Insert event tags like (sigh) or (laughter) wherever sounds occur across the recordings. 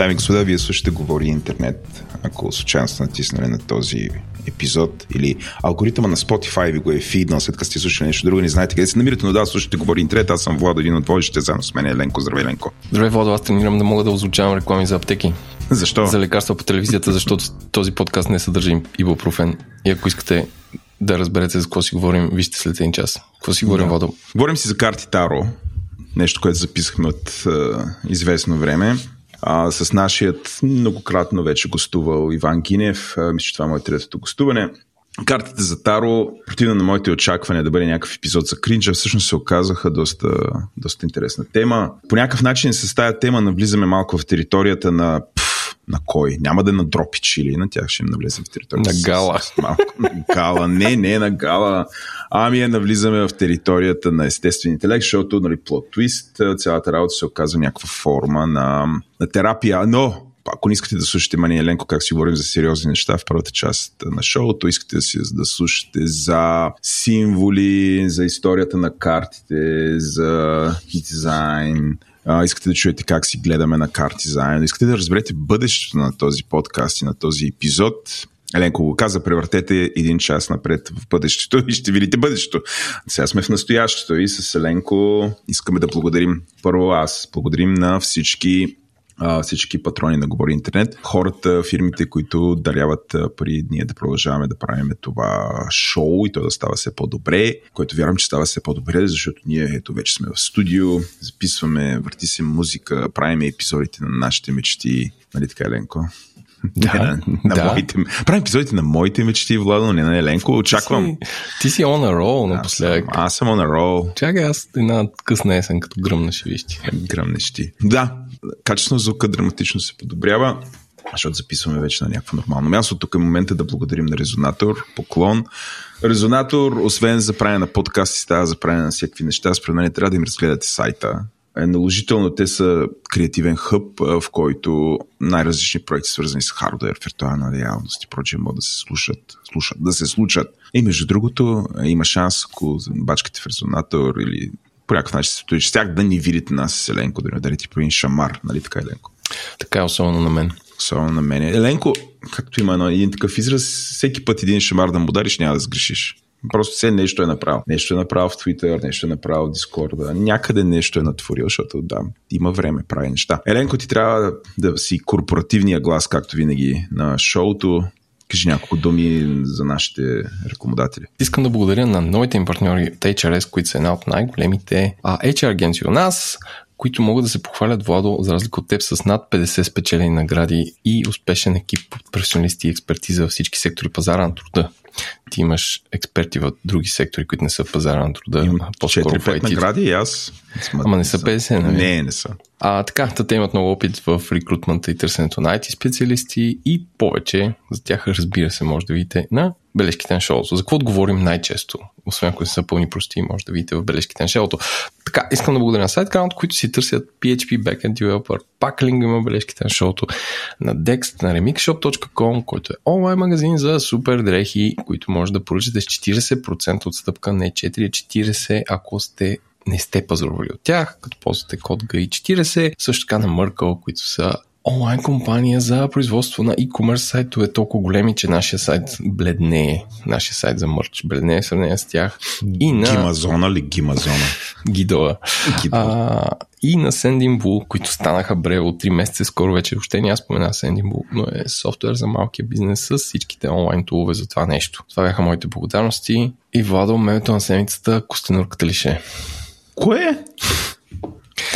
Дами и господа, вие слушате Говори Интернет. Ако случайно сте натиснали на този епизод или алгоритъма на Spotify ви го е фиднал, след като сте слушали нещо друго, не знаете къде се намирате, но да, слушате Говори Интернет. Аз съм Владо, един от водещите, заедно с мен е Ленко. Здравей, Ленко. Здравей, Владо, аз тренирам да мога да озвучавам реклами за аптеки. Защо? За лекарства по телевизията, защото този подкаст не съдържа ибупрофен. И ако искате да разберете за какво си говорим, вижте след един час. Какво си говорим, да. Владо? Говорим си за карти Таро, нещо, което записахме от е, известно време а, с нашият многократно вече гостувал Иван Гинев. А, мисля, че това е моето третото гостуване. Картите за Таро, противно на моите очаквания да бъде някакъв епизод за кринджа, всъщност се оказаха доста, доста интересна тема. По някакъв начин с тази тема навлизаме малко в територията на на кой? Няма да е на Дропич или на тях ще им навлезем в територията. На Гала. С, с малко. На Гала. Не, не на Гала. Ами е навлизаме в територията на естествен интелект, защото нали, плод твист, цялата работа се оказва някаква форма на, на терапия, но ако не искате да слушате Мания Ленко как си говорим за сериозни неща в първата част на шоуто, искате да, си, да слушате за символи, за историята на картите, за дизайн, искате да чуете как си гледаме на карти заедно, искате да разберете бъдещето на този подкаст и на този епизод, Еленко го каза, превъртете един час напред в бъдещето и ще видите бъдещето. Сега сме в настоящето и с Еленко искаме да благодарим първо аз. Благодарим на всички всички патрони на Говори Интернет, хората, фирмите, които даряват пари ние да продължаваме да правим това шоу и то да става все по-добре, което вярвам, че става все по-добре, защото ние ето вече сме в студио, записваме, върти се музика, правим епизодите на нашите мечти. Нали така, Еленко? Да, на, на да. моите. Правим епизодите на моите мечти, Владо, не на Еленко. Очаквам. Ти си, ти си on a roll напоследък. Аз, аз съм on a roll. Чакай, аз една късна есен, като гръмнеш вижте. Гръмнеш ти. Да, качеството звука драматично се подобрява, защото записваме вече на някакво нормално място. Тук е момента да благодарим на Резонатор, поклон. Резонатор, освен за правене на подкасти, става за правене на всякакви неща. Според мен трябва да им разгледате сайта е наложително. Те са креативен хъб, в който най-различни проекти, свързани с хардвер, виртуална реалност и прочее, могат да се слушат, слушат, да се случат. И между другото, има шанс, ако бачкате в резонатор или по някакъв начин се стои, че тях да ни видите нас с Еленко, да ни ударите по един шамар, нали така, Еленко? Така е, особено на мен. Особено на мен. Еленко, както има един такъв израз, всеки път един шамар да му удариш, няма да сгрешиш. Просто все нещо е направил. Нещо е направил в Twitter, нещо е направил в Discord, някъде нещо е натворил, защото да, има време, прави неща. Еленко, ти трябва да си корпоративния глас, както винаги, на шоуто. Кажи няколко думи за нашите рекомодатели. Искам да благодаря на новите им партньори от HRS, които са една от най-големите HR агенции у нас, които могат да се похвалят, Владо, за разлика от теб, с над 50 спечелени награди и успешен екип от професионалисти и експертиза във всички сектори пазара на труда. Ти имаш експерти в други сектори, които не са пазара на труда. Имам 4-5 награди и аз. Ама не са 50, нали? Не, не са. А, така, те имат много опит в рекрутмента и търсенето на IT специалисти и повече. За тях, разбира се, може да видите на бележките на шоуто. За какво отговорим най-често? Освен ако са пълни прости, може да видите в бележките на шоуто. Така, искам да благодаря на SiteGround, които си търсят PHP Backend Developer. Пак линк има бележките на шоуто. На Dext, на remixshop.com, който е онлайн магазин за супер дрехи, които може да поръчате с 40% отстъпка, не 4-40, ако сте не сте пазарували от тях, като ползвате код GAI40, също така на Merkle, които са онлайн компания за производство на e-commerce сайтове толкова големи, че нашия сайт бледнее. Нашия сайт за мърч бледнее в сравнение с тях. И на... Гимазона ли Гимазона? Гидоа. А, и на Sendinbull, които станаха бре от 3 месеца, скоро вече въобще няма спомена Sendinbull, но е софтуер за малкия бизнес с всичките онлайн тулове за това нещо. Това бяха моите благодарности. И Владо, мемето на седмицата, костенурката ли ще? Кое?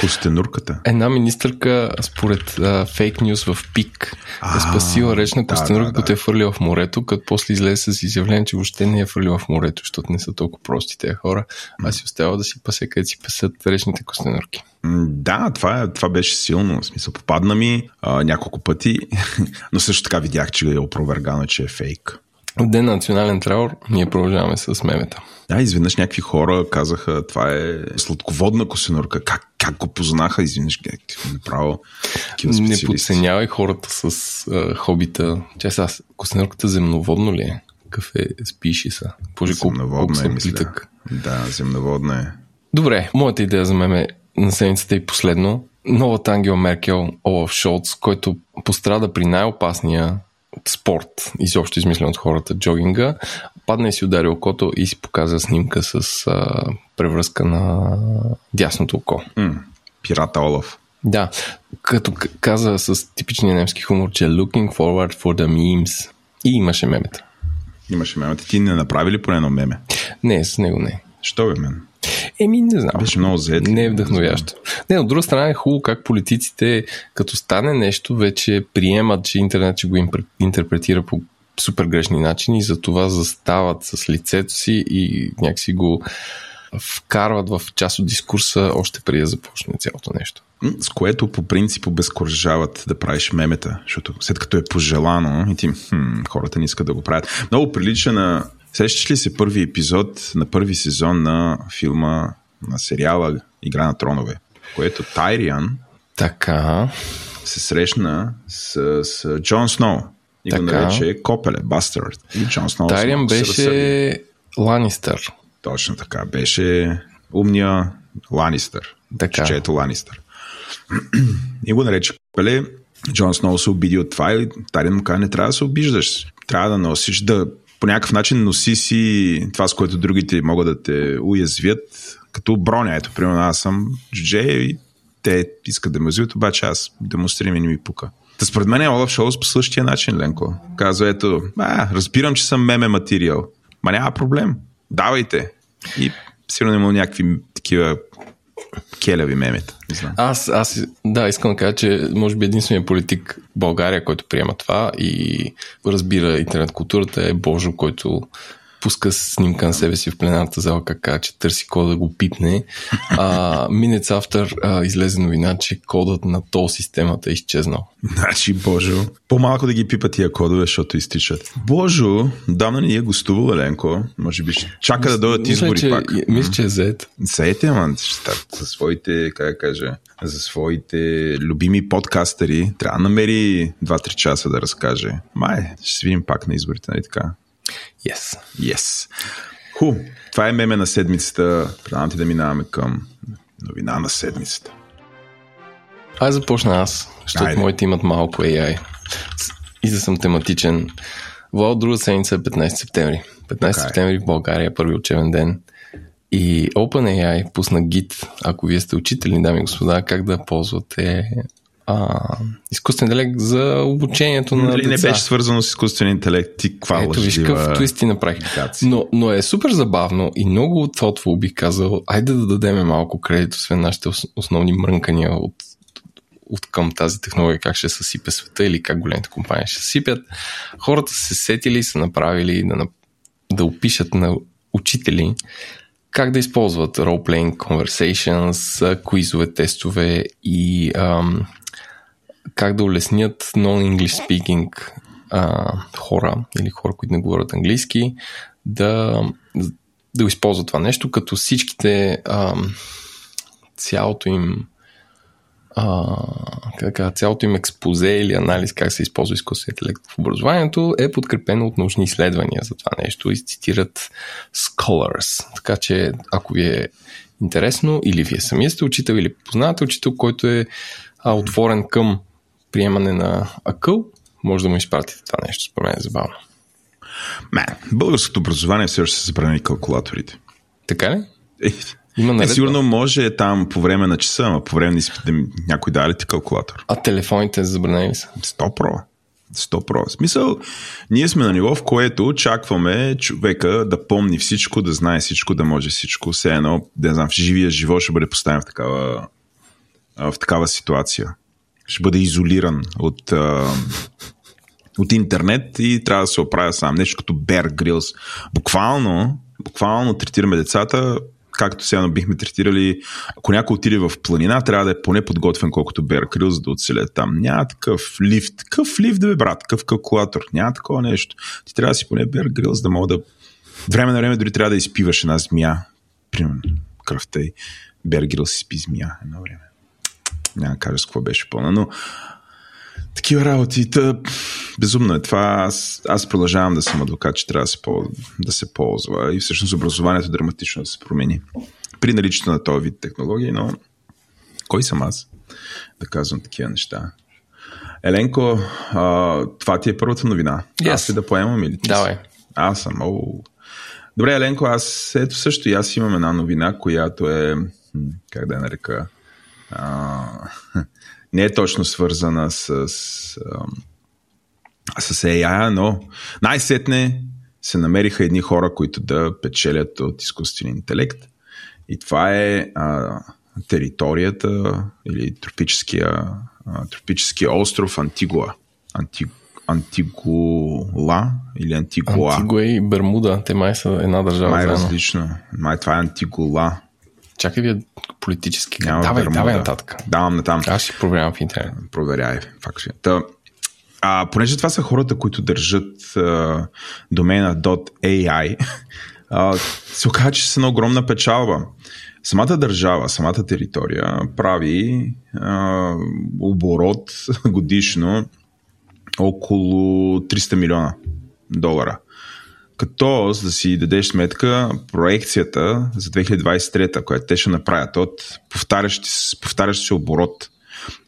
Костенурката. Една министърка, според фейк нюз в ПИК, е спасила реч на костенурка, да, да, като е фърлила в морето, като после излезе с изявление, че въобще не е фърлила в морето, защото не са толкова прости тези хора, а си остава да си пасе къде си пасат речните костенурки. Да, това, е, това беше силно. В смисъл, попадна ми а, няколко пъти, (laughs) но също така видях, че е опровергано, че е фейк. В ден на национален траур ние продължаваме с мемета. Да, изведнъж някакви хора казаха, това е сладководна косенурка. Как, как го познаха? Изведнъж направо Не подценявай хората с а, хобита. Че сега, косенурката земноводно ли е? Какъв е спиши са? Боже, земноводна колко, е, мисля. Да, земноводна е. Добре, моята идея за мен е на седмицата и последно новата Ангела Меркел, Олаф Шолц, който пострада при най-опасния спорт, изобщо измислен от хората, джогинга, падна и си удари окото и си показа снимка с а, превръзка на дясното око. М, пирата Олаф. Да, като каза с типичния немски хумор, че looking forward for the memes. И имаше мемета. Имаше мемета. Ти не направи ли поне едно меме? Не, с него не. Що бе, мен? Еми, не знам. Беше много заед. Не е вдъхновящо. Не, от друга страна е хубаво как политиците, като стане нещо, вече приемат, че интернет ще го интерпретира по супер грешни начини и затова застават с лицето си и някакси го вкарват в част от дискурса още преди да започне цялото нещо. С което по принцип обезкуражават да правиш мемета, защото след като е пожелано и ти, хм, хората не искат да го правят. Много прилича на... Сещаш ли се първи епизод на първи сезон на филма, на сериала Игра на тронове, което Тайриан така. се срещна с, с Джон Сноу и така. го нарече Копеле, Бастърд. И Джон Сноу Тайриан беше Ланистър. Точно така. Беше умния Ланистър. Така. Чето Ланистър. и го нарече Копеле. Джон Сноу се обиди от това и Тарин му каза, не трябва да се обиждаш. Трябва да носиш, да по някакъв начин носи си това, с което другите могат да те уязвят, като броня. Ето, примерно, аз съм джудже и те искат да ме уязвят, обаче аз демонстрирам и не ми пука. Та според мен е Олаф Шоус по същия начин, Ленко. Казва, ето, а, разбирам, че съм меме материал. Ма няма проблем. Давайте. И сигурно има някакви такива келеви мемета. Не. Аз, аз, да, искам да кажа, че може би единственият политик в България, който приема това и разбира интернет културата е Божо, който пуска снимка на себе си в пленарната зала, как че търси кода да го пипне. А, minutes after а, излезе новина, че кодът на тол системата е изчезнал. Значи, Божо, по-малко да ги пипа тия кодове, защото изтичат. Божо, давно не е гостувал Еленко. Може би ще чака да дойдат избори мисля, че, пак. Мисля, че е зает. Заед е, ман, за своите, как да кажа, за своите любими подкастери трябва да намери 2-3 часа да разкаже. Май, ще се видим пак на изборите, нали така? Yes. Yes. Ху, това е меме на седмицата. Предавам ти да минаваме към новина на седмицата. Ай започна аз, защото Айде. моите имат малко AI. И да съм тематичен. Вал друга седмица е 15 септември. 15 Така е. септември в България е първи учебен ден. И OpenAI пусна гид, ако вие сте учители, дами и господа, как да ползвате а, изкуствен интелект за обучението на не деца. беше свързано с изкуствен интелект? Ти каква Ето виж какъв твист ти направих. Но, но е супер забавно и много thoughtful бих казал. Айде да дадеме малко кредит, освен нашите ос- основни мрънкания от, от към тази технология, как ще съсипе света или как големите компании ще съсипят. Хората се сетили и са направили да, да опишат на учители как да използват role-playing conversations, квизове, тестове и ам, как да улеснят non-English speaking а, хора или хора, които не говорят английски, да, да използват това нещо, като всичките а, цялото им а, кажа, цялото им експозе или анализ как се използва изкуствен интелект в образованието е подкрепено от научни изследвания за това нещо и цитират scholars. Така че ако ви е интересно или вие самия сте учител или познавате учител, който е а, отворен към приемане на акъл, може да му изпратите това нещо. Според мен е забавно. Ме, българското образование все още са забранени калкулаторите. Така ли? Е, Има не, наредба. сигурно може там по време на часа, ама по време на изпит да ми- някой даде ли ти калкулатор? А телефоните забранени са? 100 про. 100 про. В смисъл, ние сме на ниво, в което очакваме човека да помни всичко, да знае всичко, да може всичко. Все едно, да не знам, в живия живот ще бъде поставен в такава, в такава ситуация. Ще бъде изолиран от, а, от интернет и трябва да се оправя сам. Нещо като Bear Grylls. Буквално, буквално третираме децата както сега бихме третирали, ако някой отиде в планина, трябва да е поне подготвен колкото Bear Grylls, за да оцелят там. Няма такъв лифт. Какъв лифт да бе, брат? Какъв калкулатор? Няма такова нещо. Ти трябва да си поне Bear Grylls, да мога да... Време на време дори трябва да изпиваш една змия. Примерно, кръвта и Bear Grylls изпи змия едно време. Няма да кажа с какво беше пълна, но такива работи. Та, безумно е това. Аз, аз продължавам да съм адвокат, че трябва да се, ползва, да се ползва и всъщност образованието драматично да се промени при наличието на този вид технологии, но кой съм аз? да казвам такива неща. Еленко, а, това ти е първата новина. Yes. Аз ли да поемам или ти? Давай. Аз съм. О. Добре, Еленко, аз ето също и аз имам една новина, която е, как да я нарека, а, (laughs) не е точно свързана с, с, с AI, но най-сетне се намериха едни хора, които да печелят от изкуствен интелект. И това е а, територията или тропическия, а, тропическия остров Антигуа. Анти, Антигула или Антигуа. Антигуа и Бермуда, те май са една държава. Май е заедно. различно. Май това е Антигула. Чакай вие политически. Няма давай, Бермуда. давай нататък. Давам натам. Аз ще проверявам в интернет. Проверяй. Факт ще. Та, а, понеже това са хората, които държат а, домена .ai, а, се оказа, че са на огромна печалба. Самата държава, самата територия прави а, оборот (laughs) годишно около 300 милиона долара. Като, за да си дадеш сметка, проекцията за 2023, която те ще направят от повтарящ, повтарящ се оборот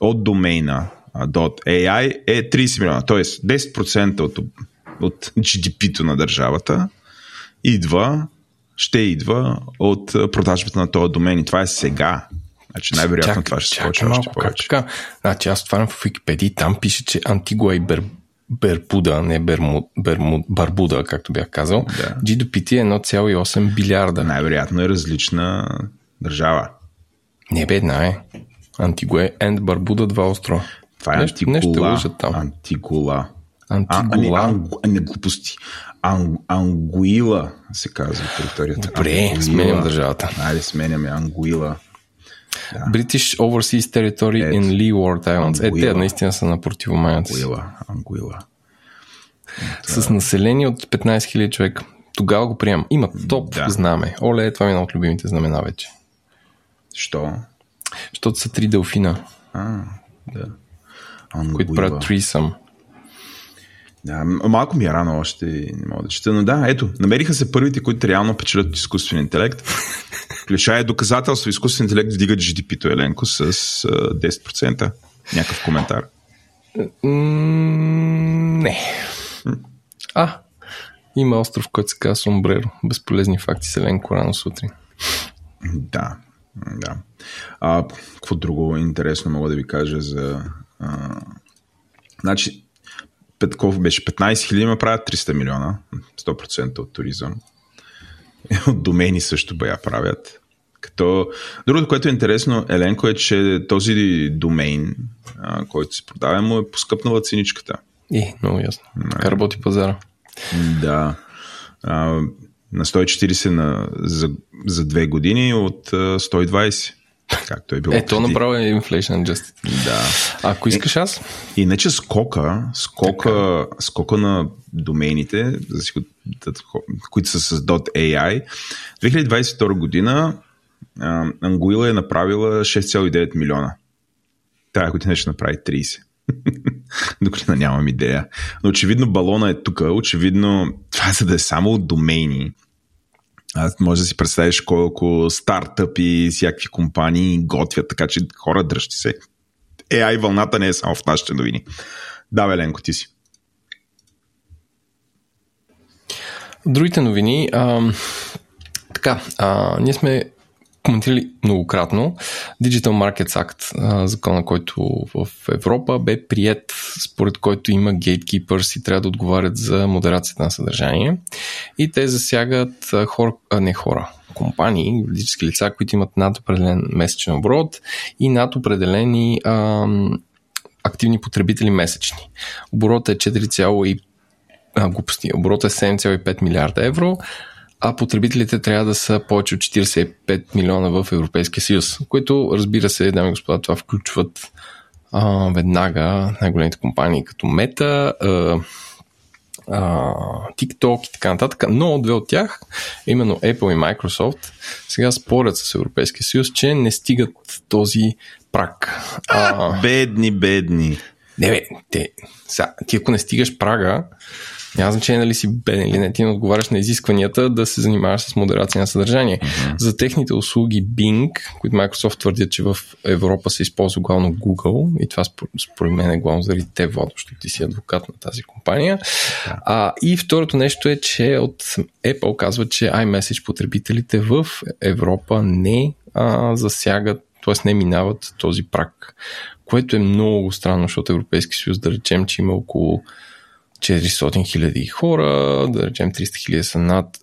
от домейна .ai е 30 милиона. Т.е. 10% от, от GDP-то на държавата идва, ще идва от продажбата на този домен. И това е сега. Значи най-вероятно Чак- това ще се случи още малко, как повече. така? Значи аз отварям в Википедия и там пише, че Антигуа и Бер, Бербуда, не Берму, Берму, Барбуда, както бях казал, Да. GDP е 1,8 билиарда. Най-вероятно е различна държава. Не бе една е. Антигуа and Барбуда, два острова. Това е Нещо- Антигула. нещо там. Антигула. А, а, Антигуа. ангу, не глупости. Ан, ангуила се казва територията. Добре, Ангуила. сменям държавата. Айде, сменяме Ангуила. British Overseas Territory in Leeward Islands. Е, те наистина са на противомаяци. Ангуила. Ангуила. С население от 15 000 човека. Тогава го приемам. Има топ Да. знаме. Оле, това е едно от любимите знамена вече. Що? Защото са три делфина, А, да. Ангуила. които правят трисъм. Да, малко ми е рано още, и не мога да чета, но да, ето, намериха се първите, които реално печелят от изкуствен интелект. Лишая доказателство, изкуствен интелект вдига GDP-то Еленко с а, 10%. Някакъв коментар. Не. А, има остров, който се казва Сомбреро. Безполезни факти с Елен Корано сутрин. Да, да. А, какво друго интересно мога да ви кажа за... А, значи, Петков беше 15 хиляди, ма правят 300 милиона. 100% от туризъм. (laughs) От домени също бая правят. Като... Другото, което е интересно, Еленко, е, че този домейн, а, който се продава, му е поскъпнала ценичката. И, много ясно. Така работи пазара. Да. А, на 140 на, за, за две години от а, 120. Както е било. Е, то преди. направо е inflation adjusted. Да. Ако искаш аз, Иначе скока, скока, скока на домените, които са с .ai, 2022 година Ангуила е направила 6,9 милиона. Тая година ще направи 30. До година нямам идея. Но очевидно балона е тук. Очевидно това е за да е само домейни. А, може да си представиш колко стартъпи и всякакви компании готвят, така че хора дръжте се. AI вълната не е само в нашите новини. Да, Веленко, ти си. другите новини. А, така, а, ние сме коментирали многократно Digital Markets Act, закона, който в Европа бе прият, според който има gatekeepers и трябва да отговарят за модерацията на съдържание. И те засягат хора, а не хора, компании, юридически лица, които имат над определен месечен оборот и над определени ам, активни потребители месечни. Оборотът е 4, а, глупости. Оборотът е 7,5 милиарда евро, а потребителите трябва да са повече от 45 милиона в Европейския съюз, които, разбира се, дами и господа, това включват а, веднага най-големите компании като Meta, а, а, TikTok и така нататък, но две от тях, именно Apple и Microsoft, сега спорят с Европейския съюз, че не стигат този прак. А, Бедни, бедни. не, бе, те, сега, ти ако не стигаш прага, Няма значение дали си беден или не, ти не отговаряш на изискванията да се занимаваш с модерация на съдържание. Mm-hmm. За техните услуги Bing, които Microsoft твърдят, че в Европа се използва главно Google и това според мен е главно заради те водощо. Ти си адвокат на тази компания. Yeah. А, и второто нещо е, че от Apple казва, че iMessage потребителите в Европа не а, засягат, т.е. не минават този прак, което е много странно, защото Европейски съюз, да речем, че има около 400 хиляди хора, да речем 300 хиляди са над...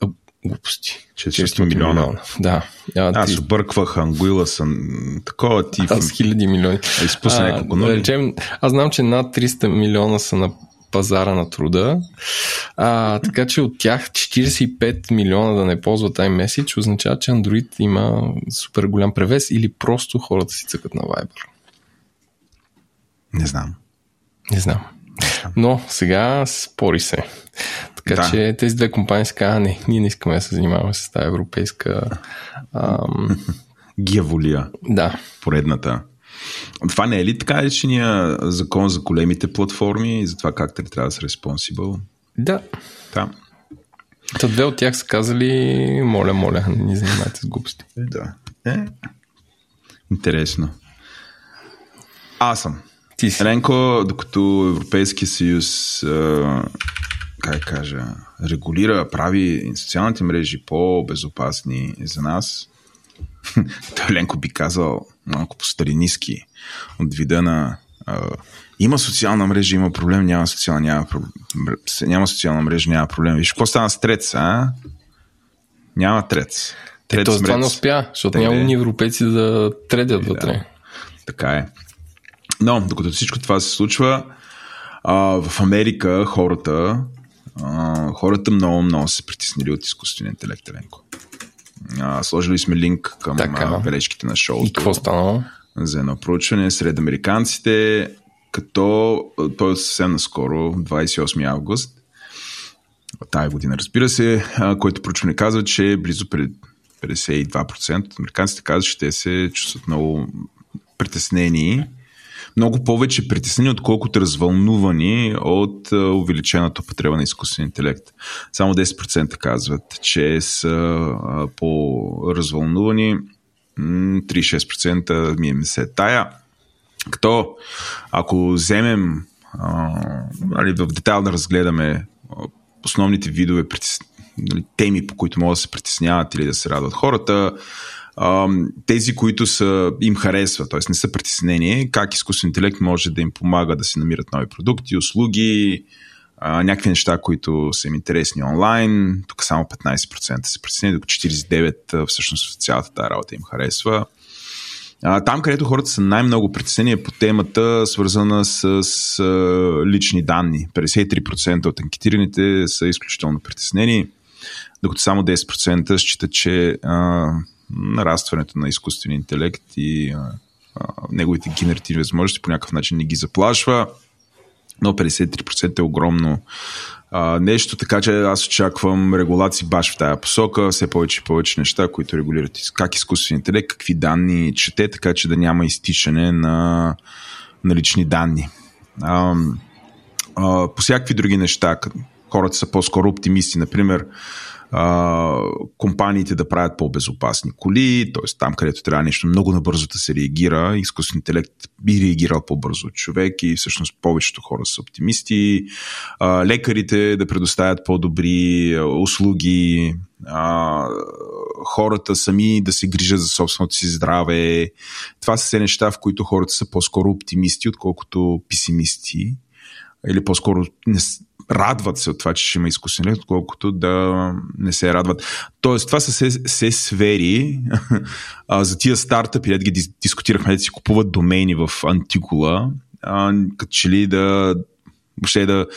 Глупости. 400 милиона. милиона. Да. А, Аз обърквах Ангуила съм такова ти. Аз хиляди милиони. Изпусна няколко да речем, аз знам, че над 300 милиона са на пазара на труда. А, така че от тях 45 милиона да не ползват iMessage означава, че Android има супер голям превес или просто хората си цъкат на Viber. Не знам. Не знам. Но сега спори се. Така да. че тези две компании са казали, не, ние не искаме да се занимаваме с тази европейска ам... гиаволия. Да. Поредната. Това не е ли така речения закон за големите платформи и за това как те трябва да са responsible? Да. Да. Та две от тях са казали, моля, моля, не ни занимайте с глупости. Да. Е. Интересно. Аз съм. Ти си. Ренко, докато Европейския съюз как кажа, регулира, прави социалните мрежи по-безопасни за нас, (laughs) той Ленко би казал малко по-стариниски от вида на а, има социална мрежа, има проблем, няма социална, няма, проблем, няма социална мрежа, няма проблем. Виж какво стана с трец, а? Няма трец. трец Ето, това не успя, защото няма ни европейци да тредят вътре. Да, така е. Но, докато всичко това се случва, а, в Америка хората, а, хората много, много се притеснили от изкуствения интелект, Еленко. А, сложили сме линк към така. бележките на шоуто. И какво станало? За едно проучване сред американците, като той е съвсем наскоро, 28 август, тази година, разбира се, който проучване казва, че близо 52% от американците казват, че те се чувстват много притеснени много повече притеснени, отколкото развълнувани от увеличената употреба на изкуствен интелект. Само 10% казват, че са по-развълнувани, 36% ми е се тая. Като ако вземем нали, в детайл да разгледаме основните видове нали, теми, по които могат да се притесняват или да се радват хората, тези, които са, им харесва, т.е. не са притеснени, как изкуствен интелект може да им помага да си намират нови продукти, услуги, някакви неща, които са им интересни онлайн. Тук само 15% са притеснени, докато 49% всъщност цялата тази работа им харесва. Там, където хората са най-много притеснени е по темата, свързана с, с лични данни. 53% от анкетираните са изключително притеснени, докато само 10% считат, че а, нарастването на изкуствения интелект и а, а, неговите генеративни възможности по някакъв начин не ги заплашва. Но 53% е огромно а, нещо, така че аз очаквам регулации баш в тази посока, все повече и повече неща, които регулират как изкуствен интелект, какви данни чете, така че да няма изтичане на, на лични данни. А, а, по всякакви други неща, хората са по-скоро оптимисти. Например, а, компаниите да правят по-безопасни коли, т.е. там, където трябва нещо много набързо да се реагира, изкуствен интелект би реагирал по-бързо от човек и всъщност повечето хора са оптимисти. А, лекарите да предоставят по-добри услуги, а, хората сами да се грижат за собственото си здраве. Това са все неща, в които хората са по-скоро оптимисти, отколкото песимисти. Или по-скоро не, радват се от това, че ще има изкуствен интелект, отколкото да не се радват. Тоест, това са се, се сфери (laughs) а, за тия стартъпи, да ги дискутирахме, да си купуват домейни в Антикула, като че ли да въобще да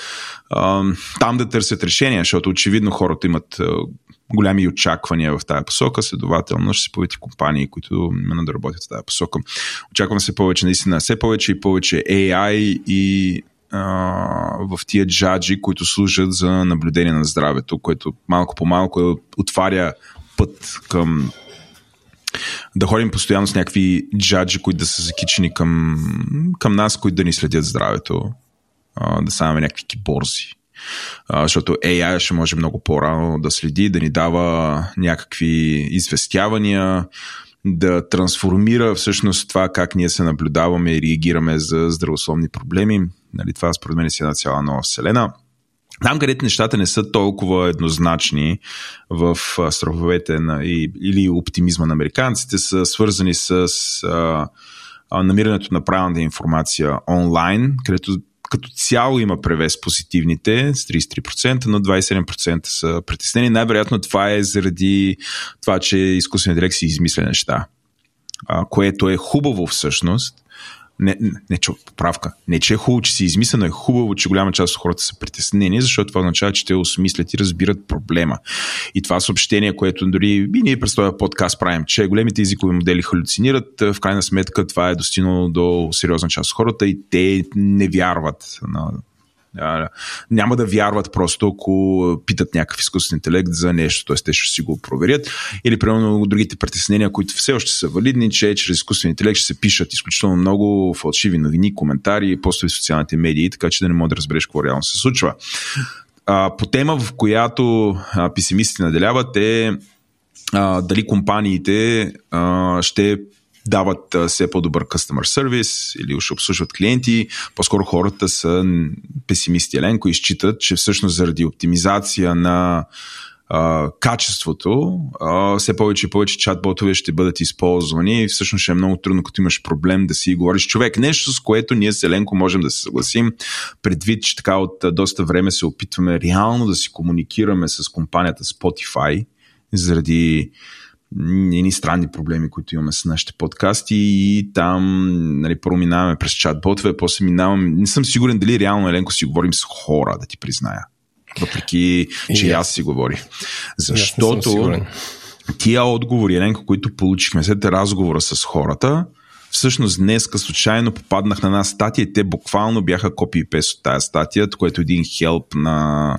а, там да търсят решения, защото очевидно хората имат а, голями очаквания в тази посока, следователно ще се появят и компании, които именно да работят в тази посока. Очаквам се повече, наистина, все повече и повече AI и в тия джаджи, които служат за наблюдение на здравето, което малко по малко отваря път към да ходим постоянно с някакви джаджи, които да са закичени към, към нас, които да ни следят здравето, да ставаме някакви киборзи. а, защото AI ще може много по-рано да следи, да ни дава някакви известявания, да трансформира всъщност това как ние се наблюдаваме и реагираме за здравословни проблеми. Нали, това според мен е си една цяла нова вселена. Там, където нещата не са толкова еднозначни в страховете на, и, или оптимизма на американците, са свързани с а, намирането на правилната информация онлайн, където като цяло има превес позитивните с 33%, но 27% са притеснени. Най-вероятно това е заради това, че изкуственият интелект си измисля неща, а, което е хубаво всъщност, не, не, че поправка. Не, че е хубаво, че си измислено, е хубаво, че голяма част от хората са притеснени, защото това означава, че те осмислят и разбират проблема. И това съобщение, което дори и ние през този подкаст правим, че големите езикови модели халюцинират, в крайна сметка това е достигнало до сериозна част от хората и те не вярват на няма да вярват просто, ако питат някакъв изкуствен интелект за нещо, т.е. те ще си го проверят. Или, примерно, другите притеснения, които все още са валидни, че чрез изкуствен интелект ще се пишат изключително много фалшиви новини, коментари, постове в социалните медии, така че да не мога да разбереш какво реално се случва. А, по тема, в която а, песимистите наделяват е а, дали компаниите а, ще дават все по-добър customer service или ще обслужват клиенти. По-скоро хората са песимисти. Еленко изчитат, че всъщност заради оптимизация на а, качеството, а, все повече и повече чат-ботове ще бъдат използвани и всъщност ще е много трудно, като имаш проблем да си говориш човек. Нещо, с което ние с Еленко можем да се съгласим, предвид, че така от доста време се опитваме реално да си комуникираме с компанията Spotify, заради едни странни проблеми, които имаме с нашите подкасти и там нали, първо минаваме през чат-ботове, после минавам, не съм сигурен дали реално Еленко си говорим с хора, да ти призная. Въпреки, че и аз си говори. Защото тия отговори, Еленко, които получихме след разговора с хората, всъщност днеска случайно попаднах на една статия и те буквално бяха копии и пес от тази статия, което е един хелп на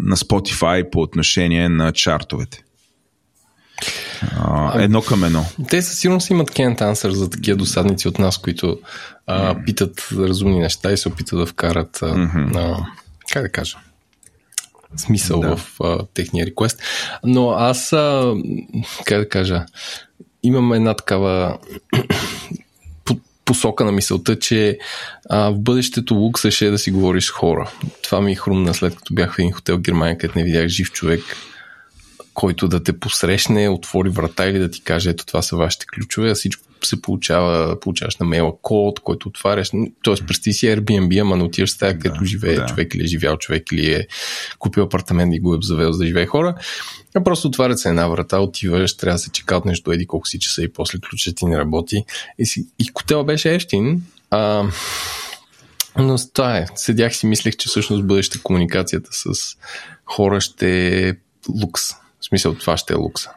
на Spotify по отношение на чартовете. А, едно към едно. Те със сигурност имат кент ансър за такива досадници от нас, които а, питат разумни неща и се опитат да вкарат а, mm-hmm. а, как да кажа смисъл да. в а, техния реквест. Но аз, а, как да кажа, имам една такава посока на мисълта, че а, в бъдещето лукса ще е да си говориш с хора. Това ми е хрумна след като бях в един хотел в Германия, където не видях жив човек, който да те посрещне, отвори врата или да ти каже, ето това са вашите ключове, а всичко се получава, получаваш на мейла код, който отваряш. Тоест, представи си Airbnb, ама не отиваш стая, където да, живее да. човек или е живял човек или е купил апартамент и го е завел за да живее хора. А просто отварят се една врата, отиваш, трябва да се чекаутнеш до еди колко си часа и после ключът ти не работи. И, си, и котел беше ефтин, а, но това е. Седях си, мислех, че всъщност бъдеще комуникацията с хора ще е лукс. В смисъл, това ще е лукса.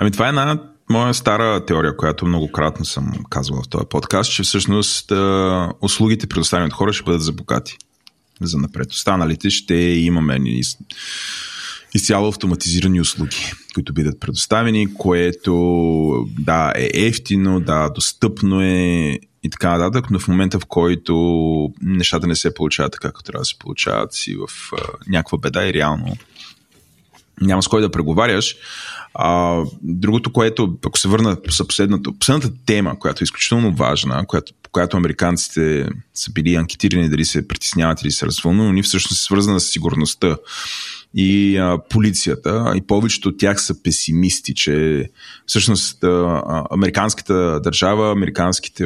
Ами това е една моя стара теория, която многократно съм казвал в този подкаст, че всъщност услугите, предоставени от хора, ще бъдат за богати за напред. Останалите ще имаме изцяло автоматизирани услуги, които бидат предоставени, което да, е ефтино, да, достъпно е и така нататък, но в момента в който нещата не се получават така, както трябва да се получават си в а, някаква беда и реално няма с кой да преговаряш. А, другото, което, ако се върна за последната, последната тема, която е изключително важна, която, по която американците са били анкетирани дали се притесняват или се развълнувани, всъщност е свързана с сигурността и а, полицията. И повечето от тях са песимисти, че всъщност а, американската държава, американските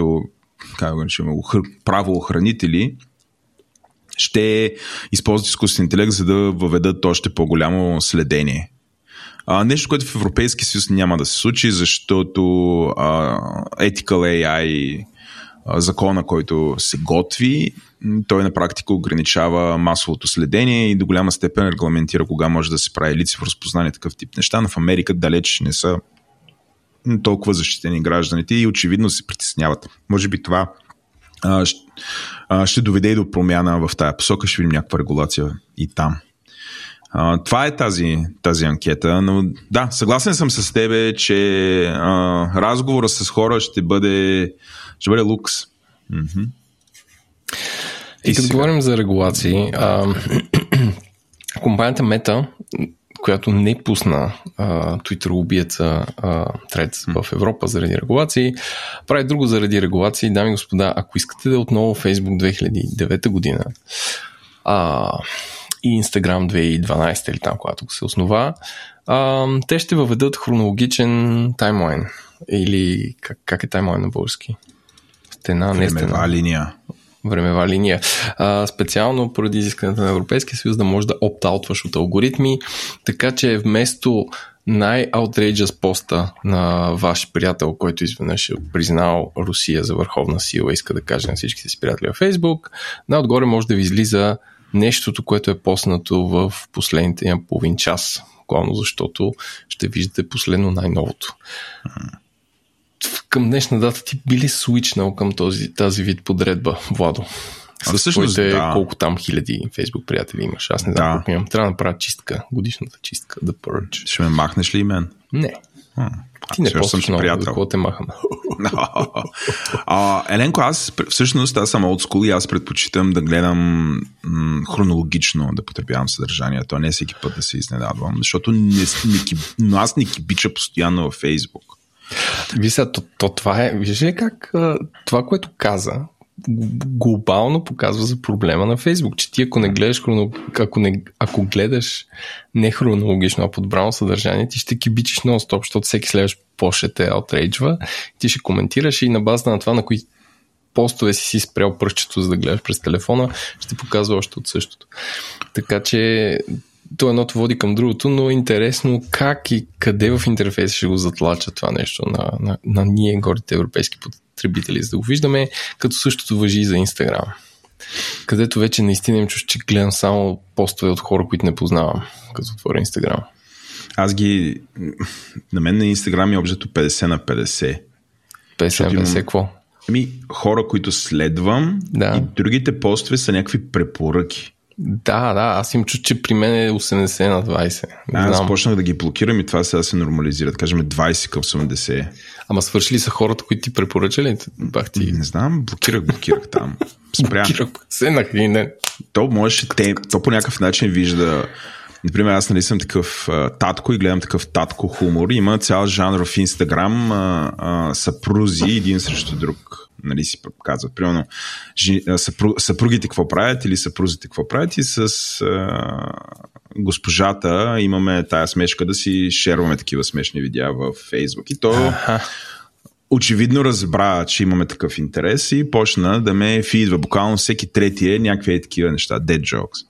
как го правоохранители ще използват изкуствен интелект, за да въведат още по-голямо следение. А, нещо, което в Европейския съюз няма да се случи, защото а, Ethical AI а, закона, който се готви, той на практика ограничава масовото следение и до голяма степен регламентира кога може да се прави лицево разпознание такъв тип неща, но в Америка далеч не са толкова защитени гражданите и очевидно се притесняват. Може би това а, ще, а, ще доведе и до промяна в тая посока, ще видим някаква регулация и там. А, това е тази, тази анкета, но да, съгласен съм с тебе, че а, разговора с хора ще бъде, ще бъде лукс. И като говорим за регулации, а, (clears throat) компанията Мета, която не пусна а, Twitter убиеца Threads в Европа заради регулации, прави друго заради регулации. Дами и господа, ако искате да е отново Facebook 2009 година а, и Instagram 2012 или там, когато се основа, а, те ще въведат хронологичен таймлайн. Или как, как е таймлайн на български? Стена, не стена. линия времева линия. А, специално поради изискването на Европейския съюз да може да опт-аутваш от алгоритми, така че вместо най-outrageous поста на ваш приятел, който изведнъж е признал Русия за върховна сила, иска да каже на всичките си приятели в Фейсбук, най-отгоре може да ви излиза нещото, което е поснато в последните половин час. Главно защото ще виждате последно най-новото към днешна дата ти би ли свичнал към този, тази вид подредба, Владо? С всъщност, твоите, да. колко там хиляди фейсбук приятели имаш. Аз не знам да. колко имам. Трябва да направя чистка, годишната чистка, да Purge. Ще ме махнеш ли мен? Не. А, ти не съм много, приятел. какво те махам. (laughs) а, Еленко, аз всъщност аз съм school и аз предпочитам да гледам м- хронологично да потребявам съдържанието, а не всеки път да се изненадвам, защото не, не, но аз не кибича постоянно във Фейсбук. Вижте, то, то това е, виждаш ли как това, което каза, глобално показва за проблема на Фейсбук, че ти ако не гледаш ако, не, ако гледаш не хронологично, а подбрано съдържание, ти ще кибичиш нон-стоп, защото всеки следващ по ще те отрейджва, ти ще коментираш и на база на това, на кои постове си си спрял пръщето, за да гледаш през телефона, ще показва още от същото. Така че то едното води към другото, но е интересно как и къде в интерфейса ще го затлача това нещо на, на, на ние, горите европейски потребители, за да го виждаме, като същото въжи и за Инстаграм. Където вече наистина им чуш, че гледам само постове от хора, които не познавам, като отворя Инстаграм. Аз ги... На мен на Инстаграм е обжето 50 на 50. 50 на 50 какво? Ами, хора, които следвам да. и другите постове са някакви препоръки. Да, да, аз им чу, че при мен е 80 на 20. Не аз знам. почнах да ги блокирам и това сега се нормализират. Кажем 20 към 80. Ама свършили са хората, които ти препоръчали? Бах ти... Не знам, блокирах, блокирах там. Спрям. блокирах се на хринен. То може, те, то по някакъв начин вижда Например, аз нали съм такъв а, татко и гледам такъв татко хумор. Има цял жанр в Инстаграм съпрузи един срещу друг нали, си казват. Примерно, съпру, съпругите какво правят или съпрузите какво правят и с а, госпожата имаме тая смешка да си шерваме такива смешни видеа в Фейсбук. И то очевидно разбра, че имаме такъв интерес и почна да ме фидва. Буквално всеки трети е някакви е такива неща, dead jokes.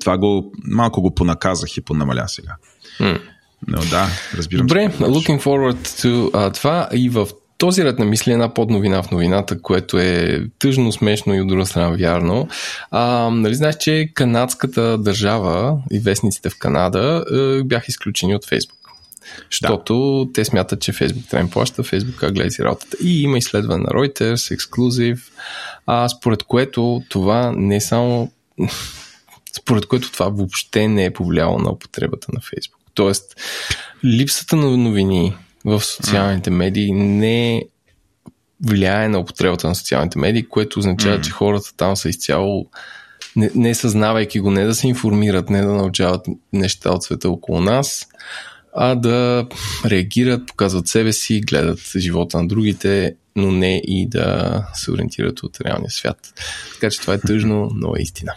Това го, малко го понаказах и понамаля сега. Mm. Но да, разбирам. Добре, looking forward to uh, това и в този ред на мисли е една подновина в новината, което е тъжно, смешно и от друга страна вярно. А, нали знаеш, че канадската държава и вестниците в Канада е, бяха изключени от Фейсбук. Защото да. те смятат, че Фейсбук трябва им плаща, Фейсбук гледа си работата. И има изследване на Reuters, ексклюзив, а, според което това не е само... (laughs) според което това въобще не е повлияло на употребата на Фейсбук. Тоест, липсата на новини в социалните медии не влияе на употребата на социалните медии, което означава, mm. че хората там са изцяло не, не съзнавайки го, не да се информират, не да научават неща от света около нас, а да реагират, показват себе си, гледат живота на другите, но не и да се ориентират от реалния свят. Така че това е тъжно, но е истина.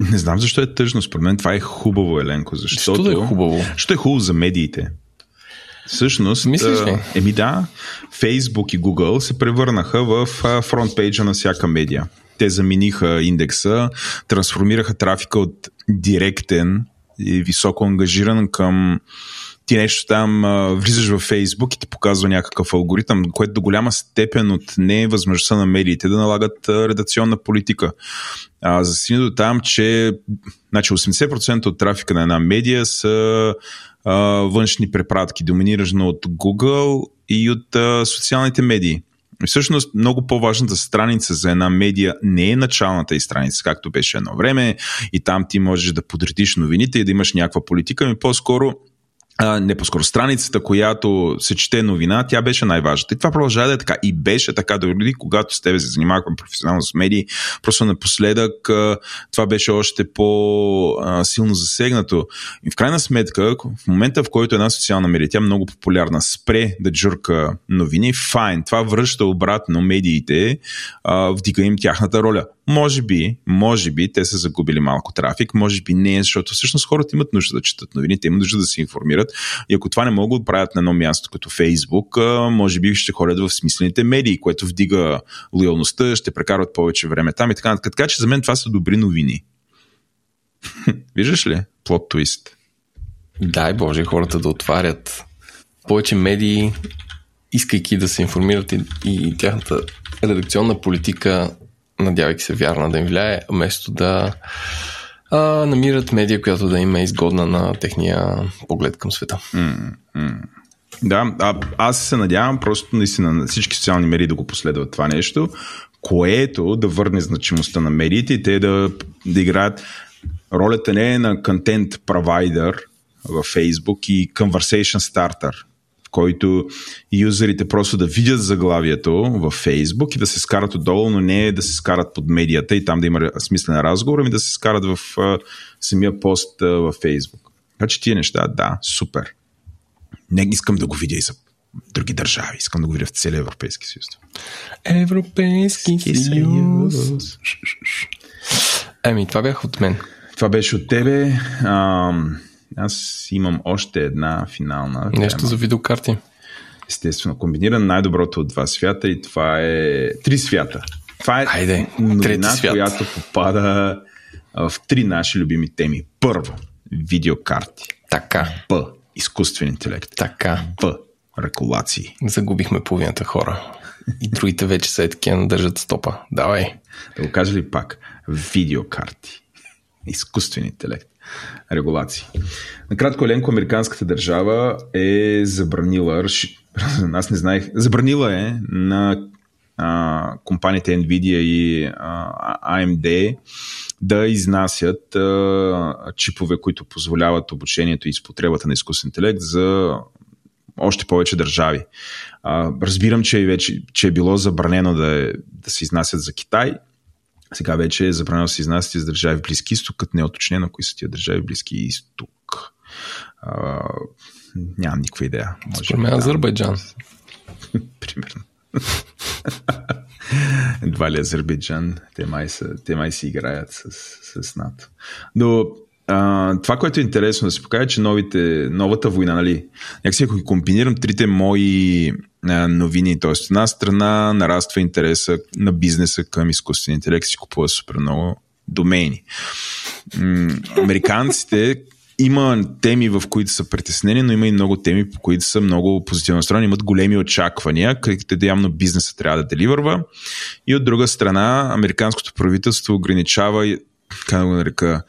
Не знам защо е тъжно. Според мен това е хубаво, Еленко. Защото, защо да е хубаво? Що е хубаво за медиите. Всъщност, Мислиш ли? еми да, Facebook и Google се превърнаха в фронтпейджа на всяка медия. Те замениха индекса, трансформираха трафика от директен и високо ангажиран към ти нещо там а, влизаш във Фейсбук и ти показва някакъв алгоритъм, което до голяма степен от не е възможността на медиите да налагат а, редакционна политика. А, за до там, че значи 80% от трафика на една медия са а, външни препратки, доминирано от Google и от а, социалните медии. И всъщност много по-важната страница за една медия не е началната и страница, както беше едно време, и там ти можеш да подредиш новините и да имаш някаква политика, ми по-скоро а, не по-скоро страницата, която се чете новина, тя беше най-важната. И това продължава да е така. И беше така дори когато с тебе се занимавахме професионално с медии. Просто напоследък това беше още по-силно засегнато. И в крайна сметка, в момента в който една социална медия, тя е много популярна, спре да джурка новини, файн. Това връща обратно медиите, а, вдига им тяхната роля. Може би, може би те са загубили малко трафик, може би не, защото всъщност хората имат нужда да четат новините, имат нужда да се информират. И ако това не могат да правят на едно място като Фейсбук, може би ще ходят в смислените медии, което вдига лоялността, ще прекарват повече време там и така. Така че за мен това са добри новини. (laughs) Виждаш ли? Плот твист. Дай Боже, хората да отварят повече медии, искайки да се информират и, и тяхната редакционна политика надявайки се вярна да им влияе, вместо да а, намират медия, която да им е изгодна на техния поглед към света. Mm-hmm. Да, а, аз се надявам просто наистина на всички социални медии да го последват това нещо, което да върне значимостта на медиите и те да, да играят ролята не е на контент провайдер във Facebook и conversation starter който юзерите просто да видят заглавието във Фейсбук и да се скарат отдолу, но не да се скарат под медията и там да има смислен разговор, ами да се скарат в а, самия пост а, във. Така че тия неща, да, супер. Не искам да го видя и за други държави. Искам да го видя в целия Европейски съюз. Европейски съюз. Еми, това бях от мен. Това беше от тебе. Ам... Аз имам още една финална. Нещо тема. за видеокарти. Естествено, комбиниран най-доброто от два свята и това е три свята. Това е Айде, новина, която попада в три наши любими теми. Първо, видеокарти. Така. П. Изкуствен интелект. Така. П. Рекулации. Загубихме половината хора. И другите вече са такива държат стопа. Давай. Да го кажа ли пак? Видеокарти. Изкуствен интелект регулации. Накратко, Еленко, американската държава е забранила, (laughs) аз не знаех, забранила е на а, компаниите Nvidia и а, AMD да изнасят а, чипове, които позволяват обучението и изпотребата на изкуствен интелект за още повече държави. А, разбирам, че, вече, че е било забранено да, е, да се изнасят за Китай, сега вече е забранено да се изнасят из държави Близки изток, като не е оточнено кои са тия държави Близки изток. А, нямам никаква идея. Може Според мен Азербайджан. (laughs) Примерно. (laughs) Едва ли Азербайджан, те май, са, те май си играят с, с НАТО. Но а, това, което е интересно да се покаже, че новите, новата война, нали, някакси ако комбинирам трите мои новини, т.е. от една страна нараства интереса на бизнеса към изкуствен интелект, си купува супер много домейни. Американците има теми, в които са притеснени, но има и много теми, по които са много позитивно настроени, имат големи очаквания, където явно бизнеса трябва да деливърва. И от друга страна, американското правителство ограничава, как да го нарека,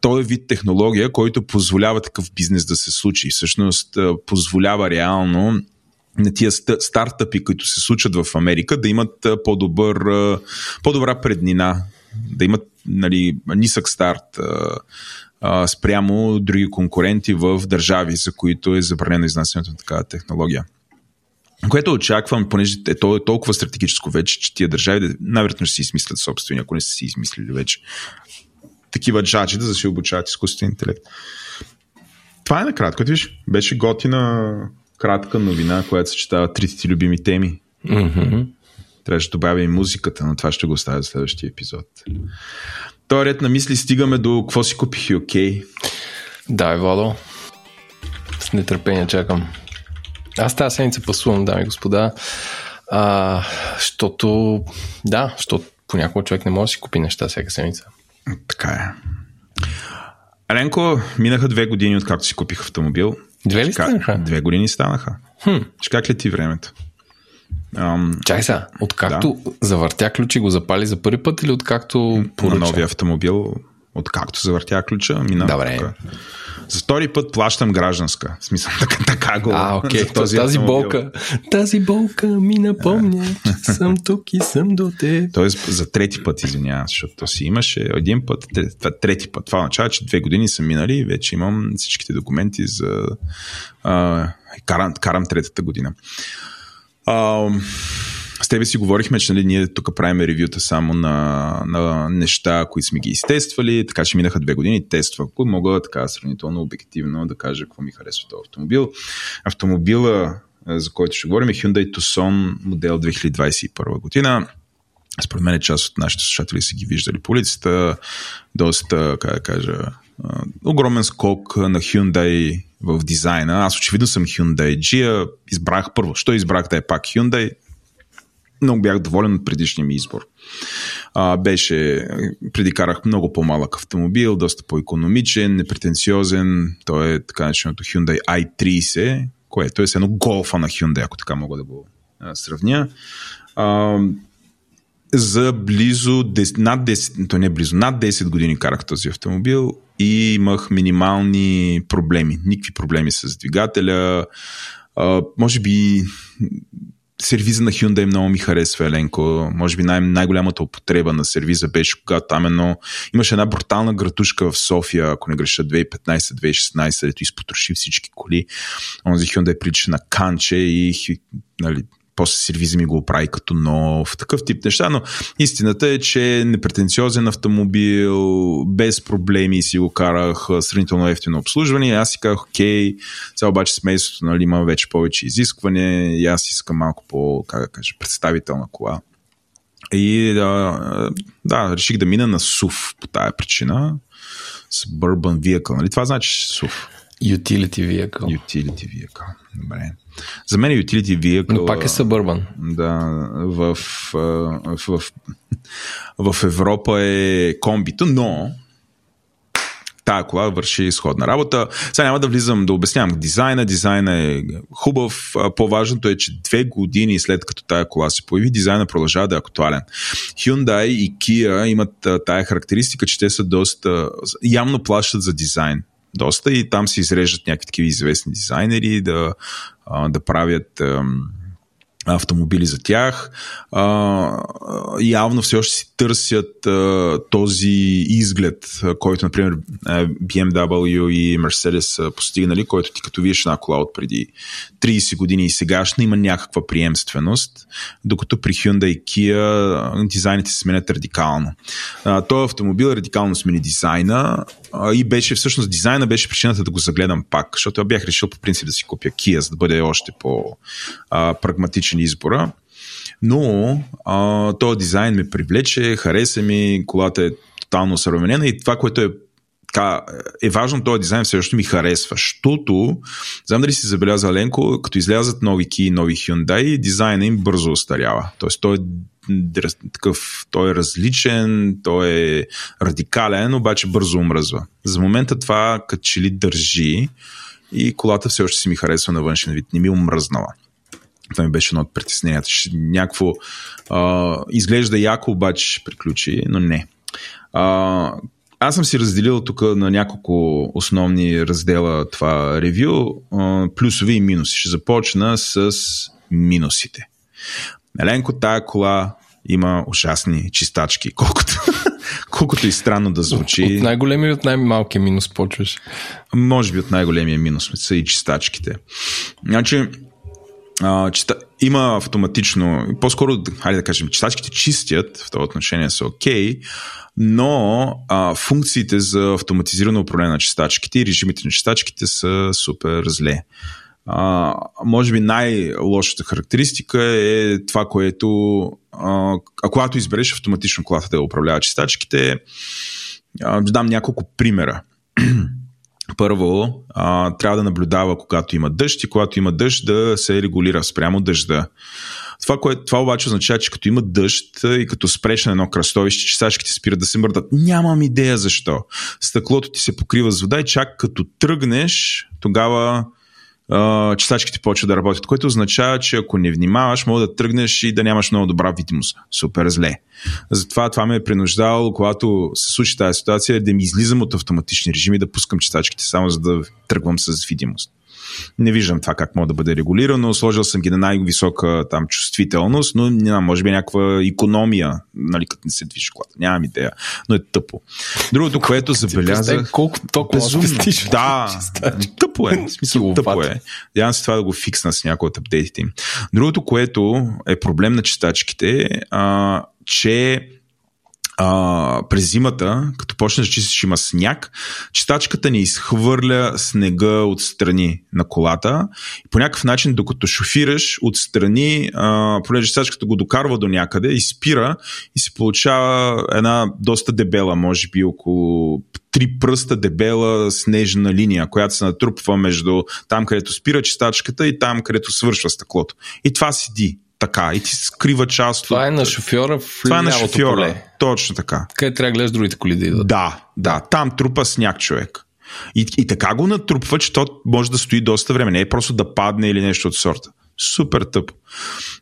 той е вид технология, който позволява такъв бизнес да се случи. Всъщност позволява реално на тия стартъпи, които се случат в Америка, да имат по-добър, по-добра преднина, да имат нали, нисък старт спрямо други конкуренти в държави, за които е забранено изнасянето на такава технология. Което очаквам, понеже е, то е толкова стратегическо вече, че тия държави най-вероятно ще си измислят собствени, ако не са си измислили вече такива джаджи да се обучават изкуствен интелект. Това е накратко. Виж, беше готина кратка новина, която съчетава трите ти любими теми. Mm-hmm. Трябваше да добавя и музиката, но това ще го оставя за следващия епизод. Той ред на мисли стигаме до какво си купих и окей. Okay. Да, Владо. С нетърпение чакам. Аз тази седмица пасувам, дами и господа. А, защото, да, защото понякога човек не може да си купи неща всяка седмица. Така е. Ренко, минаха две години откакто си купих автомобил. Две ли станаха? Две години станаха. Хм. Ще как ли ти времето? Ам... Чай сега, откакто да. завъртя ключи го запали за първи път или откакто поръча? На новия автомобил, откакто завъртя ключа, мина Добре. тук. За втори път плащам гражданска. В смисъл, (laughs) така, така го. А, окей. Okay. Този тази автомобил. болка, тази болка ми напомня, че съм тук и съм до те. Тоест, за трети път, извинявам, защото си имаше един път, трети път. Това означава, че две години са минали и вече имам всичките документи за... А, карам, карам третата година. А, с тебе си говорихме, че нали, ние тук правим ревюта само на, на неща, които сме ги изтествали, така че минаха две години тества. Ако мога така сравнително обективно да кажа какво ми харесва този автомобил. Автомобила, за който ще говорим е Hyundai Tucson модел 2021 година. Според мен част от нашите слушатели са ги виждали по улицата. Доста, как да кажа, огромен скок на Hyundai в дизайна. Аз очевидно съм Hyundai Gia. Избрах първо. Що избрах да е пак Hyundai? Много бях доволен от предишния ми избор. А, беше, преди карах много по-малък автомобил, доста по-економичен, непретенциозен. Той е така начинаното Hyundai i30, което е едно голфа на Hyundai, ако така мога да го а, сравня. А, за близо 10, над 10, то не е близо, над 10 години карах този автомобил и имах минимални проблеми. Никакви проблеми с двигателя. А, може би сервиза на Hyundai много ми харесва, Еленко. Може би най- най-голямата употреба на сервиза беше когато там едно... Имаше една брутална гратушка в София, ако не греша, 2015-2016, дето изпотроши всички коли. Онзи Hyundai прилича на канче и нали, после сервиза ми го оправи като нов, такъв тип неща, но истината е, че непретенциозен автомобил, без проблеми си го карах, сравнително ефтино обслужване аз си казах, окей, сега обаче семейството нали, има вече повече изискване и аз искам малко по, как да кажа, представителна кола. И да, да, реших да мина на SUV по тая причина. Suburban Vehicle, нали? Това значи SUV. Utility Vehicle. Utility Vehicle. Добре. За мен е Utility Vehicle... Но пак е Suburban. Да, в, в, в, в Европа е комбито, но тая кола върши изходна работа. Сега няма да влизам да обяснявам дизайна. Дизайна е хубав. По-важното е, че две години след като тая кола се появи, дизайна продължава да е актуален. Hyundai и Kia имат тая характеристика, че те са доста... явно плащат за дизайн доста и там се изреждат някакви такива известни дизайнери да, да правят автомобили за тях. Явно все още си търсят този изглед, който, например, BMW и Mercedes са постигнали, който ти като виеш една кола от преди 30 години и сегашна има някаква приемственост, докато при Hyundai и Kia дизайните се сменят радикално. А, автомобил радикално смени дизайна и беше всъщност дизайна беше причината да го загледам пак, защото я бях решил по принцип да си купя Kia, за да бъде още по-прагматичен избора. Но а, този дизайн ме привлече, хареса ми, колата е тотално съвременена и това, което е така, е важно този дизайн все още ми харесва, защото, знам дали си забеляза Ленко, като излязат нови Ки и нови Hyundai, дизайна им бързо остарява. Тоест той е такъв, той е различен, той е радикален, обаче бързо омръзва. За момента това като че ли държи и колата все още си ми харесва на външен вид, не ми е омръзнала. Това ми беше едно от притесненията. Някакво изглежда яко, обаче приключи, но не. А, аз съм си разделил тук на няколко основни раздела това ревю, плюсови и минуси. Ще започна с минусите. Еленко, тая кола има ужасни чистачки, колкото, (laughs) колкото и странно да звучи. От най-големия и от най-малкия минус почваш? Може би от най-големия минус са и чистачките. Значи, а, чиста... има автоматично, по-скоро, хайде да кажем, чистачките чистят, в това отношение са окей, okay, но а, функциите за автоматизирано управление на чистачките и режимите на чистачките са супер зле. А, може би най-лошата характеристика е това, което а, когато избереш автоматично колата да управлява чистачките, а, дам няколко примера. Първо, а, трябва да наблюдава когато има дъжд и когато има дъжд да се регулира спрямо дъжда. Това, кое, това обаче означава, че като има дъжд и като спреш на едно кръстовище, часачките спират да се мърдат. Нямам идея защо. Стъклото ти се покрива с вода и чак като тръгнеш, тогава а, читачките почват да работят, което означава, че ако не внимаваш, мога да тръгнеш и да нямаш много добра видимост. Супер зле. Затова това ме е принуждавало, когато се случи тази ситуация, да ми излизам от автоматични режими, да пускам читачките само за да тръгвам с видимост. Не виждам това как може да бъде регулирано. Сложил съм ги на най-висока там чувствителност, но няма, може би някаква економия, нали, като не се движи колата. Нямам идея, но е тъпо. Другото, което забелязах... Колко толкова безумно. Да, тъпо е. В смисъл, тъпо е. Надявам се това да го фиксна с някои от апдейтите им. Другото, което е проблем на читачките, а, че а, през зимата, като почнеш да чистиш има сняг, читачката ни изхвърля снега отстрани на колата и по някакъв начин, докато шофираш отстрани, а, понеже читачката го докарва до някъде, изпира и се получава една доста дебела, може би около три пръста дебела снежна линия, която се натрупва между там, където спира чистачката и там, където свършва стъклото. И това седи така и ти скрива част Това от... е на шофьора в Това е на шофьора, поле. точно така. Къде трябва да гледаш другите коли да идват. Да, да, там трупа сняг човек. И, и така го натрупва, че то може да стои доста време. Не е просто да падне или нещо от сорта. Супер тъпо.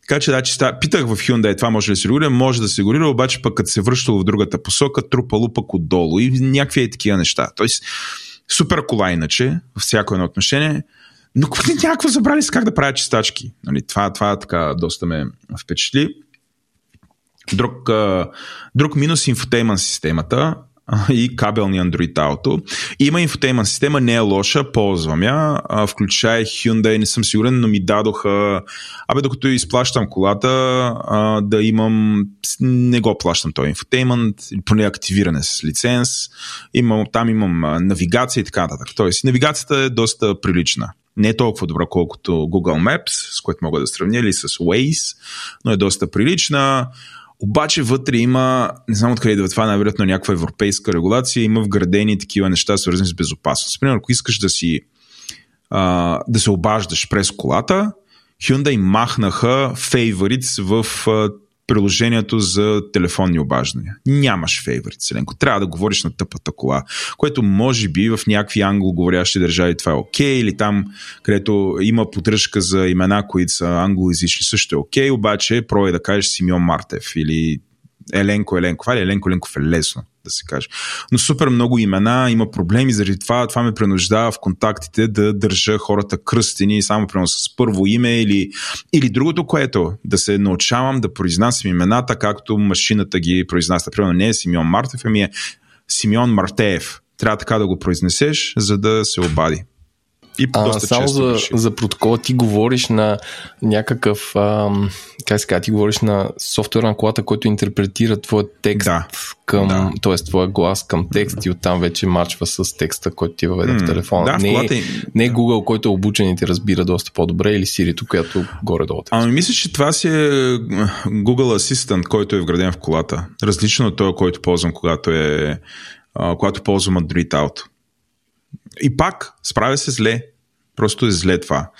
Така че, да, че ста... питах в Hyundai това може ли да се регулира, може да се регулира, обаче пък като се връщало в другата посока, трупало пък отдолу и някакви е такива неща. Тоест, супер кола иначе, във всяко едно отношение, но някакво забрали с как да правят чистачки. Нали, това, това така доста ме впечатли. Друг, друг минус инфотейман системата и кабелни Android Auto. Има инфотейман система, не е лоша, ползвам я, включая Hyundai, не съм сигурен, но ми дадоха, абе докато изплащам колата, да имам, не го плащам този инфотеймент, поне активиране с лиценз, имам, там имам навигация и така нататък. Тоест, навигацията е доста прилична не е толкова добра, колкото Google Maps, с което мога да сравня, или с Waze, но е доста прилична. Обаче вътре има, не знам откъде идва това, най-вероятно някаква европейска регулация, има вградени такива неща, свързани с безопасност. Примерно, ако искаш да си а, да се обаждаш през колата, Hyundai махнаха favorites в а, приложението за телефонни обаждания. Нямаш фейворит, Селенко. Трябва да говориш на тъпата кола, което може би в някакви англоговорящи държави това е окей, или там, където има поддръжка за имена, които са англоязични, също е окей, обаче пробай да кажеш Симеон Мартев или Еленко Еленко. Това ли Еленко Еленков е лесно да се каже. Но супер много имена, има проблеми заради това. Това ме принуждава в контактите да държа хората кръстени само примерно с първо име или, или другото, което да се научавам да произнасям имената, както машината ги произнася. Примерно не е Симеон Мартев, ами е Симеон Мартеев. Трябва така да го произнесеш, за да се обади. И а, само за, за протокола ти говориш на някакъв, ам, как се ти говориш на софтуер на колата, който интерпретира твоя текст да. към, да. т.е. твоя глас към текст mm-hmm. и оттам вече мачва с текста, който ти въведе mm-hmm. в телефона. Да, не, в колата... не е Google, който е обучен и ти разбира доста по-добре или Siri, която горе-долу. Ами мисля, че това си е Google Assistant, който е вграден в колата. Различно от този, който ползвам, когато е когато ползвам Android Auto. И пак, справя се зле. Просто е зле това.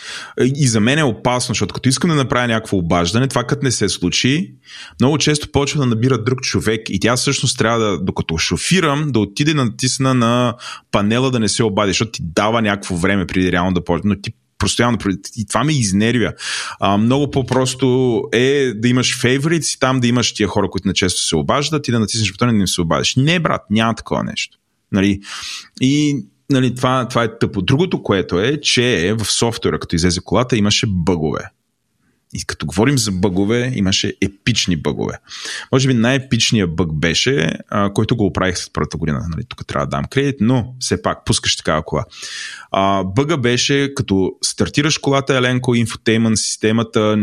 И за мен е опасно, защото като искам да направя някакво обаждане, това като не се случи, много често почва да набира друг човек и тя всъщност трябва да, докато шофирам, да отиде натисна на панела да не се обади, защото ти дава някакво време преди реално да почне, но ти постоянно. И това ме изнервя. А, много по-просто е да имаш фейворитс и там да имаш тия хора, които често се обаждат и да натиснеш бутона и да не се обадиш. Не, брат, няма такова нещо. Нали? И нали, това, това е тъпо. Другото, което е, че в софтуера, като излезе колата, имаше бъгове. И като говорим за бъгове, имаше епични бъгове. Може би най-епичният бъг беше, а, който го оправих след първата година. Нали, тук трябва да дам кредит, но все пак пускаш такава кола. А, бъга беше, като стартираш колата Еленко, инфотеймент системата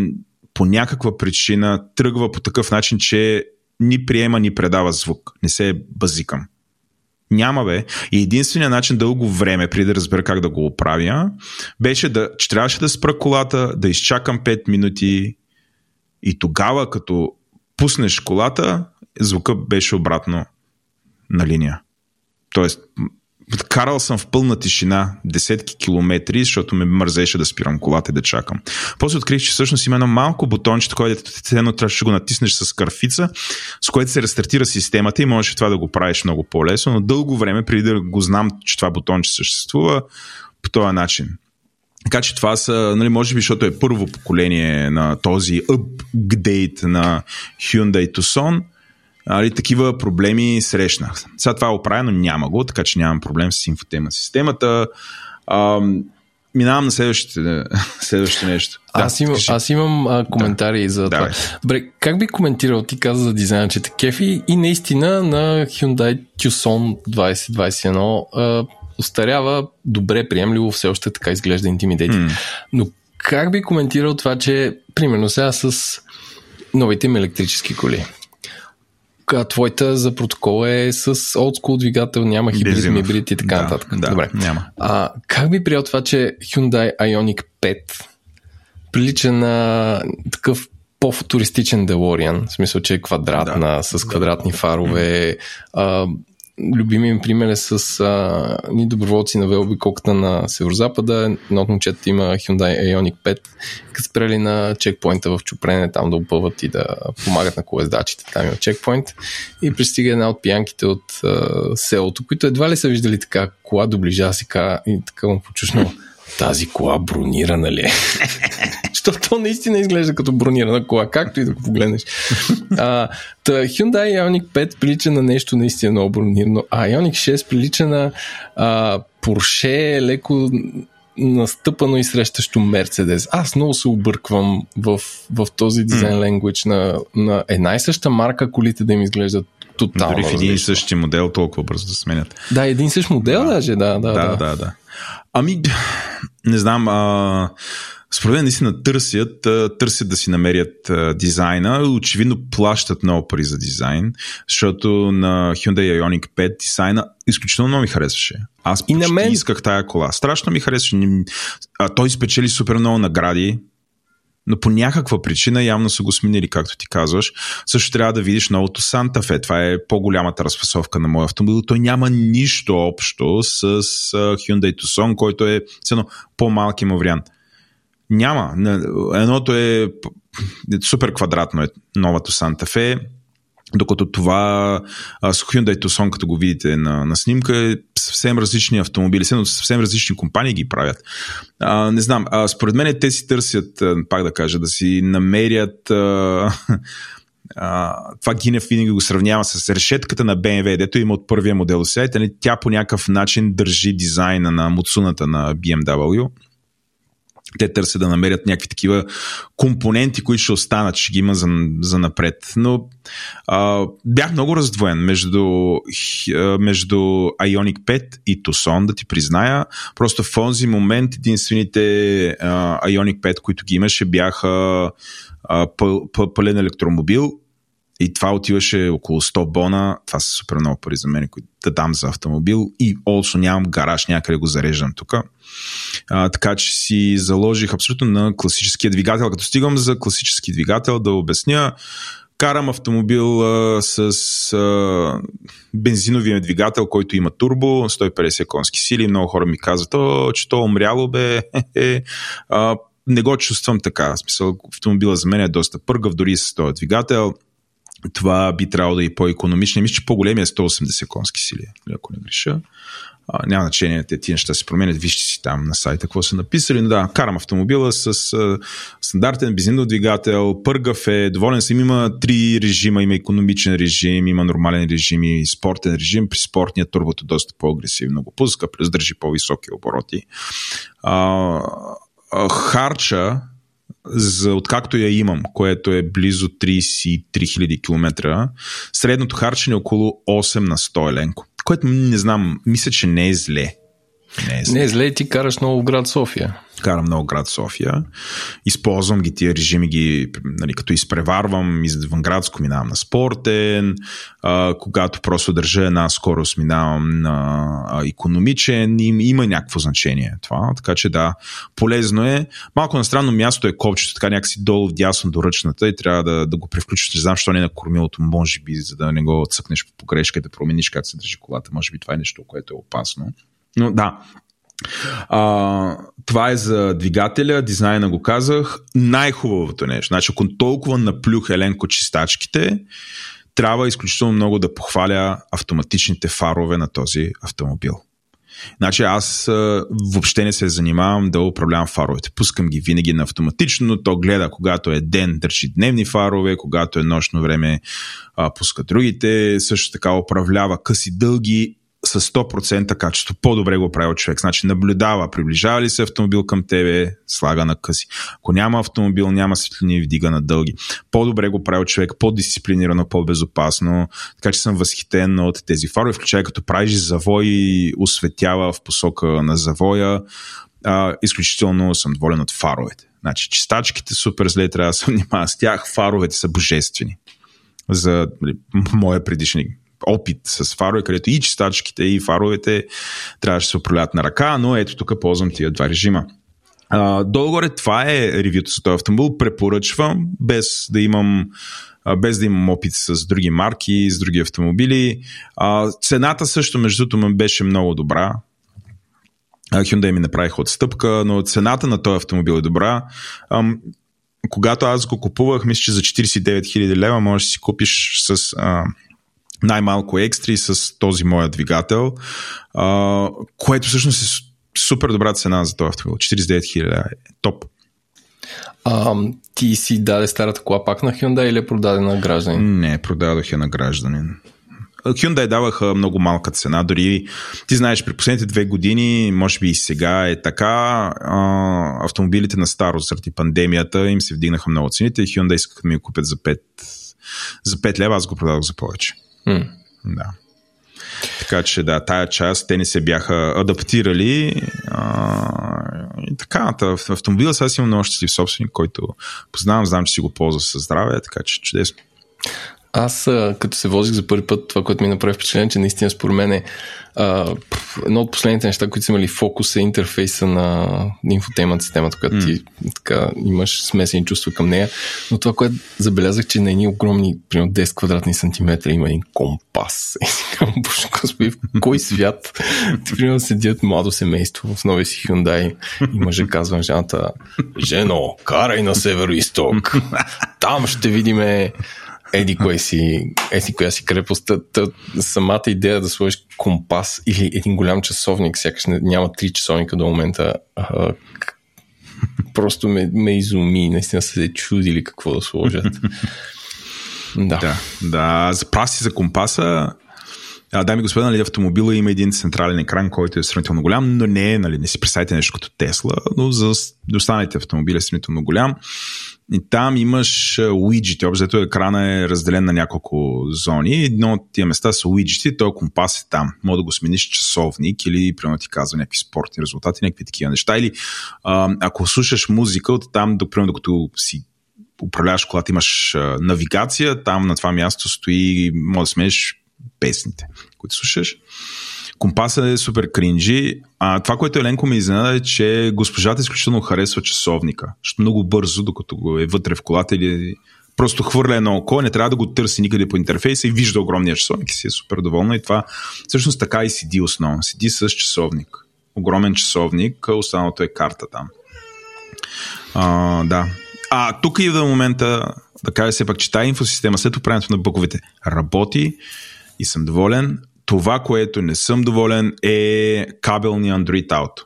по някаква причина тръгва по такъв начин, че ни приема, ни предава звук. Не се базикам. Няма бе. И единственият начин дълго време, преди да разбера как да го оправя, беше да, че трябваше да спра колата, да изчакам 5 минути и тогава, като пуснеш колата, звука беше обратно на линия. Тоест, Карал съм в пълна тишина десетки километри, защото ме мързеше да спирам колата и да чакам. После открих, че всъщност има едно малко бутонче, което едно трябваше да го натиснеш с кърфица, с което се рестартира системата и можеш това да го правиш много по-лесно, но дълго време, преди да го знам, че това бутонче съществува, по този начин. Така че това са, нали, може би, защото е първо поколение на този update на Hyundai Tucson, нали, такива проблеми срещнах. Сега това е оправено, няма го, така че нямам проблем с инфотема системата. Ам, минавам на следващите, (laughs) следващото нещо. Да, аз, имам, аз имам а, коментари да. за това. Бре, как би коментирал, ти каза за дизайна, че те кефи и наистина на Hyundai Tucson 2021 а, устарява добре, приемливо, все още така изглежда Intimidating. Mm. Но как би коментирал това, че примерно сега с новите им електрически коли, а твоята за протокол е с олдскул двигател, няма хибрид, мибрид и така да, нататък. Да, Добре. Няма. А, как би приел това, че Hyundai Ioniq 5 прилича на такъв по-футуристичен DeLorean, в смисъл, че е квадратна, да, с квадратни да. фарове, а, любимият им пример е с а, ни доброволци на велобикоката на Северо-Запада. Едно от момчета има Hyundai Ioniq 5, като спрели на чекпоинта в Чупрене, там да опъват и да помагат на колездачите. Там има чекпоинт. И пристига една от пиянките от а, селото, които едва ли са виждали така кола доближа си и така му почушнал тази кола бронирана ли е? (laughs) Защото то наистина изглежда като бронирана кола, както и да го погледнеш. А, та, Hyundai Ioniq 5 прилича на нещо наистина много бронирано, а Ioniq 6 прилича на а, Porsche леко настъпано и срещащо Мерцедес. Аз много се обърквам в, в този дизайн mm. на, на една и съща марка колите да им изглеждат тотално. Дори в един и същи модел толкова бързо да сменят. Да, един същ модел да. даже, да, да. Да, да, да. да. Ами, не знам, а, според мен наистина търсят, търсят да си намерят дизайна. Очевидно плащат много пари за дизайн, защото на Hyundai Ioniq 5 дизайна изключително много ми харесваше. Аз и на мен... исках тая кола. Страшно ми харесваше. А, той спечели супер много награди но по някаква причина явно са го сменили, както ти казваш. Също трябва да видиш новото Санта Фе. Това е по-голямата разфасовка на моя автомобил. Той няма нищо общо с Hyundai Tucson, който е цено по-малки му вариант. Няма. Едното е супер квадратно е новото Санта Фе, докато това с Hyundai Tucson, като го видите на, на снимка, е съвсем различни автомобили, съвсем различни компании ги правят. А, не знам, а, според мен те си търсят, пак да кажа, да си намерят а, а, това Гинев винаги го сравнява с решетката на BMW, дето има от първия модел сега, тя по някакъв начин държи дизайна на муцуната на BMW те търсят да намерят някакви такива компоненти, които ще останат, ще ги има за, за напред. Но а, бях много раздвоен между, между Ionic 5 и Tucson, да ти призная. Просто в този момент единствените а, Ionic 5, които ги имаше, бяха пълен електромобил и това отиваше около 100 бона. Това са супер много пари за мен, които да дам за автомобил. И also нямам гараж, някъде го зареждам тук. така че си заложих абсолютно на класическия двигател. Като стигам за класически двигател, да обясня, карам автомобил а, с а, бензиновия двигател, който има турбо, 150 конски сили. Много хора ми казват, О, че то умряло бе. а, не го чувствам така. В смисъл, автомобила за мен е доста пъргав, дори с този двигател това би трябвало да е по-економично. Мисля, че по-големия е 180 конски сили, ако не греша. А, няма значение, те тия неща се променят, вижте си там на сайта какво са написали, но да, карам автомобила с а, стандартен бензинов двигател, пъргав е, доволен съм, има три режима, има економичен режим, има нормален режим и спортен режим, при спортния турбото доста по-агресивно го пуска, плюс държи по-високи обороти. А, харча, за откакто я имам, което е близо 33 000 км, средното харчене е около 8 на 100 еленко. Което не знам, мисля, че не е зле. Не е зле. Не е зле, ти караш много в град София карам много град София. Използвам ги тия режими, ги, нали, като изпреварвам, извънградско минавам на спортен, а, когато просто държа една скорост, минавам на а, економичен, им, има някакво значение това, така че да, полезно е. Малко на странно място е копчето, така някакси долу дясно до ръчната и трябва да, да го превключиш. Не знам, защо не е на кормилото, може би, за да не го цъкнеш по погрешка и да промениш как се държи колата. Може би това е нещо, което е опасно. Но да, а, това е за двигателя, дизайна го казах. Най-хубавото нещо. Значи, ако толкова наплюх Еленко чистачките, трябва изключително много да похваля автоматичните фарове на този автомобил. Значи аз а, въобще не се занимавам да управлявам фаровете. Пускам ги винаги на автоматично, то гледа когато е ден, държи дневни фарове, когато е нощно време, а, пуска другите, също така управлява къси дълги с 100% качество. По-добре го прави човек. Значи наблюдава, приближава ли се автомобил към тебе, слага на къси. Ако няма автомобил, няма светлини, вдига на дълги. По-добре го прави човек, по-дисциплинирано, по-безопасно. Така че съм възхитен от тези фарове, включая като правиш завой осветява в посока на завоя. А, изключително съм доволен от фаровете. Значи, чистачките супер зле, трябва да се внимава с тях. Фаровете са божествени за нали, моя предишник опит с фарове, където и чистачките, и фаровете трябваше да се управляват на ръка, но ето тук ползвам тия два режима. Uh, долу-горе това е ревюто за този автомобил. Препоръчвам, без да имам без да имам опит с други марки, с други автомобили. Цената също, между другото, беше много добра. Hyundai ми направиха отстъпка, но цената на този автомобил е добра. Когато аз го купувах, мисля, че за 49 000 лева можеш да си купиш с най-малко екстри с този моя двигател, а, което всъщност е супер добра цена за този автомобил. 49 000 е топ. А, ти си даде старата кола пак на Hyundai или е продадена на гражданин? Не, продадох я на гражданин. Hyundai даваха много малка цена, дори ти знаеш, при последните две години, може би и сега е така, а, автомобилите на старо заради пандемията им се вдигнаха много цените и Hyundai искаха да ми го купят за 5, за 5 лева, аз го продадох за повече. Mm. Да. Така че да, тая част те не се бяха адаптирали. А, и така, в автомобила сега си имам много щастлив собственик, който познавам, знам, че си го ползва със здраве, така че чудесно. Аз, като се возих за първи път, това, което ми направи впечатление, че наистина според мен е а, едно от последните неща, които са имали фокус е интерфейса на инфотеймент системата, която mm. ти така, имаш смесени чувства към нея. Но това, което забелязах, че на едни огромни, примерно 10 квадратни сантиметра има един компас. (laughs) И си казвам, господи, в кой свят? (laughs) Примерно, седят младо семейство в новия си Hyundai и мъже казва на жената, жено, карай на северо-исток. (laughs) Там ще видиме еди кое си, еди коя си крепост. Самата идея да сложиш компас или един голям часовник, сякаш няма три часовника до момента, а, просто ме, ме изуми. Наистина са се чудили какво да сложат. да. да. Да, за праси за компаса. А, дами и господа, нали, автомобила има един централен екран, който е сравнително голям, но не е, нали, не си представите нещо като Тесла, но за останалите автомобили е сравнително голям. И там имаш уиджити. Обзето екрана е разделен на няколко зони. Едно от тия места са уиджити, този компас е там. Може да го смениш часовник или, примерно, ти казва някакви спортни резултати, някакви такива неща. Или ако слушаш музика, от там, до, примерно, докато си управляваш колата, имаш навигация, там на това място стои, може да смениш песните, които слушаш. Компаса е супер кринджи. А това, което Еленко ми изненада е, че госпожата изключително харесва часовника. Защото много бързо, докато го е вътре в колата или просто хвърля едно око, не трябва да го търси никъде по интерфейса и вижда огромния часовник и си е супер доволна. И това всъщност така и седи основно. Седи с часовник. Огромен часовник, останалото е карта там. А, да. А тук и в момента, да кажа все пак, че тази инфосистема след управянето на бъковете работи и съм доволен. Това, което не съм доволен е кабелния Android Auto,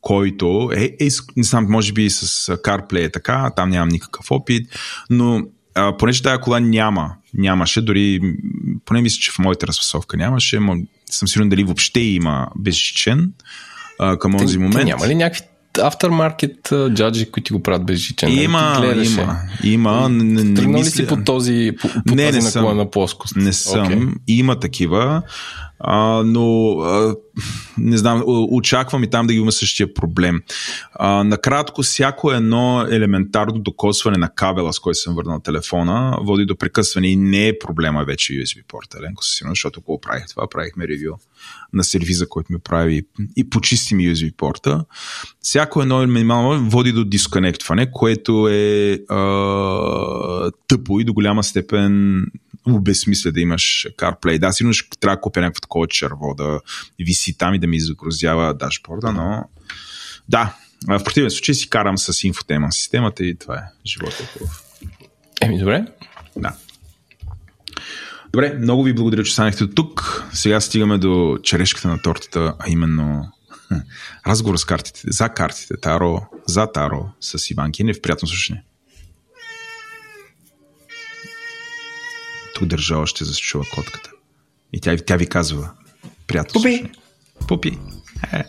който е, е не знам, може би с CarPlay е така, там нямам никакъв опит, но а, понеже тази кола няма, нямаше, дори поне мисля, че в моята разфасовка нямаше, съм сигурен дали въобще има безжичен а, към този момент. Няма ли някакви автормаркет джаджи, които го правят безжичен. Има, има, има. Не, не, Тръгнал ли си по този, по, по не, тази не съм, на плоскост? Не съм. Okay. Има такива. А, но а, не знам, очаквам и там да има същия проблем. А, накратко, всяко едно елементарно докосване на кабела, с който съм върнал телефона, води до прекъсване и не е проблема вече USB порта, Еленко, сигурно, защото ако правих това, правихме ревю на сервиза, който ми прави и почистим USB порта. Всяко едно минимално води до дисконектване, което е а, тъпо и до голяма степен обезмисля да имаш CarPlay. Да, сигурно ще трябва да купя някакво такова черво, да виси там и да ми загрузява дашборда, но да, в противен случай си карам с инфотема системата и това е живота е хубав. Еми, добре. Да. Добре, много ви благодаря, че станахте от тук. Сега стигаме до черешката на тортата, а именно (laughs) разговор с картите, за картите, Таро, за Таро с Иван Кинев. Приятно слушане. Тук държа още за чува котката. И тя, тя ви казва приятно Пупи. слушане. Пупи. Е.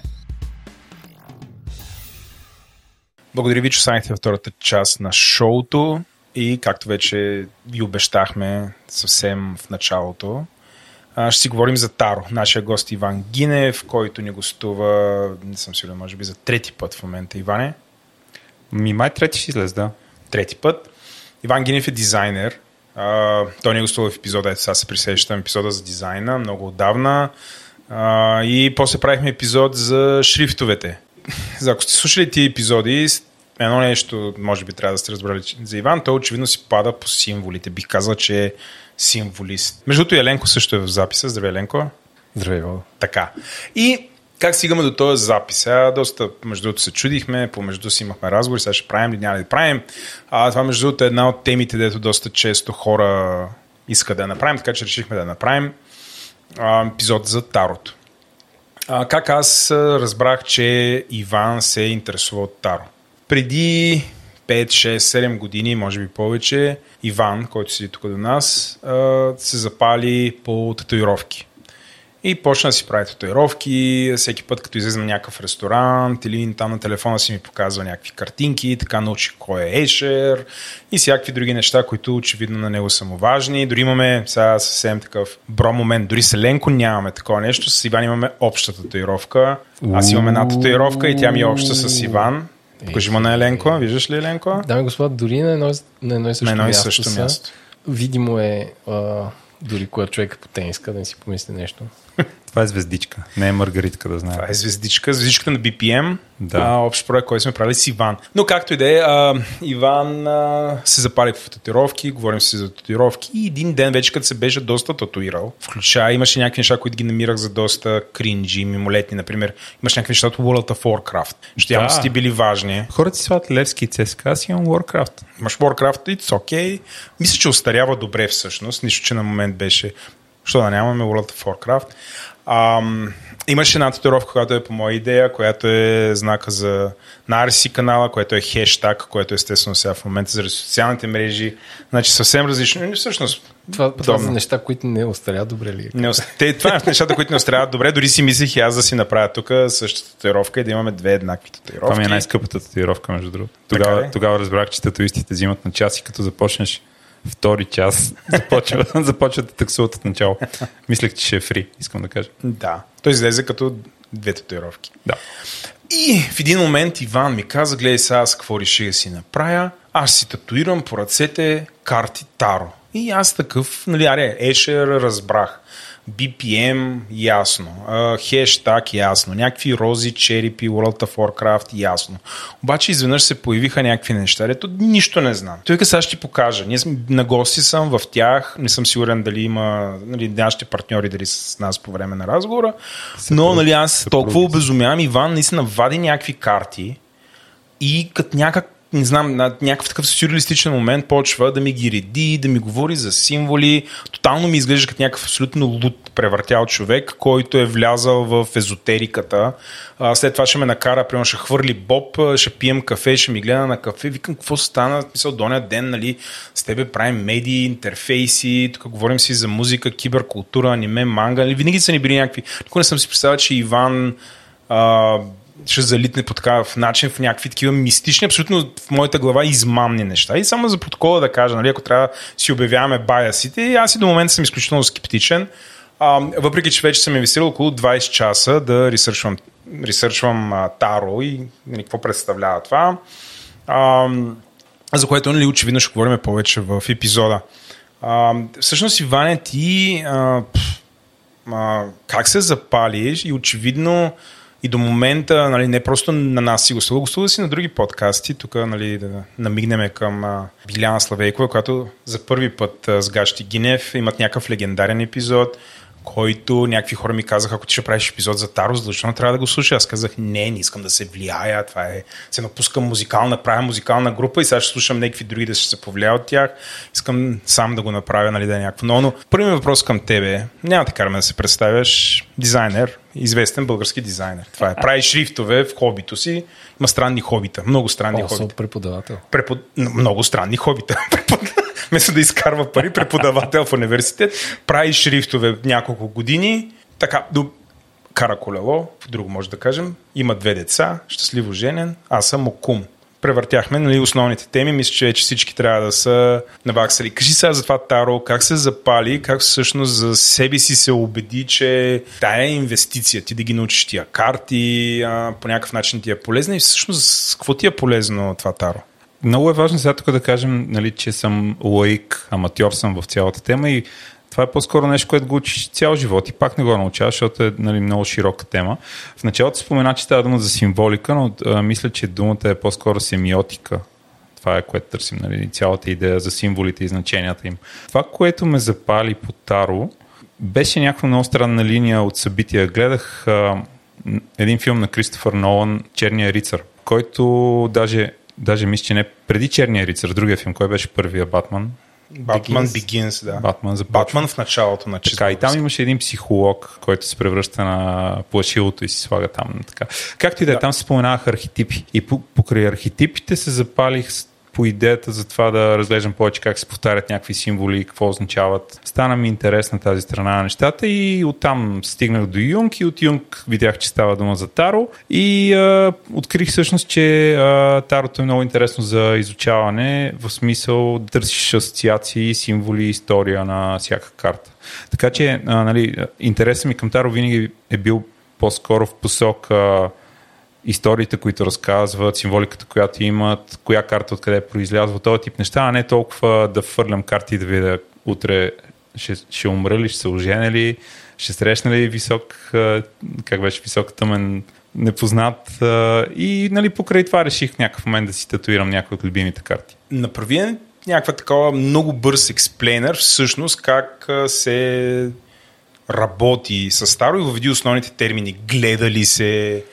Благодаря ви, че останахте във втората част на шоуто и както вече ви обещахме съвсем в началото, ще си говорим за Таро. Нашия гост Иван Гинев, който ни гостува, не съм сигурен, може би за трети път в момента. Иване, Ми май трети ще излез, да. трети път. Иван Гинев е дизайнер. А, той не гостува в епизода, ето сега се присещам, епизода за дизайна, много отдавна. А, и после правихме епизод за шрифтовете. (laughs) За ако сте слушали тия епизоди, едно нещо, може би трябва да сте разбрали за Иван, той очевидно си пада по символите. Бих казал, че е символист. Между другото, Еленко също е в записа. Здравей, Еленко. Здравей, Владо. Така. И как стигаме до този запис? Сега доста, между другото, се чудихме, помежду си имахме разговори, сега ще правим ли, няма ли да правим. А, това, между другото, е една от темите, дето доста често хора искат да направим, така че решихме да направим. А, епизод за Тарото. А, как аз разбрах, че Иван се интересува от Таро? Преди 5, 6, 7 години, може би повече, Иван, който седи тук до нас, се запали по татуировки. И почна да си прави татуировки, всеки път като излезе на някакъв ресторант или там на телефона си ми показва някакви картинки, така научи кой е Ешер и всякакви други неща, които очевидно на него са му важни. Дори имаме сега съвсем такъв бро момент, дори с Еленко нямаме такова нещо, с Иван имаме обща татуировка. Аз имам една татуировка и тя ми е обща с Иван. Покажи му на Еленко, виждаш ли Еленко? И господа, дори на едно, на едно и също, На едно и място, също са. място. Видимо е а, дори когато човек е по тениска, да не си помисли нещо. (laughs) Това е звездичка, не е маргаритка, да знае. Това е звездичка, звездичката на BPM. Да. А, общ проект, който сме правили с Иван. Но както и да е, Иван а, се запали в татуировки, говорим си за татуировки и един ден вече, като се беше доста татуирал, включая, имаше някакви неща, които ги намирах за доста кринджи, мимолетни, например. Имаше някакви неща от World of Warcraft. Явно Да. са ти били важни. Хората си слагат Левски и ЦСКА, аз имам Warcraft. Имаш Warcraft, it's okay. Мисля, че остарява добре всъщност, нищо, че на момент беше, що да нямаме World of Warcraft. Ам, имаше една татуировка, която е по моя идея, която е знака за на RC канала, което е хештаг, което естествено сега в момента заради социалните мрежи. Значи съвсем различно. Не, Всъщност, Това, това са неща, които не остарят добре ли? Не, те, това е нещата, които не остаряват добре. Дори си мислих и аз да си направя тук същата татуировка и да имаме две еднакви татуировки. Това ми е най-скъпата татуировка, между другото. Тогава, тогава разбрах, че татуистите взимат на час и като започнеш втори час, започва, (laughs) започват да таксуват от начало. Мислех, че ще е фри, искам да кажа. Да. Той излезе като две татуировки. Да. И в един момент Иван ми каза, гледай сега аз какво реших да си направя. Аз си татуирам по ръцете карти Таро. И аз такъв, нали, аре, Ешер разбрах. BPM ясно, хештаг ясно, някакви рози, черепи, World of Warcraft ясно. Обаче изведнъж се появиха някакви неща, ето нищо не знам. Той сега ще ти покажа. Ние сме, на гости съм в тях, не съм сигурен дали има нали, нашите партньори дали с нас по време на разговора, но нали, аз толкова обезумявам. Иван наистина вади някакви карти и като някак не знам, на някакъв такъв сюрреалистичен момент почва да ми ги реди, да ми говори за символи. Тотално ми изглежда като някакъв абсолютно луд превъртял човек, който е влязал в езотериката. А, след това ще ме накара, примерно ще хвърли боб, ще пием кафе, ще ми гледа на кафе. Викам, какво стана? Мисъл, доня ден, нали, с тебе правим медии, интерфейси, тук говорим си за музика, киберкултура, аниме, манга. Нали, Винаги са ни били някакви. Никога не съм си представил, че Иван а, ще залитне по такав начин в някакви такива мистични, абсолютно в моята глава измамни неща. И само за протокола да кажа, нали, ако трябва да си обявяваме баясите, аз и до момента съм изключително скептичен. А, въпреки, че вече съм инвестирал около 20 часа да ресърчвам, ресърчвам а, Таро и нали, какво представлява това. А, за което нали, очевидно ще говорим повече в епизода. А, всъщност, Иване, ти а, пф, а, как се запалиш и очевидно и до момента, нали, не просто на нас си гостува, гостува си на други подкасти, тук нали, да намигнем към Биляна Славейкова, която за първи път с Гащи Гинев имат някакъв легендарен епизод, който някакви хора ми казаха, ако ти ще правиш епизод за Таро, задължително трябва да го слуша. Аз казах, не, не искам да се влияя, това е, се напускам музикална, правя музикална група и сега ще слушам някакви други да ще се повлия от тях. Искам сам да го направя, нали, да е някакво. Но, но първият въпрос към тебе, няма да караме да се представяш, дизайнер, известен български дизайнер. Това е. Прави шрифтове в хобито си. Има странни хобита. Много странни О, хобита. преподавател. Препод... Много странни хобита. (laughs) Вместо да изкарва пари, преподавател в университет, прави шрифтове няколко години. Така, до... кара колело, друго може да кажем. Има две деца, щастливо женен. Аз съм окум. Превъртяхме нали, основните теми. Мисля, че вече всички трябва да са наваксали. Кажи сега за това Таро, как се запали, как всъщност за себе си се убеди, че тая е инвестиция, ти да ги научиш тия карти, а, по някакъв начин ти е полезна и всъщност с какво ти е полезно това Таро? Много е важно сега тук да кажем, нали, че съм лаик, аматьор съм в цялата тема и това е по-скоро нещо, което го учиш цял живот и пак не го научаваш, защото е нали, много широка тема. В началото спомена, че става дума за символика, но а, мисля, че думата е по-скоро семиотика. Това е което търсим, нали, цялата идея за символите и значенията им. Това, което ме запали по Таро, беше някаква много странна линия от събития. Гледах а, един филм на Кристофър Нолан, Черния рицар, който даже, даже мисля, че не преди Черния рицар, другия филм, кой беше първия Батман? Батман Begins, да. Батман започва. Батман в началото на Така, и там имаше един психолог, който се превръща на плашилото и си слага там. Така. Както и да е, там се споменаваха архетипи. И по, покрай архетипите се запалих по идеята за това да разглеждам повече как се повтарят някакви символи, какво означават. Стана ми интересна тази страна на нещата и оттам стигнах до Юнг и от Юнг видях, че става дума за Таро и а, открих всъщност, че а, Тарото е много интересно за изучаване, в смисъл да търсиш асоциации, символи, история на всяка карта. Така че а, нали, интересът ми към Таро винаги е бил по-скоро в посока историите, които разказват, символиката, която имат, коя карта откъде произлязва, този тип неща, а не толкова да фърлям карти и да видя утре ще, ще умра ли, ще се оженя ли, ще срещна ли висок, как беше висок тъмен непознат и нали, покрай това реших в някакъв момент да си татуирам някои от любимите карти. Направи е някаква такава много бърз експлейнер всъщност как се работи с Таро и въведи основните термини. Гледа ли се,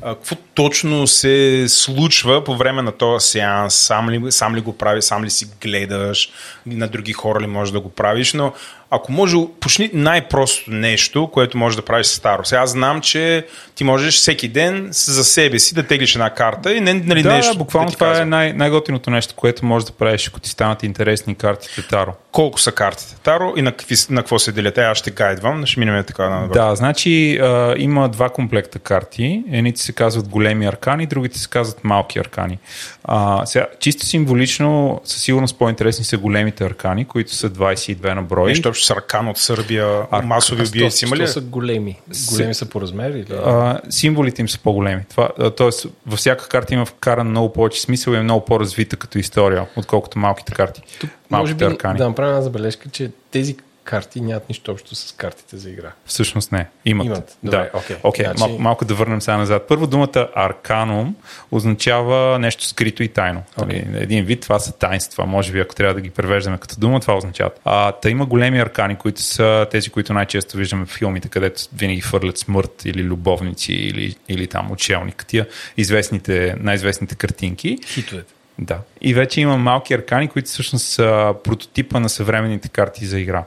какво точно се случва по време на този сеанс, сам ли, сам ли го прави, сам ли си гледаш, на други хора ли можеш да го правиш, но ако може, почни най-простото нещо, което можеш да правиш с Таро. Сега аз знам, че ти можеш всеки ден за себе си да теглиш една карта и не, нали, да, нещо. да, буквално това казва. е най- най-готиното нещо, което можеш да правиш, ако ти станат интересни картите Таро. колко са картите Таро и на, какви, на какво се делят. Е, аз ще гайдвам, ще минем така на Да, значи а, има два комплекта карти. Едните се казват големи аркани, другите се казват малки аркани. А, сега, чисто символично, със сигурност по-интересни са големите аркани, които са 22 на брой. Нещо общо с Аркан от Сърбия, Арк- масови убийци Що, има ли? са големи? Големи са по размер или? А, символите им са по-големи. Това, а, тоест, във всяка карта има вкаран много повече смисъл и е много по-развита като история, отколкото малките карти. Може малките би аркани. да направя една забележка, че тези карти нямат нищо общо с картите за игра. Всъщност не. Имат. Имат. Да. Добре, окей. окей. Значи- Мал, малко да върнем сега назад. Първо думата арканум означава нещо скрито и тайно. Okay. Един вид това са тайнства. Може би ако трябва да ги превеждаме като дума, това означава. А, та има големи аркани, които са тези, които най-често виждаме в филмите, където винаги хвърлят смърт или любовници или, или там отшелник. Тия известните, най-известните картинки. Хитовете. Да. И вече има малки аркани, които всъщност са прототипа на съвременните карти за игра.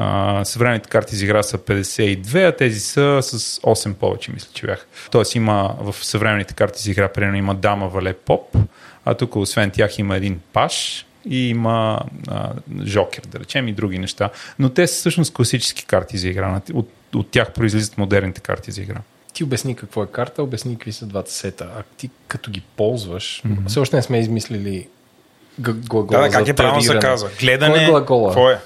А, съвременните карти за игра са 52, а тези са с 8 повече, мисля, че бях. Тоест има в съвременните карти за игра, примерно има дама, вале, поп, а тук освен тях има един паш и има а, жокер, да речем, и други неща. Но те са всъщност класически карти за игра. От, от тях произлизат модерните карти за игра. Ти обясни какво е карта, обясни какви са двата сета. А ти като ги ползваш, mm-hmm. все още не сме измислили глагола Да, да, как за е правилно се казва? Гледане. Кой е глагола? Какво е?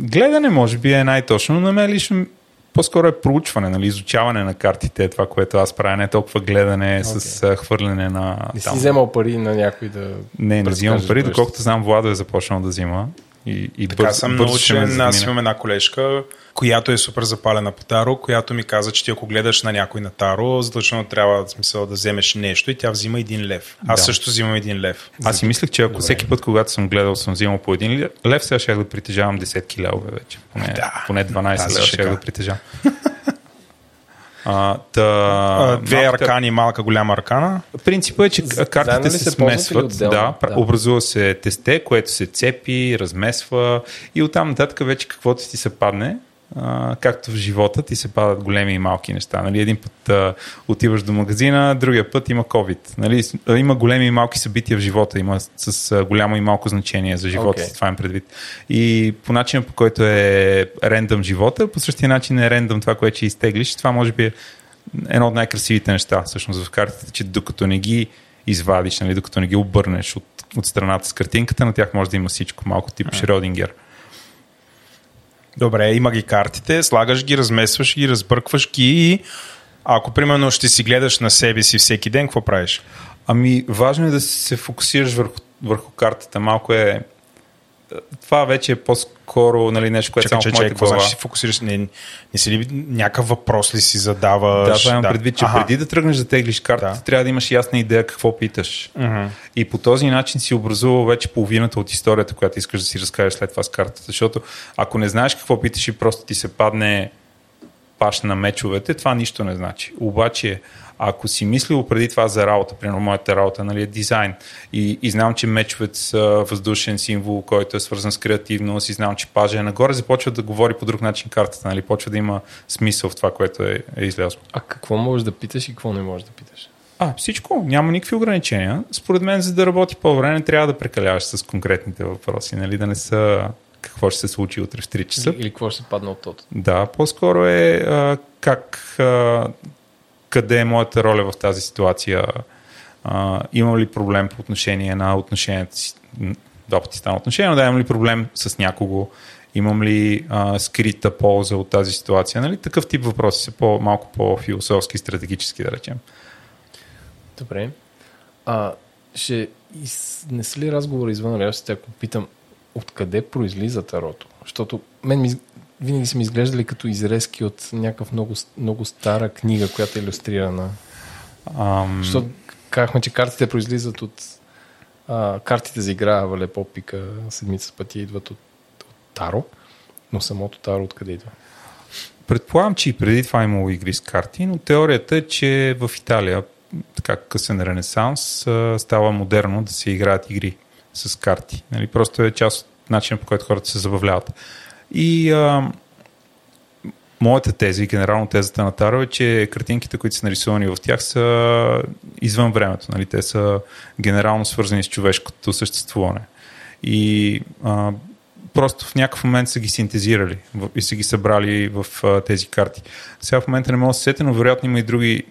Гледане може би е най-точно, но на мен лично по-скоро е проучване, нали, изучаване на картите, е това, което аз правя, не толкова гледане okay. с хвърляне на... Не си там. вземал пари на някой да... Не, не взимам пари, доколкото знам, Владо е започнал да взима. И, и Така бързо, съм ме научен. Аз имам една колежка, която е супер запалена по Таро, която ми каза, че ти ако гледаш на някой на Таро, задължително трябва в смисъл да вземеш нещо и тя взима един лев. Аз Да. също взимам един лев. Аз си мислех, че ако всеки път, когато съм гледал, съм взимал по един лев, сега ще да притежавам десетки левове вече. Поне, Да. поне 12 Тази лева ще да притежавам. (laughs) А, та, А, Две малката- аркани, малка, голяма аркана. Принципът е, че картите се, се смесват. Да, Да. образува се тесте, което се цепи, размесва и оттам нататък вече каквото ти се падне, а, както в живота ти се падат големи и малки неща. Нали? Един път а, отиваш до магазина, другия път има COVID. Нали? Има големи и малки събития в живота, има с, а, голямо и малко значение за живота, okay. това им предвид. И по начина по който е рендъм живота, по същия начин е рендъм това, което ще изтеглиш. Това може би е едно от най-красивите неща всъщност в картите, че докато не ги извадиш, нали, докато не ги обърнеш от, от страната с картинката, на тях може да има всичко, малко тип Шрёдингер. Добре, има ги картите, слагаш ги, размесваш ги, разбъркваш ги и ако примерно ще си гледаш на себе си всеки ден, какво правиш? Ами, важно е да се фокусираш върху, върху картата. Малко е... Това вече е по-скоро нали, нещо, което Чакай, само че, в моята глава. значи си фокусираш? Не, не си ли някакъв въпрос ли си задаваш? Да, това имам предвид, че Аха. преди да тръгнеш да теглиш картата, Да. трябва да имаш ясна идея какво питаш. Мгм. И по този начин си образувал вече половината от историята, която искаш да си разкажеш след това с картата. Защото ако не знаеш какво питаш и просто ти се падне паш на мечовете, това нищо не значи. Обаче, ако си мислил преди това за работа, примерно моята работа нали, е дизайн и, и знам, че мечовете са въздушен символ, който е свързан с креативност и знам, че пажа е нагоре, започва да говори по друг начин картата, нали, почва да има смисъл в това, което е, е излязло. А какво можеш да питаш и какво не можеш да питаш? А, всичко. Няма никакви ограничения. Според мен, за да работи по-добре, не трябва да прекаляваш с конкретните въпроси, нали? Да не са какво ще се случи утре в 3 часа. Или, или какво ще се падне от тото? Да, по-скоро е а, как, а, къде е моята роля в тази ситуация. А, имам ли проблем по отношение на отношенията си? Два пъти стана отношение, но да, имам ли проблем с някого? Имам ли а, скрита полза от тази ситуация? Нали? Такъв тип въпроси са по, малко по-философски стратегически, да речем. Добре. А, ще изнесли ли разговор извън реалностите, ако питам откъде произлиза тарото? Защото мен ми, винаги са ми изглеждали като изрезки от някакъв много, много стара книга, която е иллюстрирана. Ам... Защото казахме, че картите произлизат от а, картите за игра Валепо Пика седмица пъти идват от, от Таро, но самото Таро откъде идва? Предполагам, че и преди това е имало игри с карти, но теорията е, че в Италия, така късен ренесанс, става модерно да се играят игри с карти. Нали? Просто е част от начина по който хората се забавляват. И а, моята теза и генерално тезата на Таро е, че картинките, които са нарисувани в тях са извън времето. Нали? Те са генерално свързани с човешкото съществуване. И а, просто в някакъв момент са ги синтезирали и са ги събрали в а, тези карти. Сега в момента не мога да се сетя, но вероятно има и други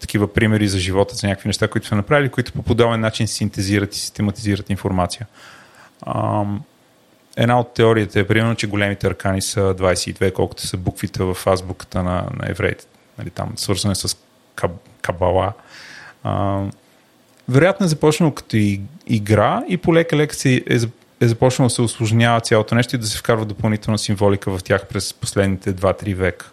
такива примери за живота, за някакви неща, които са направили, които по подобен начин синтезират и систематизират информация. Ам, една от теориите е примерно, че големите аркани са 22, колкото са буквите в азбуката на, на евреите. Нали, там свързано е с каб, кабала. Ам, вероятно е започнало като и, игра и полека-лека се е, е започнало да се осложнява цялото нещо и да се вкарва допълнителна символика в тях през последните 2-3 века.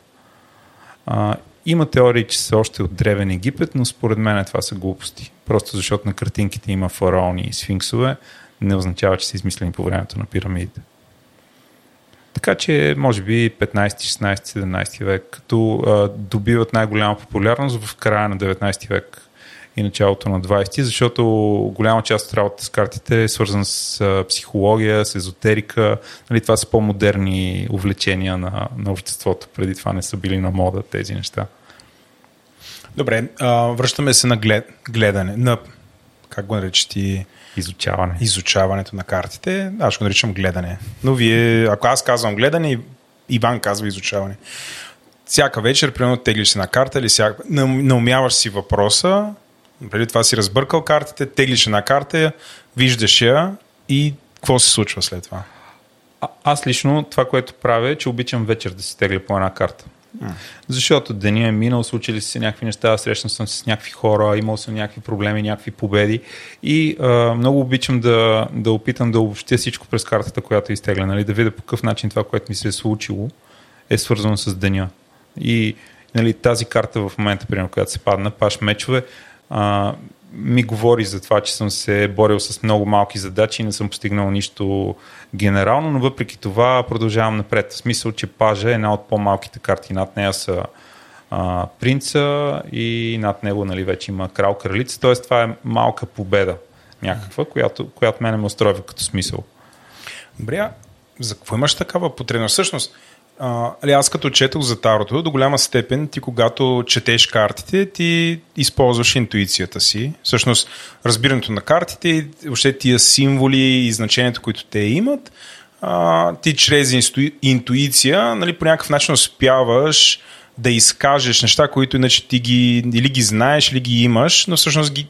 А, има теории, че са още от древен Египет, но според мен това са глупости. Просто защото на картинките има фараони и сфинксове, не означава, че са измислени по времето на пирамидите. Така че, може би 15, 16, 17 век, като а, добиват най-голяма популярност в края на 19 век и началото на 20, защото голяма част от работата с картите е свързана с а, психология, с езотерика. Нали, това са по-модерни увлечения на, на обществото. Преди това не са били на мода тези неща. Добре, а, връщаме се на глед, гледане, на как го наричаш ти Изучаване. изучаването на картите. Аз ще го наричам гледане. Но вие, ако аз казвам гледане, Иван казва изучаване. Всяка вечер, примерно, теглиш си на карта или всяка... наумяваш си въпроса, преди това си разбъркал картите, теглиш една карта, виждаш я и какво се случва след това? А, аз лично това, което правя е, че обичам вечер да си тегля по една карта. Защото деня е минал, случили се някакви неща, срещнал съм с някакви хора, имал съм някакви проблеми, някакви победи и а, много обичам да, да опитам да обобщя всичко през картата, която е изтегля, нали, да видя по какъв начин това, което ми се е случило, е свързано с деня. И нали, тази карта в момента, примерно, която се падна, паш мечове, а, ми говори за това, че съм се борил с много малки задачи и не съм постигнал нищо генерално, но въпреки това продължавам напред. В смисъл, че пажа е една от по-малките карти. Над нея са а, принца и над него нали, вече има крал кралица. Т.е. това е малка победа някаква, която, която мене ме устройва като смисъл. Добре, за какво имаш такава потребност? Всъщност, а, аз като четох за Тарото, до голяма степен ти когато четеш картите, ти използваш интуицията си. Всъщност, разбирането на картите, въобще тия символи и значението, които те имат, а, ти чрез инсту... интуиция нали, по някакъв начин успяваш да изкажеш неща, които иначе ти ги или ги знаеш, или ги имаш, но всъщност ги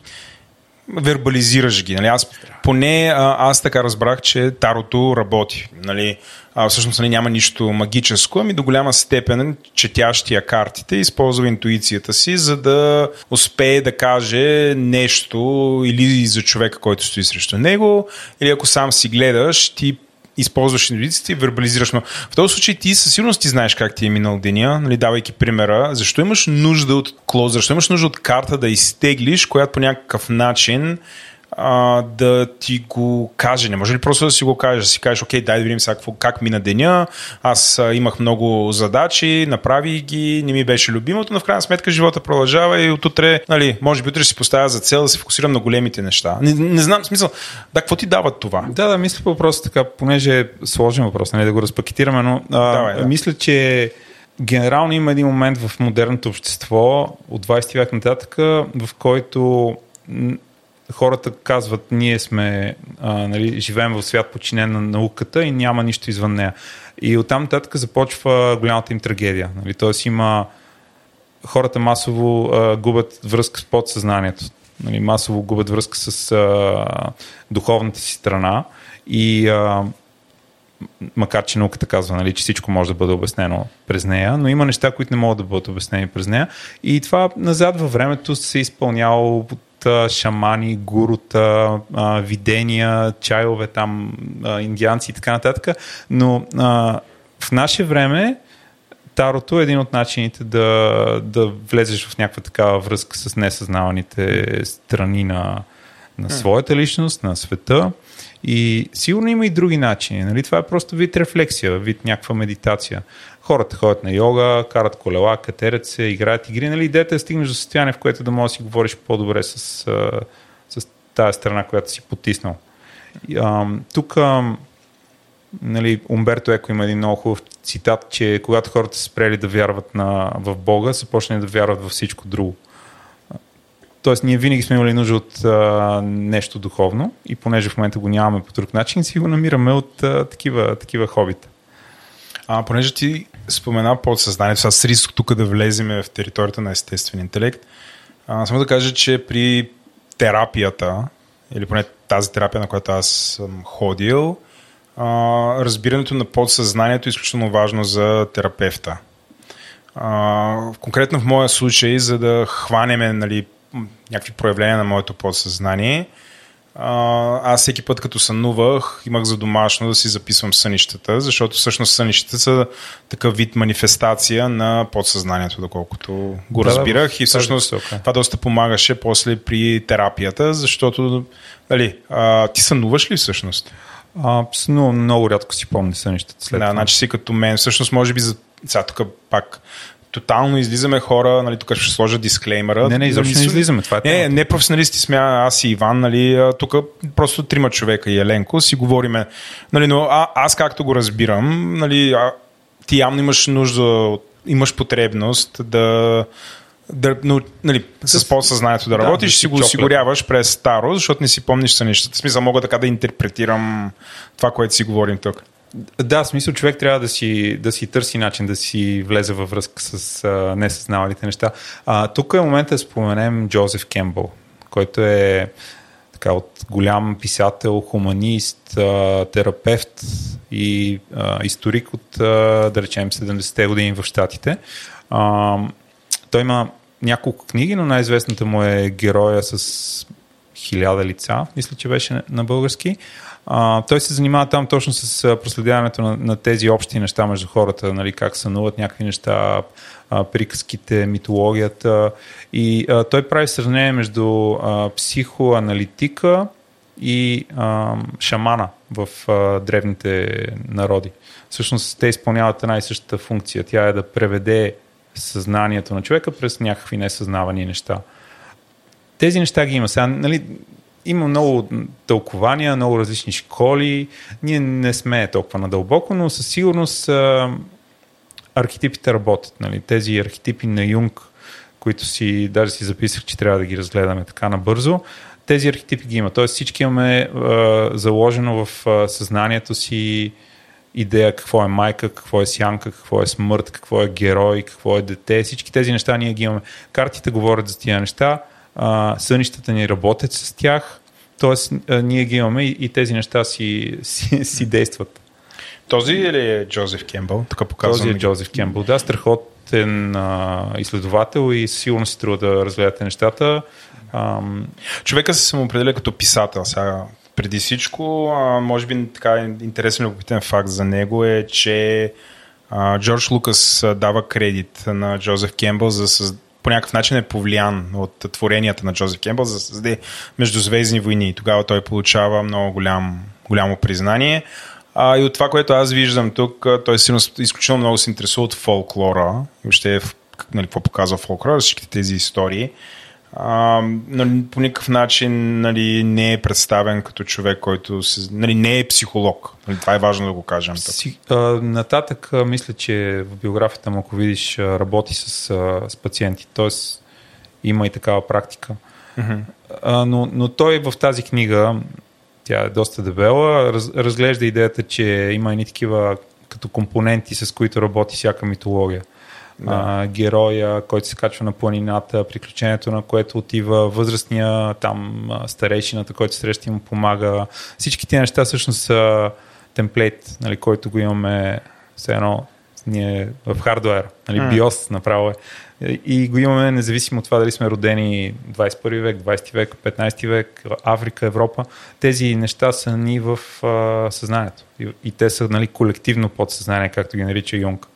вербализираш ги. Нали? Аз, поне аз така разбрах, че Тарото работи. Нали? А, всъщност нали, няма нищо магическо, ами до голяма степен четящия картите използва интуицията си, за да успее да каже нещо или за човека, който стои срещу него, или ако сам си гледаш, ти използваш интуицията и вербализираш. Но в този случай ти със сигурност ти знаеш как ти е минал деня, нали, давайки примера. Защо имаш нужда от клоз, защо имаш нужда от карта да изтеглиш, която по някакъв начин а, да ти го каже. Не може ли просто да си го кажеш, да си кажеш, окей, дай да видим сега какво, как мина деня, аз а, имах много задачи, направи ги, не ми беше любимото, но в крайна сметка живота продължава и отутре, нали, може би утре си поставя за цел да се фокусирам на големите неща. Не, не знам, смисъл, да, какво ти дава това? Да, да, мисля по въпроса така, понеже е сложен въпрос, нали, да го разпакетираме, но а, Давай, да. мисля, че генерално има един момент в модерното общество от 20 век нататък, в който хората казват, ние сме, а, нали, живеем в свят подчинен на науката и няма нищо извън нея. И оттам нататък започва голямата им трагедия. Нали? Тоест има хората масово а, губят връзка с подсъзнанието. Нали? Масово губят връзка с а, духовната си страна и а, макар че науката казва, нали, че всичко може да бъде обяснено през нея, но има неща, които не могат да бъдат обяснени през нея. И това назад във времето се е изпълняло шамани, гурута, видения, чайове там, индианци и така нататък. Но в наше време Тарото е един от начините да, да влезеш в някаква такава връзка с несъзнаваните страни на, на своята личност, на света. И сигурно има и други начини. Нали? Това е просто вид рефлексия, вид някаква медитация. Хората ходят на йога, карат колела, катерят се, играят игри. Нали? Идеята е стигнеш до състояние, в което да можеш да си говориш по-добре с, с тази страна, която си потиснал. Тук нали, Умберто Еко има един много хубав цитат, че когато хората са спрели да вярват на, в Бога, са почнали да вярват във всичко друго. Тоест, ние винаги сме имали нужда от а, нещо духовно и понеже в момента го нямаме по друг начин, си го намираме от а, такива, такива хобита. А, понеже ти спомена подсъзнанието, сега с риск тук да влеземе в територията на естествен интелект, а, само да кажа, че при терапията, или поне тази терапия, на която аз съм ходил, а, разбирането на подсъзнанието е изключително важно за терапевта. А, конкретно в моя случай, за да хванеме нали, някакви проявления на моето подсъзнание. Аз всеки път, като сънувах, имах за домашно да си записвам сънищата, защото всъщност сънищата са такъв вид манифестация на подсъзнанието, доколкото го да, разбирах. Да, и всъщност okay. това доста помагаше после при терапията, защото нали, а, ти сънуваш ли всъщност? А, но много рядко си помня сънищата след да, това. значи си като мен. Всъщност, може би за сега тук пак тотално излизаме хора, нали, тук ще сложа дисклеймера. Не, не, изобщо не излизаме. Това е не, не професионалисти сме, аз и Иван, нали, тук просто трима човека и Еленко си говориме. Нали, но а, аз както го разбирам, нали, а, ти явно имаш нужда, имаш потребност да да, но, нали, с по-съзнанието да, да работиш, да, си го осигуряваш през старо, защото не си помниш са нещата. В смисъл, мога така да интерпретирам това, което си говорим тук. Да, смисъл човек трябва да си, да си търси начин да си влезе във връзка с а, несъзнавалите неща. А, тук е момента да споменем Джозеф Кембъл, който е така, от голям писател, хуманист, а, терапевт и а, историк от, а, да речем, 70-те години в Штатите. А, той има няколко книги, но най-известната му е Героя с хиляда лица, мисля, че беше на български. Той се занимава там точно с проследяването на, на тези общи неща между хората, нали, как сънуват някакви неща, а, приказките, митологията. И а, той прави сравнение между а, психоаналитика и а, шамана в а, древните народи. Всъщност те изпълняват една и същата функция. Тя е да преведе съзнанието на човека през някакви несъзнавани неща. Тези неща ги има. Сега, нали, има много тълкования, много различни школи. Ние не сме толкова надълбоко, но със сигурност а, архетипите работят. Нали? Тези архетипи на Юнг, които си, даже си записах, че трябва да ги разгледаме така набързо, тези архетипи ги има. Тоест всички имаме а, заложено в а, съзнанието си идея какво е майка, какво е сянка, какво е смърт, какво е герой, какво е дете. Всички тези неща ние ги имаме. Картите говорят за тия неща, а, сънищата ни работят с тях, т.е. ние ги имаме и, и тези неща си, си, си действат. Този ли е Джозеф Кембъл? Тук показвам. Този е Джозеф Кембъл, да, страхотен а, изследовател и сигурно си трябва да разгледате нещата. Ам... Човека се самоопределя като писател. Сега, преди всичко, а, може би така интересен любопитен факт за него е, че а, Джордж Лукас дава кредит на Джозеф Кембъл за съз... някакъв начин е повлиян от творенията на Джозеф Кембъл за да създаде междузвездни войни. Тогава той получава много голям, голямо признание. А, и от това, което аз виждам тук, той силно, изключително много се интересува от фолклора. Въобще нали, какво показва фолклора, всичките тези истории. А, нали, по никакъв начин нали, не е представен като човек, който се, нали, не е психолог. Нали, това е важно да го кажем. Си, а, нататък а, мисля, че в биографията му, ако видиш, работи с, а, с пациенти. Тоест има и такава практика. А, но, но той в тази книга тя е доста дебела. Раз, разглежда идеята, че има и такива като компоненти, с които работи всяка митология. Да. А, героя, който се качва на планината, приключението на което отива възрастния, там старейшината, който среща и му помага. Всички тези неща всъщност са темплейт, нали, който го имаме все едно ние в хардуер, нали, BIOS направо е и го имаме независимо от това дали сме родени 21 век, 20 век, 15 век, Африка, Европа. Тези неща са ни в а, съзнанието. И, и те са нали, колективно подсъзнание, както ги нарича Юнг.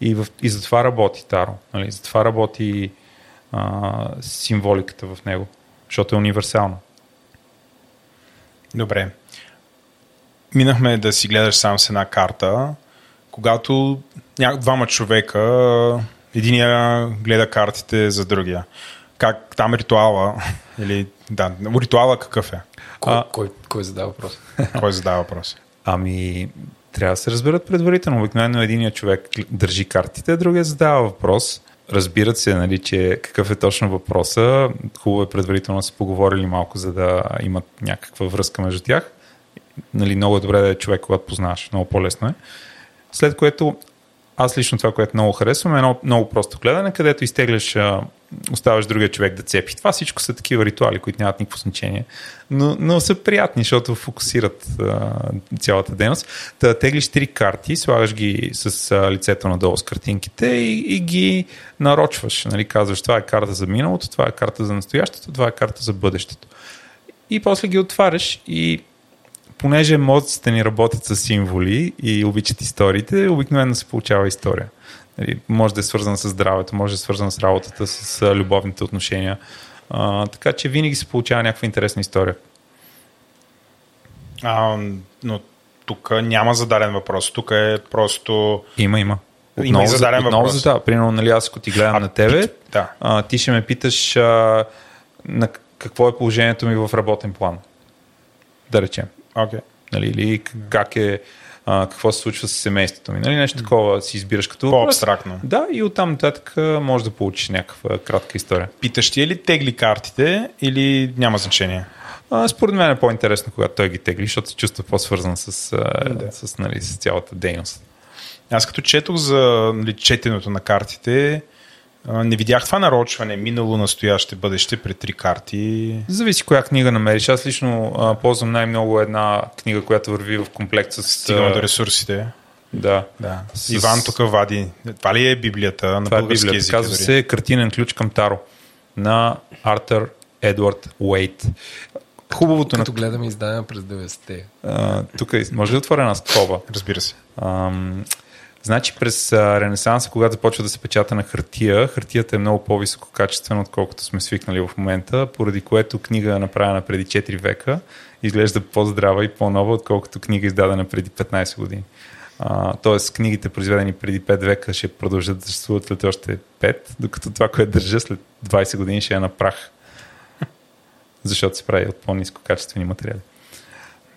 И, в, и затова работи Таро. Нали, затова работи а, символиката в него, защото е универсално. Добре. Минахме да си гледаш сам с една карта, когато ня... двама човека Единия гледа картите за другия. Как там ритуала, (laughs) или да, ритуала какъв е? Кой, а, кой, кой задава въпрос? Кой задава въпрос? Ами, трябва да се разберат предварително. Обикновено единият човек държи картите, другия задава въпрос. Разбират се, нали, че какъв е точно въпроса. Хубаво е предварително да се поговорили малко, за да имат някаква връзка между тях. Нали, много е добре да е човек, когато познаваш. Много по-лесно е. След което аз лично това, което много харесвам, е едно много просто гледане, където изтегляш, оставаш другия човек да цепи. Това всичко са такива ритуали, които нямат никакво значение, но, но са приятни, защото фокусират а, цялата дейност. Та теглиш три карти, слагаш ги с а, лицето надолу с картинките и, и ги нарочваш. Нали? Казваш, това е карта за миналото, това е карта за настоящето, това е карта за бъдещето. И после ги отваряш и понеже мозъците ни работят с символи и обичат историите, обикновено се получава история. Нали, може да е свързана с здравето, може да е свързана с работата, с любовните отношения. А, така че винаги се получава някаква интересна история. А, но тук няма зададен въпрос. Тук е просто. Има, има. Отново, има и зададен отново, въпрос. Да, примерно, нали, аз ако ти гледам а, на тебе, да. а, ти ще ме питаш а, на какво е положението ми в работен план. Да речем. Okay. Нали, или как е, а, какво се случва с семейството ми. Нали, нещо такова си избираш като По-абстрактно. Да, и оттам нататък може да получиш някаква кратка история. Питаш ти е ли тегли картите или няма значение? А, според мен е по-интересно, когато той ги тегли, защото се чувства по-свързан с, да. с, нали, с цялата дейност. Аз като четох за нали, четенето на картите, Не видях това нарочване минало, настояще, бъдеще при три карти. Зависи коя книга намериш. Аз лично а, ползвам най-много една книга, която върви в комплект с... Стигаме до ресурсите. Да. Да. С- Иван тук вади. Това ли е Библията на Това е български Библията. език? Казва дори? се Картинен ключ към Таро на Артър Едвард Уейт. Хубавото на... Като гледаме издания през 90-те. А, тук е- може ли да отворя една скоба? Разбира се. Ам, значи през Ренесанса, когато започва да се печата на хартия, хартията е много по-високо качествена, отколкото сме свикнали в момента, поради което книга направена преди 4 века изглежда по-здрава и по-нова, отколкото книга издадена преди 15 години. А, тоест книгите, произведени преди 5 века, ще продължат да съществуват след още 5, докато това, което държа след 20 години, ще е на прах. (laughs) Защото се прави от по-низко качествени материали.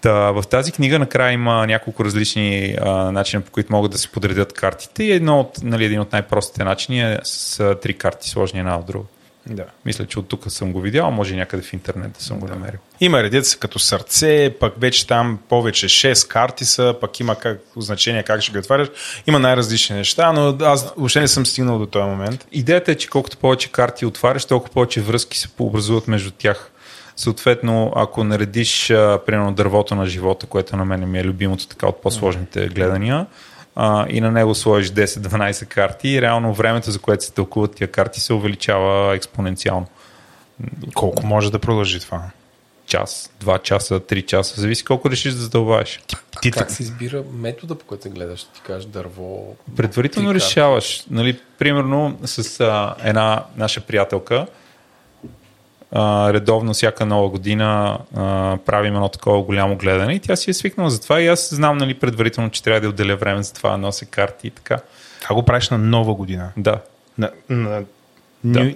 Та, в тази книга накрая има няколко различни а, начина, по които могат да се подредят картите и едно от, нали, един от най-простите начини е с а, три карти, сложни една от друга. Да. Мисля, че от тук съм го видял, може някъде в интернет да съм го намерил. Има редица като сърце, пък вече там повече 6 карти са, пък има как, значение как ще ги отваряш. Има най-различни неща, но аз въобще не съм стигнал до този момент. Идеята е, че колкото повече карти отваряш, толкова повече връзки се пообразуват между тях. Съответно, ако наредиш, а, примерно, дървото на живота, което на мен ми е любимото така от по-сложните гледания, а, и на него сложиш 10-12 карти, реално времето, за което се тълкуват тия карти, се увеличава експоненциално. Колко може да продължи това? Час, 2 часа, 3 часа, зависи колко решиш да задълбаеш. Ти Как се избира метода, по който гледаш? Ти кажеш дърво. Предварително три решаваш. Нали, примерно с а, една наша приятелка, а, редовно всяка нова година а, правим едно такова голямо гледане и тя си е свикнала за това и аз знам нали, предварително, че трябва да отделя време за това, нося карти и така. Как го правиш на нова година? Да. На, на... Да. Ню-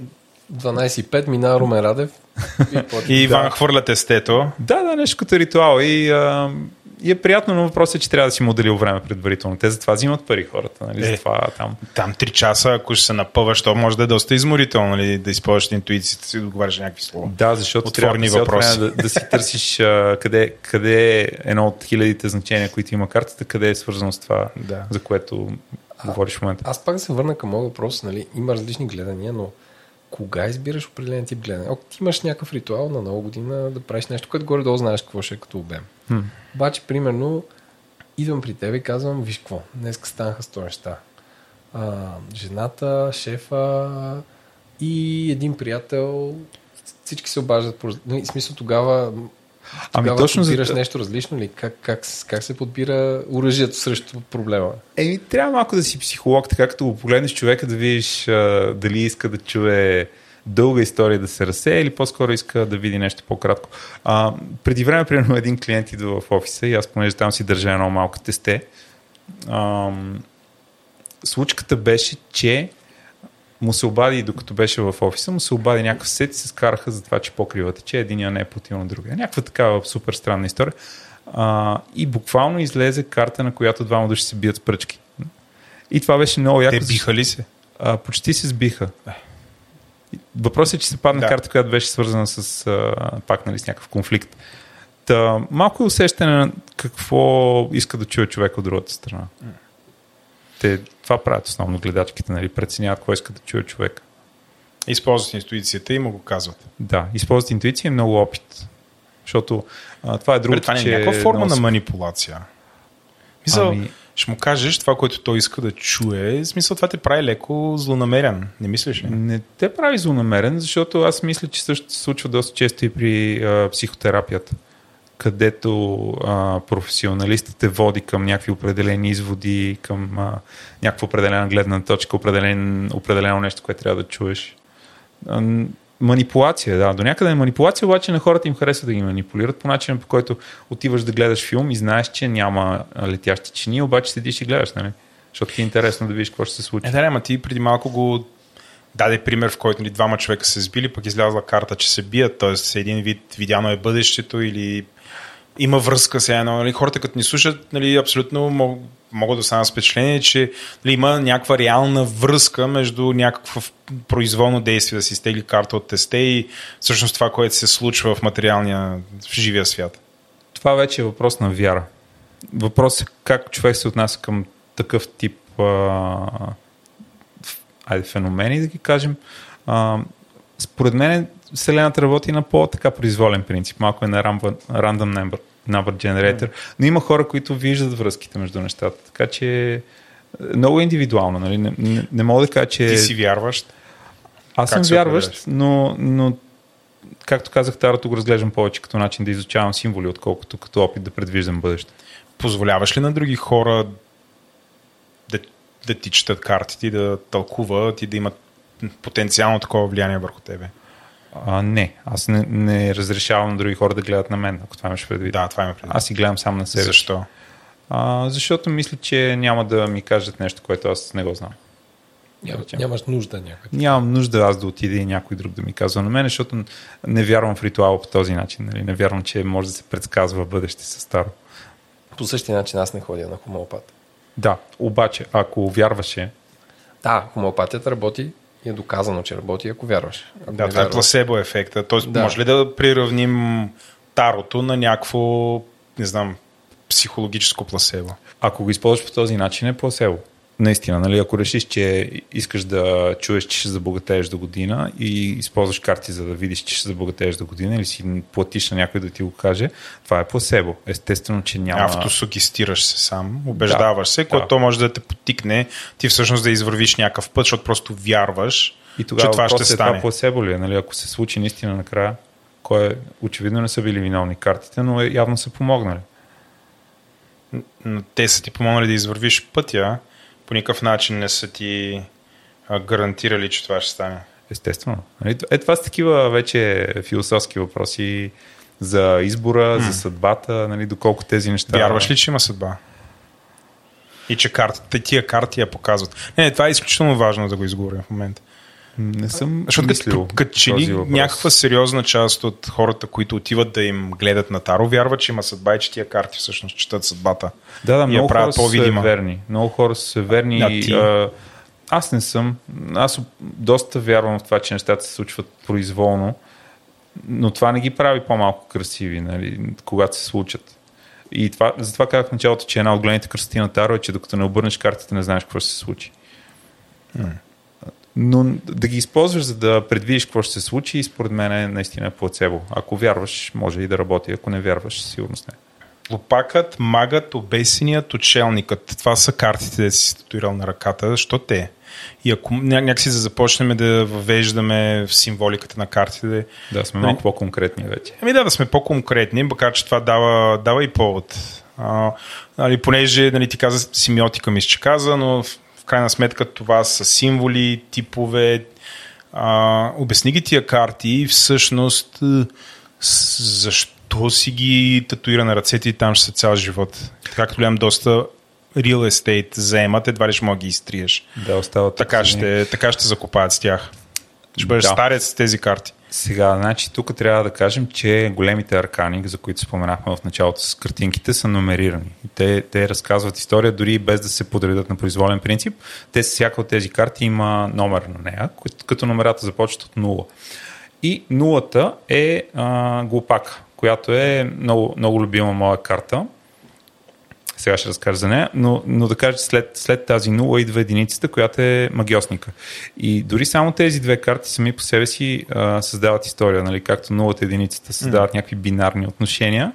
12.5 минава Румен Радев. И. (laughs) И Иван хвърля тестето. Да, да, нещо като ритуал и, а, и е приятно, но въпросът е, че трябва да си му отделил време предварително. Те затова взимат пари хората, нали, Е. за това там. Там 3 часа, ако ще се напъваш, то може да е доста изморително, нали, да използваш интуицията си, да отговаряш някакви слова. Да, защото Отворени трябва въпроси. Да, да си търсиш а, къде, къде е едно от хилядите значения, които има картата, къде е свързано с това, Да. за което говориш в момента. Аз пак се върна към моят въпрос. Нали? Има различни гледания, но кога избираш определен тип гледане? Ако ти имаш някакъв ритуал на нова година да правиш нещо, което горе-долу знаеш какво ще е като обем. Хм. Обаче, примерно, идвам при теб и казвам, виж какво, днес станаха сто неща. А, жената, шефа и един приятел, всички се обаждат. нали, В смисъл тогава, Ами тогава точно за- подбираш нещо различно ли? Как, как, как се подбира оръжието срещу проблема? Еми, трябва малко да си психолог, така като го погледнеш човека, да видиш а, дали иска да чуе дълга история да се разсее или по-скоро иска да види нещо по-кратко. А, преди време, примерно, един клиент идва в офиса и аз, понеже там си държа едно малко тесте, ам, случката беше, че му се обади, докато беше в офиса, му се обади някакъв сет и се скараха за това, че покрива тече, един не е платил на другия. Някаква такава супер странна история. А, и буквално излезе карта, на която двама души се бият с пръчки. И това беше много яко. Те биха ли се? А, почти се сбиха. Въпросът е, че се падна Да. карта, която беше свързана с а, пак нали, с някакъв конфликт. Та, малко е усещане на какво иска да чуе човек от другата страна. Те това правят основно гледачките, нали, преценяват какво иска да чуе човек. Използват интуицията и му го казват. Да, използват интуиция и много опит. Защото а, това е Добре, другото, това не е че... някаква форма много на манипулация. Мисъл, Ами- ще му кажеш това, което той иска да чуе. В смисъл, това те прави леко злонамерен. Не мислиш ли? Не те прави злонамерен, защото аз мисля, че също се случва доста често и при а, психотерапията, където а, професионалистът те води към някакви определени изводи, към а, някаква определена гледна точка, определен, определено нещо, което трябва да чуеш. А, манипулация, да. До някъде е манипулация, обаче на хората им харесва да ги манипулират по начина, по който отиваш да гледаш филм и знаеш, че няма летящи чини, обаче седиш и гледаш, нали? Защото ти е интересно да видиш какво ще се случи. Е, да, ама ти преди малко го даде пример, в който нали, двама човека се сбили, пък излязла карта, че се бият, т.е. един вид видяно е бъдещето или има връзка с едно. Нали, хората като ни слушат, нали, абсолютно мог, могат да останат с впечатление, че нали, има някаква реална връзка между някакво произволно действие да си изтегли карта от тесте и всъщност това, което се случва в материалния, в живия свят. Това вече е въпрос на вяра. Въпрос е как човек се отнася към такъв тип а, айде, феномени, да ги кажем. А, според мен Вселената работи на по-така произволен принцип. Малко е на random number, number generator. Но има хора, които виждат връзките между нещата. Така че е много индивидуално. Нали? Не, не, не мога да кажа, че... Ти си вярващ? Аз Как съм вярващ, но, но както казах, Тарото го разглеждам повече като начин да изучавам символи, отколкото като опит да предвиждам бъдеще. Позволяваш ли на други хора да, да ти четат картите да тълкуват и да имат потенциално такова влияние върху тебе? А, не, аз не, не разрешавам на други хора да гледат на мен, ако това имаш предвид. Да, това има предвид. Аз си гледам сам на себе. Защо? А, защото мисля, че няма да ми кажат нещо, което аз не го знам. Речем. нямаш нужда някак. Нямам нужда аз да отида и някой друг да ми казва на мен, защото не вярвам в ритуала по този начин. Нали? Не вярвам, че може да се предсказва бъдеще с старо. По същия начин аз не ходя на хомеопат. Да, обаче, ако вярваше, Да, хомеопатията работи е доказано, че работи, ако вярваш. Ако Да, това е пласебо ефекта. Тоест, Да. може ли да приравним тарото на някакво, не знам, психологическо пласебо? ако го използваш по този начин е пласебо. Наистина, нали, ако решиш, че искаш да чуеш, че ще забогатееш до година и използваш карти, за да видиш, че ще забогатееш до година или си платиш на някой да ти го каже, това е пласебо. Естествено, че няма... Автосугестираш се сам, убеждаваш се, Да. което може да те потикне ти всъщност да извървиш някакъв път, защото просто вярваш, И тогава че това ще е това стане. пласебо ли е, нали? Ако се случи наистина накрая, кой е... очевидно не са били виновни картите, но е, явно са помогнали. Но те са ти помогнали да извървиш пътя, по никакъв начин не са ти гарантирали, че това ще стане. Естествено. Нали? Е, това са такива вече философски въпроси за избора, за съдбата, нали? доколко тези неща... Вярваш ли, че има съдба? И че картите, тия карти я показват. Не, това е изключително важно да го изговорим в момента. Не съм Защото като, като че ли някаква сериозна част от хората, които отиват да им гледат на Таро, вярват, че има съдба и че тия карти всъщност четат съдбата. Да, да, много хора са по-видима. верни. Много хора са верни. Да, и, а, аз не съм. Аз доста вярвам в това, че нещата се случват произволно, но това не ги прави по-малко красиви, нали, когато се случат. И това, затова казах в началото, че една от големите красоти на Таро е, че докато не обърнеш картите, не знаеш какво ще се случи. Но да ги използваш, за да предвидиш какво ще се случи, според мен е наистина плацебо. Ако вярваш, може и да работи. Ако не вярваш, сигурност не. Лопакът, магът, обесеният, отшелникът. Това са картите, да си татуирал на ръката. Защо те? И ако ня- някакси да започнем да въвеждаме в символиката на картите, да, сме малко по-конкретни вече. Ами да, да сме по-конкретни, макар че това дава, дава и повод. А, нали, понеже нали, ти каза семиотика, мисля, че каза, но крайна сметка това са символи, типове. А, обясни ги тия карти и всъщност е, защо си ги татуира на ръцете и там ще са цял живот. Както гледам, доста real estate заемат, едва ли ще мога ги изтриеш. Да, остават Така ще, така ще закопаят с тях. Ще бъдеш Да. старец с тези карти. Сега, значи, тук трябва да кажем, че големите аркани, за които споменахме в началото с картинките, са номерирани. Те, те разказват история дори без да се подредят на произволен принцип. Те, всяка от тези карти има номер на нея, като номерата започват от 0. И нулата е а, глупак, която е много, много любима моя карта. Сега ще разкажа за нея, но, но да кажа, след, след тази нула идва единицата, която е магиосника. И дори само тези две карти сами по себе си а, създават история, нали? както нулата и единицата създават mm. някакви бинарни отношения.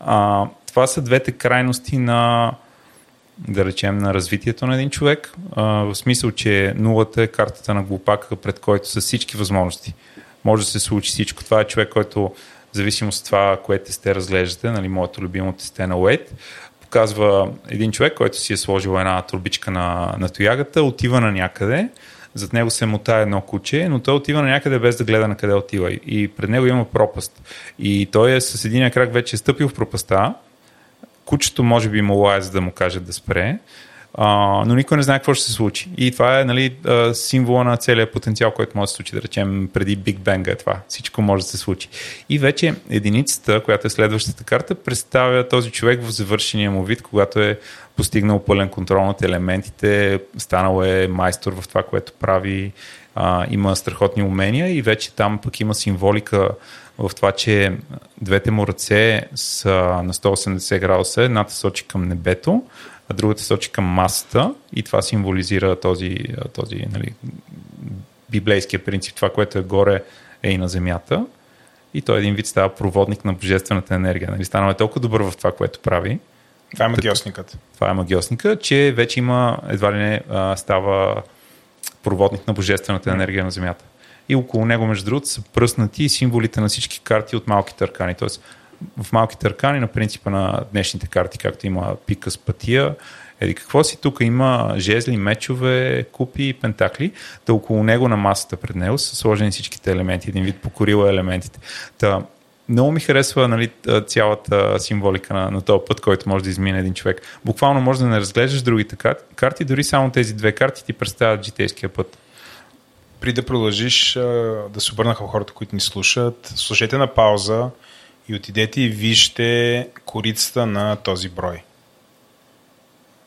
А, това са двете крайности на да речем, на развитието на един човек, а, в смисъл, че нулата е картата на глупака, пред който са всички възможности. Може да се случи всичко. Това е човек, който, в зависимост от това, което сте разглеждате, нали, моето любимо тесте на Уейт, показва един човек, който си е сложил една турбичка на, на тоягата, отива на някъде, зад него се мотае едно куче, но той отива на някъде без да гледа на къде отива. И пред него има пропаст. И той е с един крак вече е стъпил в пропаста, кучето може би му лае, за да му каже да спре, а, но никой не знае какво ще се случи. И това е нали, символа на целият потенциал, който може да се случи, да речем, преди Биг Бенга е това. Всичко може да се случи. И вече единицата, която е следващата карта, представя този човек в завършения му вид, когато е постигнал пълен контрол над елементите, станал е майстор в това, което прави, а, има страхотни умения и вече там пък има символика в това, че двете му ръце са на 180 градуса, едната сочи към небето, а другата сочи към масата и това символизира този, този нали, библейския принцип, това, което е горе е и на земята. И той един вид става проводник на божествената енергия. Нали, станал е толкова добър в това, което прави. Това е магиосникът. Това е магиосника, че вече има, едва ли не, става проводник на божествената енергия на Земята. И около него, между другото, са пръснати символите на всички карти от малките аркани. Тоест, в малките аркани, на принципа на днешните карти, както има пика с пътия, еди какво си, тук има жезли, мечове, купи и пентакли, да около него на масата пред него са сложени всичките елементи, един вид покорила елементите. Та, много ми харесва нали, цялата символика на, на този път, който може да измине един човек. Буквално може да не разглеждаш другите карти, дори само тези две карти ти представят житейския път. При да продължиш да се обърна към хората, които ни слушат, слушайте на пауза и отидете и вижте корицата на този брой.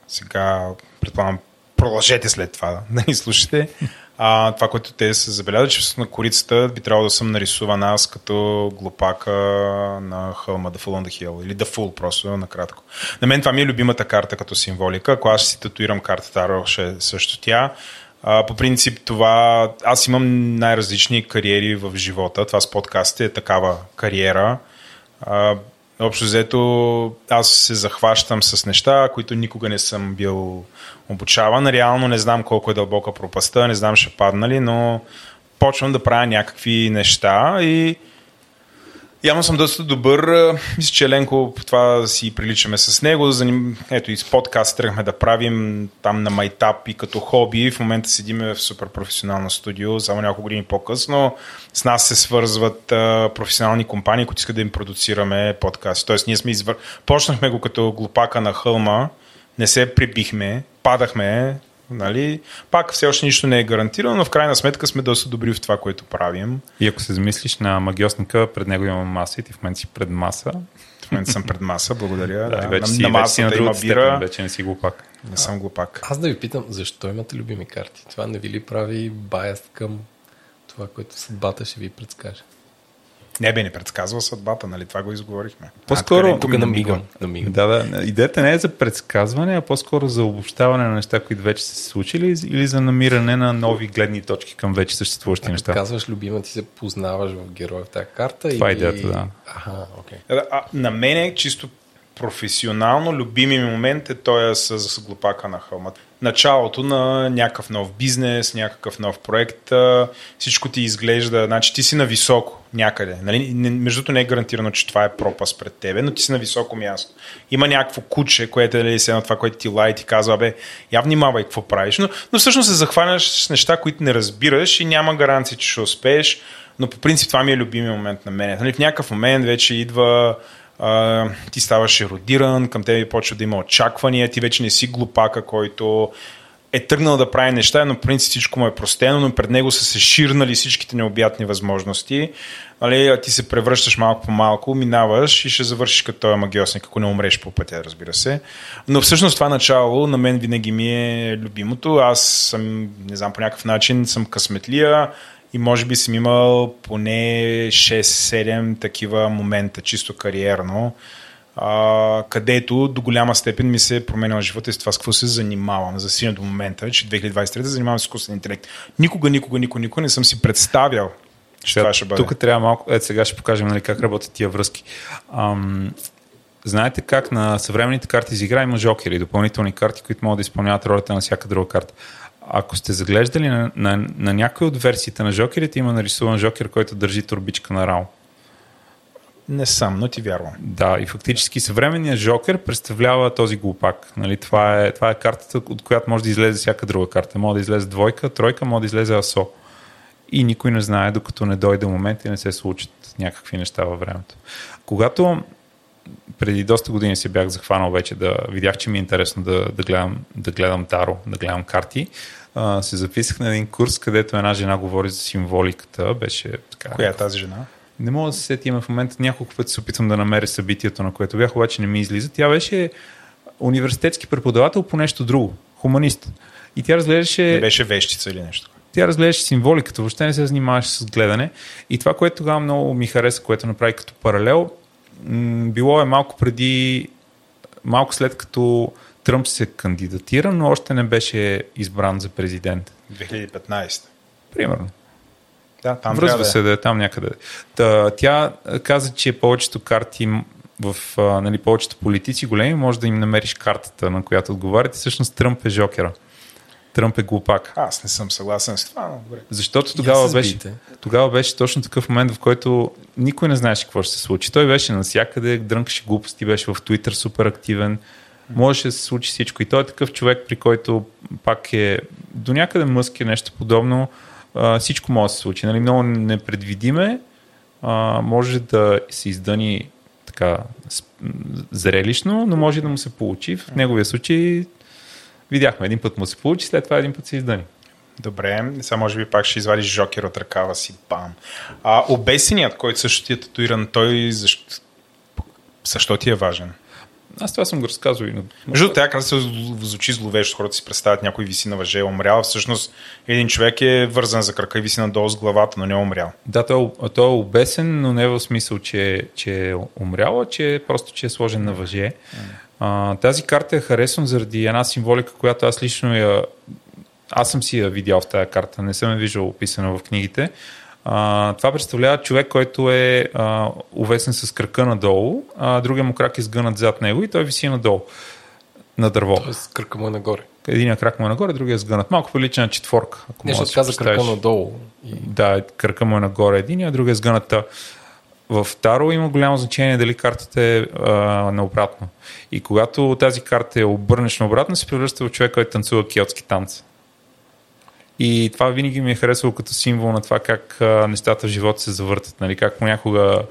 Сега, предполагам, продължете след това (laughs) да ни слушате. А, това, което те се забелязват, че на корицата би трябвало да съм нарисуван аз като глупака на хълма The Full on the Hill или The Full просто накратко. На мен това ми е любимата карта като символика. Ако аз си татуирам картата Аро, ще е също тя. А, по принцип това, аз имам най-различни кариери в живота. Това с подкастите е такава кариера. Общо взето аз се захващам с неща, които никога не съм бил обучаван. Реално не знам колко е дълбока пропаста, не знам ще падна ли, но почвам да правя някакви неща и Явно съм доста добър. Мисля, че Еленко това си приличаме с него. Ето и с подкаст тръгнахме да правим там на майтап и като хоби. В момента седиме в супер професионално студио, само няколко години по-късно. С нас се свързват професионални компании, които искат да им продуцираме подкасти. Тоест ние сме извър... Почнахме го като глупака на хълма, не се прибихме, падахме, Нали? Пак все още нищо не е гарантирано, но в крайна сметка сме доста добри в това, което правим. И ако се замислиш на магиосника, пред него има маса и ти в момента си пред маса. В момента съм пред маса, благодаря. да, да, вече на, си, на масата вече има бира. Степен, вече не си глупак. Не съм глупак. Аз да ви питам, защо имате любими карти? Това не ви ли прави баяст към това, което съдбата ще ви предскаже? Не бе, не предсказва съдбата, нали? Това го изговорихме. По-скоро... А, тук намигам. намигам. Да, да. Идеята не е за предсказване, а по-скоро за обобщаване на неща, които вече са се случили или за намиране на нови гледни точки към вече съществуващи неща. Казваш, любима ти се познаваш в героя в тази карта. Това е идеята, да. Аха, окей. Okay. А, на мен е чисто професионално любими момент е той с глупака на хълма. Началото на някакъв нов бизнес, някакъв нов проект, всичко ти изглежда, значи ти си на високо някъде. Нали? Междуто не е гарантирано, че това е пропаст пред тебе, но ти си на високо място. Има някакво куче, което е нали, едно това, което ти лай и ти казва, бе, я внимавай какво правиш. Но, но всъщност се захванеш с неща, които не разбираш и няма гаранция, че ще успееш. Но по принцип това ми е любимия момент на мен. Нали, в някакъв момент вече идва а, ти ставаш еродиран, към тебе почва да има очаквания, ти вече не си глупака, който е тръгнал да прави неща, но принцип всичко му е простено, но пред него са се ширнали всичките необятни възможности. Али, а ти се превръщаш малко по малко, минаваш и ще завършиш като този магиосник, ако не умреш по пътя, разбира се. Но всъщност това начало на мен винаги ми е любимото. Аз съм, не знам, по някакъв начин съм късметлия, и може би съм имал поне 6-7 такива момента, чисто кариерно, а, където до голяма степен ми се е променял живота и с това с какво се занимавам. За сина до момента, че 2023 занимавам с изкуствен интелект. Никога, никога, никога, никога не съм си представял, че сега, това ще бъде. Тук трябва малко, ето сега ще покажем нали, как работят тия връзки. Ам, знаете как на съвременните карти за игра има жокери, допълнителни карти, които могат да изпълняват ролята на всяка друга карта ако сте заглеждали на, на, на някой от версиите на жокерите, има нарисуван жокер, който държи турбичка на рао. Не съм, но ти вярвам. Да, и фактически съвременният жокер представлява този глупак. Нали, това, е, това е картата, от която може да излезе всяка друга карта. Може да излезе двойка, тройка, може да излезе асо. И никой не знае, докато не дойде момент и не се случат някакви неща във времето. Когато преди доста години се бях захванал вече да видях, че ми е интересно да, да, гледам, да гледам таро, да гледам карти а, се записах на един курс, където една жена говори за символиката. Беше така. Коя е тази жена? Не мога да се сетим в момента. Няколко пъти се опитвам да намеря събитието, на което бях, обаче не ми излиза. Тя беше университетски преподавател по нещо друго. Хуманист. И тя разглеждаше. Не беше вещица или нещо. Тя разглеждаше символиката, въобще не се занимаваше с гледане. И това, което тогава много ми хареса, което направи като паралел, било е малко преди, малко след като Тръмп се кандидатира, но още не беше избран за президент. 2015. Примерно. Да, там Връзва трябва се да е там някъде. Та, тя каза, че повечето карти в нали, повечето политици големи може да им намериш картата, на която отговаряте. Всъщност Тръмп е жокера. Тръмп е глупак. Аз не съм съгласен с това, но добре. Защото тогава беше, тогава беше точно такъв момент, в който никой не знаеше какво ще се случи. Той беше навсякъде, дрънкаше глупости, беше в Twitter супер активен. Можеше да се случи всичко. И той е такъв човек, при който пак е до някъде мъск е нещо подобно. А, всичко може да се случи. Нали? Много непредвидиме. А, може да се издъни така зрелищно, но може да му се получи. В неговия случай видяхме, един път му се получи, след това един път се издъни. Добре, сега може би пак ще извадиш жокер от ръкава си. Бам. А обесеният, който също ти е татуиран, той защо, защо ти е важен? Аз това съм го разказвал и на... Между другото, тя каза, се звучи зловещо, хората си представят някой виси на въже, е умрял. Всъщност, един човек е вързан за крака и виси надолу с главата, но не е умрял. Да, той, е- той е обесен, но не в смисъл, че, че е умрял, а че просто, че е сложен на въже. А, тази карта я харесвам заради една символика, която аз лично я... Аз съм си я видял в тази карта, не съм я виждал описана в книгите. А, това представлява човек, който е а, увесен с крака надолу, а другия му крак е сгънат зад него и той виси надолу на дърво. Тоест, кръка му е нагоре. Един крак му е нагоре, другия е сгънат. Малко прилича на четворка. Ако Не, можеш защото да си каза кръка надолу. И... Да, кръка му е нагоре един, а другия е сгъната. В Таро има голямо значение дали картата е а, наобратно. И когато тази карта е обърнеш наобратно, се превръща в човек, който танцува киотски танц. И това винаги ми е харесало като символ на това как а, нещата в живота се завъртат. Нали? Как понякога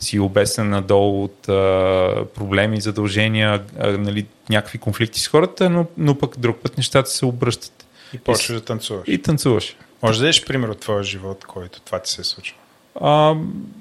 си обесен надолу от а, проблеми, задължения, а, нали, някакви конфликти с хората, но, но пък друг път нещата се обръщат. И почваш да танцуваш. И танцуваш. Може да дадеш пример от твоя живот, който това ти се е случило? А,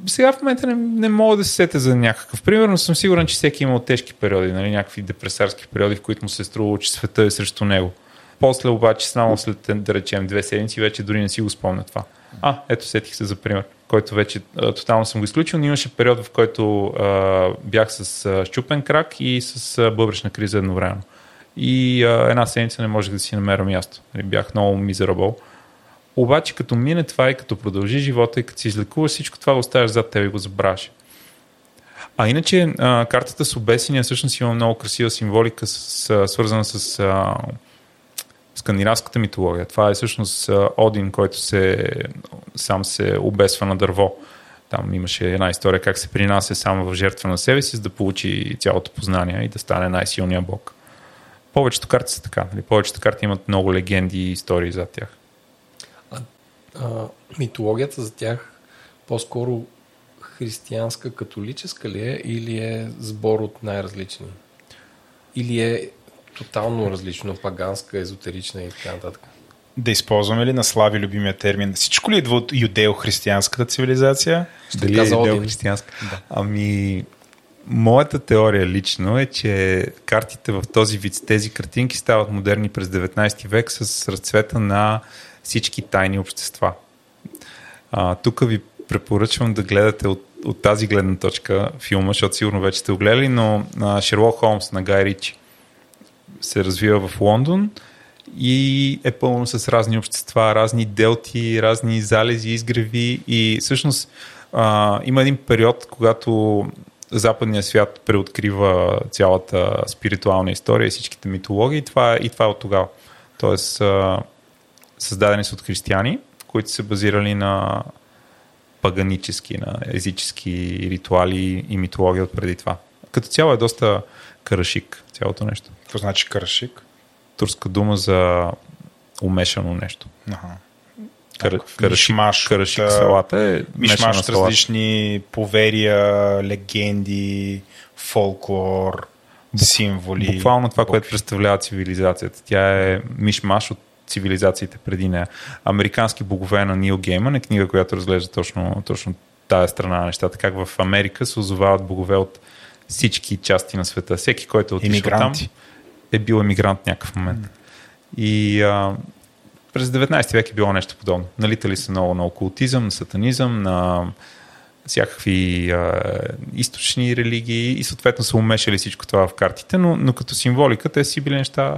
сега в момента не, не мога да се сетя за някакъв. Примерно съм сигурен, че всеки е имал тежки периоди, нали, някакви депресарски периоди, в които му се струвало, че света е срещу него. После обаче, само след, да речем, две седмици, вече дори не си го спомня това. А, ето сетих се за пример, който вече а, тотално съм го изключил, но имаше период, в който а, бях с а, щупен крак и с а, бъбречна криза едновременно. И а, една седмица не можех да си намеря място. Нали, Бях много мизерабъл. Обаче като мине това и като продължи живота и като си излекуваш, всичко това оставяш зад теб и го забравяш. А иначе а, картата с обесения всъщност има много красива символика, с, с, свързана с а, скандинавската митология. Това е всъщност а, Один, който се, сам се обесва на дърво. Там имаше една история как се принася само в жертва на себе си, за да получи цялото познание и да стане най-силния бог. Повечето карти са така. Нали? Повечето карти имат много легенди и истории зад тях. А, митологията за тях по-скоро християнска, католическа ли е или е сбор от най-различни? Или е тотално различно, паганска, езотерична и така нататък? Да използваме ли на Слави любимия термин? Всичко ли идва от юдео-християнската цивилизация? Дали каза е Один. християнска? Да. Ами, моята теория лично е, че картите в този вид, тези картинки стават модерни през 19 век с разцвета на всички тайни общества. А, тук ви препоръчвам да гледате от, от тази гледна точка филма, защото сигурно вече сте го гледали, но а, Шерлок Холмс на Гай Ричи се развива в Лондон и е пълно с разни общества, разни делти, разни залези, изгреви и всъщност а, има един период, когато западният свят преоткрива цялата спиритуална история и всичките митологии и това, и това е от тогава. Тоест, а, създадени са от християни, които са базирали на паганически, на езически ритуали и митология от преди това. Като цяло е доста карашик цялото нещо. Какво значи карашик? Турска дума за умешано нещо. Аха. Кар, карашик, мишмаш карашик салата е Мишмаш от различни поверия, легенди, фолклор, символи. Буквално това, което представлява цивилизацията. Тя е мишмаш от цивилизациите преди нея. Американски богове на Нил Гейман е книга, която разглежда точно, точно тая страна на нещата. Как в Америка се озовават богове от всички части на света. Всеки, който е отишъл там, Емигранти. е бил емигрант някакъв момент. И а, през 19 век е било нещо подобно. Налитали са много на окултизъм, на сатанизъм, на всякакви а, източни религии и съответно са умешали всичко това в картите, но, но като символика те си били неща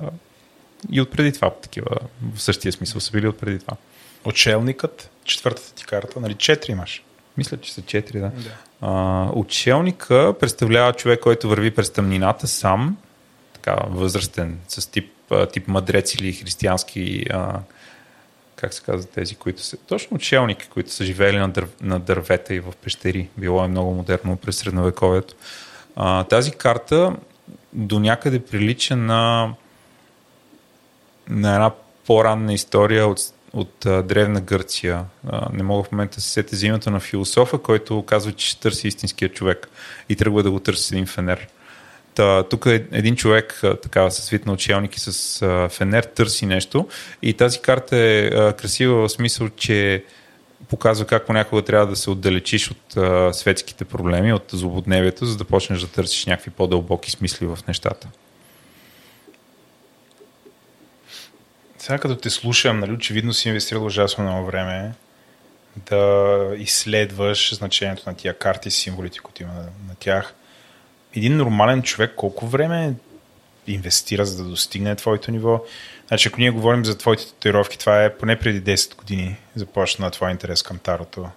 и отпреди това такива, в същия смисъл са били отпреди това. Отшелникът, четвъртата ти карта, нали четири имаш? Мисля, че са четири, да. Да. А, отшелника представлява човек, който върви през тъмнината сам, така възрастен, с тип, тип мъдрец или християнски, а, как се казват тези, които са, точно отшелники, които са живеели на, дър, на дървета и в пещери. Било е много модерно през средновековието. А, тази карта до някъде прилича на, на една по-ранна история от, от а, Древна Гърция. А, не мога в момента да се сетя за името на философа, който казва, че ще търси истинския човек и тръгва да го търси с един фенер. Та, тук е един човек, а, така, с вид на учелник и с а, фенер, търси нещо. И тази карта е а, красива в смисъл, че показва как понякога трябва да се отдалечиш от а, светските проблеми, от злободневието, за да почнеш да търсиш някакви по-дълбоки смисли в нещата. Сега като те слушам, нали, очевидно си инвестирал ужасно много време да изследваш значението на тия карти, символите, които има на, тях. Един нормален човек колко време инвестира, за да достигне твоето ниво? Значи, ако ние говорим за твоите татуировки, това е поне преди 10 години започна твой интерес към тарото.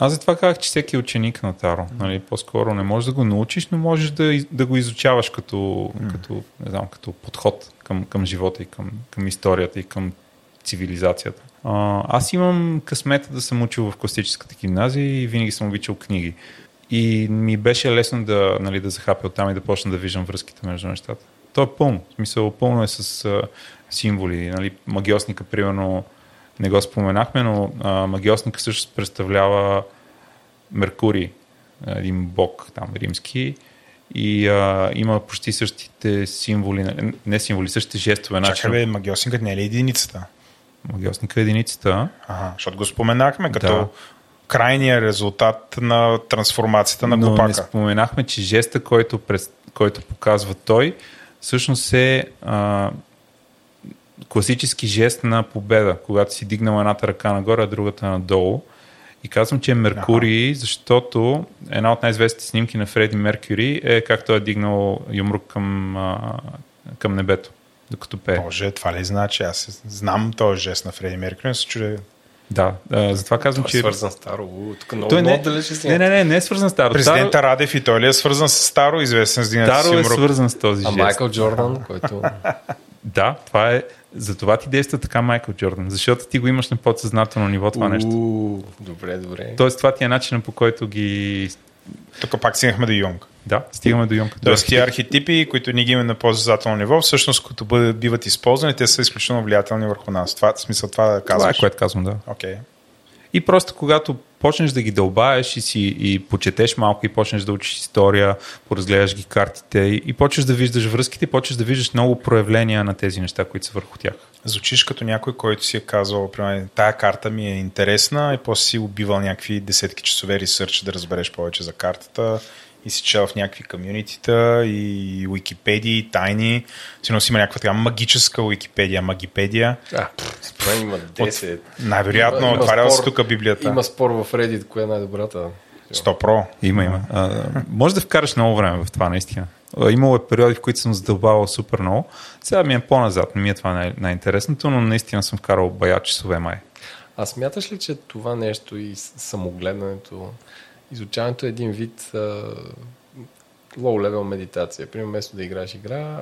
Аз затова казах, че всеки е ученик на Таро. Нали, по-скоро не можеш да го научиш, но можеш да, да го изучаваш като, mm. като, не знам, като подход към, към живота и към, към историята и към цивилизацията. А, аз имам късмета да съм учил в класическата гимназия и винаги съм обичал книги. И ми беше лесно да, нали, да захапя оттам и да почна да виждам връзките между нещата. То е пълно. В смисъл, пълно е с а, символи. Нали, магиосника, примерно, не го споменахме, но а, магиосника също представлява Меркурий, един бог там римски и а, има почти същите символи, не- не символи, същите жестове. Чакай Начин. бе, магиосникът не е ли единицата? Магиосника е единицата. Ага, защото го споменахме като Да. крайния резултат на трансформацията на но глупака. не споменахме, че жеста, който, през, който показва той, всъщност е а, класически жест на победа, когато си дигнал едната ръка нагоре, а другата надолу. И казвам, че е Меркурий, защото една от най-известните снимки на Фреди Меркюри е как той е дигнал юмрук към, а, към небето, докато пее. Боже, това ли значи? Аз знам този жест на Фреди Меркюри, но се чудя. Да, а, затова казвам, Това е че... свързан с Таро. Тук много, Той не, много далече си. не, не, не, не е свързан с Таро. Президента Радев и той ли е свързан с Старо, известен с Дина Таро е свързан с този А жест. Майкъл Джордан, който... (laughs) Да, това е. Затова ти действа така Майкъл Джордан, защото ти го имаш на подсъзнателно ниво това нещо. Добре, добре. Тоест това ти е начинът по който ги... Тук пак стигнахме до Юнг. Да, стигаме до Йонка. Тоест тия архетипи, които ние ги имаме на по-съзнателно ниво, всъщност като бъдат, биват използвани, те са изключително влиятелни върху нас. Това, в смисъл това да Това е казваш. което казвам, да. Окей. И просто когато почнеш да ги дълбаеш и си и почетеш малко и почнеш да учиш история, поразгледаш ги картите и, и почнеш да виждаш връзките, почнеш да виждаш много проявления на тези неща, които са върху тях. Звучиш като някой, който си е казал, примерно, тая карта ми е интересна и после си убивал някакви десетки часове ресърч да разбереш повече за картата и си чел в някакви комюнитита и Уикипедии, и тайни. Сигурно си има някаква така магическа Уикипедия, магипедия. А, според има 10. Най-вероятно, Има- има отварял се тук библията. Има спор в Reddit, коя е най-добрата. 100 про. Има, има. А, може да вкараш много време в това, наистина. Имало е периоди, в които съм задълбавал супер много. Сега ми е по-назад, не ми е това най- най-интересното, но наистина съм вкарал бая часове май. А смяташ ли, че това нещо и самогледането, изучаването е един вид лоу-левел медитация? Примерно, вместо да играеш игра,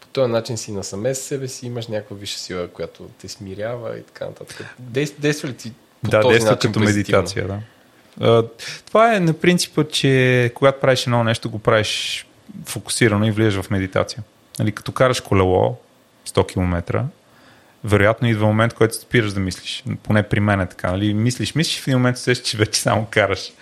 по този начин си насаме с себе си, имаш някаква висша сила, която те смирява и така нататък. Действа, действа ли ти по да, този действа начин като позитивно? медитация, да. А, това е на принципа, че когато правиш едно нещо, го правиш фокусирано и влияш в медитация. Нали, като караш колело 100 км, вероятно идва момент, който спираш да мислиш. Поне при мен е така. Нали? Мислиш, мислиш, в един момент се че вече само караш.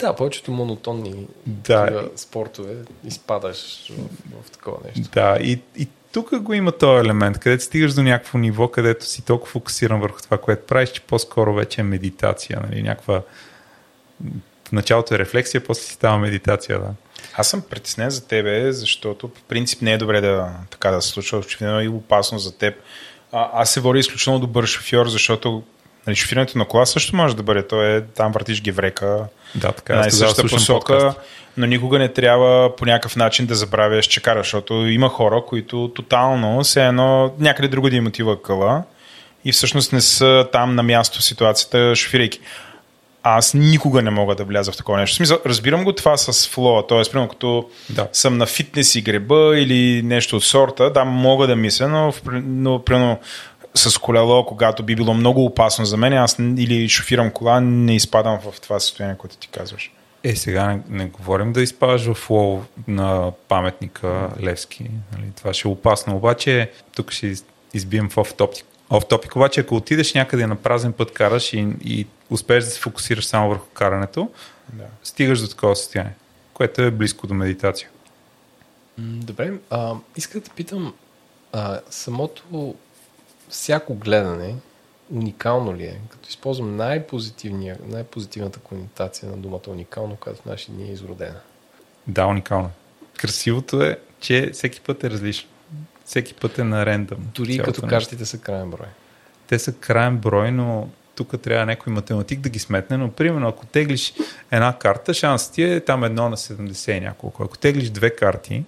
Да, повечето монотонни Да. спортове изпадаш в, в такова нещо. Да, и, и тук го има този елемент, където стигаш до някакво ниво, където си толкова фокусиран върху това, което правиш, че по-скоро вече е медитация. Нали? Някаква... В началото е рефлексия, после си става медитация. Да. Аз съм притеснен за тебе, защото по принцип не е добре да така да се случва. Очевидно е и опасно за теб. А, аз се водя изключително добър шофьор, защото нали, шофирането на кола също може да бъде. То е, там въртиш геврека, Да, така. Аз тогава същата посока, подкаст. но никога не трябва по някакъв начин да забравяш, че караш, защото има хора, които тотално се едно някъде друго да им отива къла и всъщност не са там на място в ситуацията, шофирайки. Аз никога не мога да вляза в такова нещо. В смисъл, разбирам го това с флоа, т.е. примерно като Да. съм на фитнес и греба или нещо от сорта, да, мога да мисля, но, но примерно с колело, когато би било много опасно за мен, аз или шофирам кола, не изпадам в това състояние, което ти казваш. Е, сега не, не говорим да изпадаш в флоу на паметника Левски. Нали? Това ще е опасно. Обаче, тук ще из- избием в оф-топик. Оф-топик, обаче, ако отидеш някъде на празен път караш и, и успееш да се фокусираш само върху карането, Да. стигаш до такова състояние, което е близко до медитация. Добре, а, исках да питам, а, самото всяко гледане уникално ли е? Като използвам най-позитивната конотация на думата уникално, която в наши дни е изродена. Да, уникално. Красивото е, че всеки път е различно. Всеки път е на рендъм. Дори като картите са крайен брой. те са крайен брой, но тук трябва някой математик да ги сметне, но примерно ако теглиш една карта, шансът ти е там едно на 70 и няколко. Ако теглиш две карти,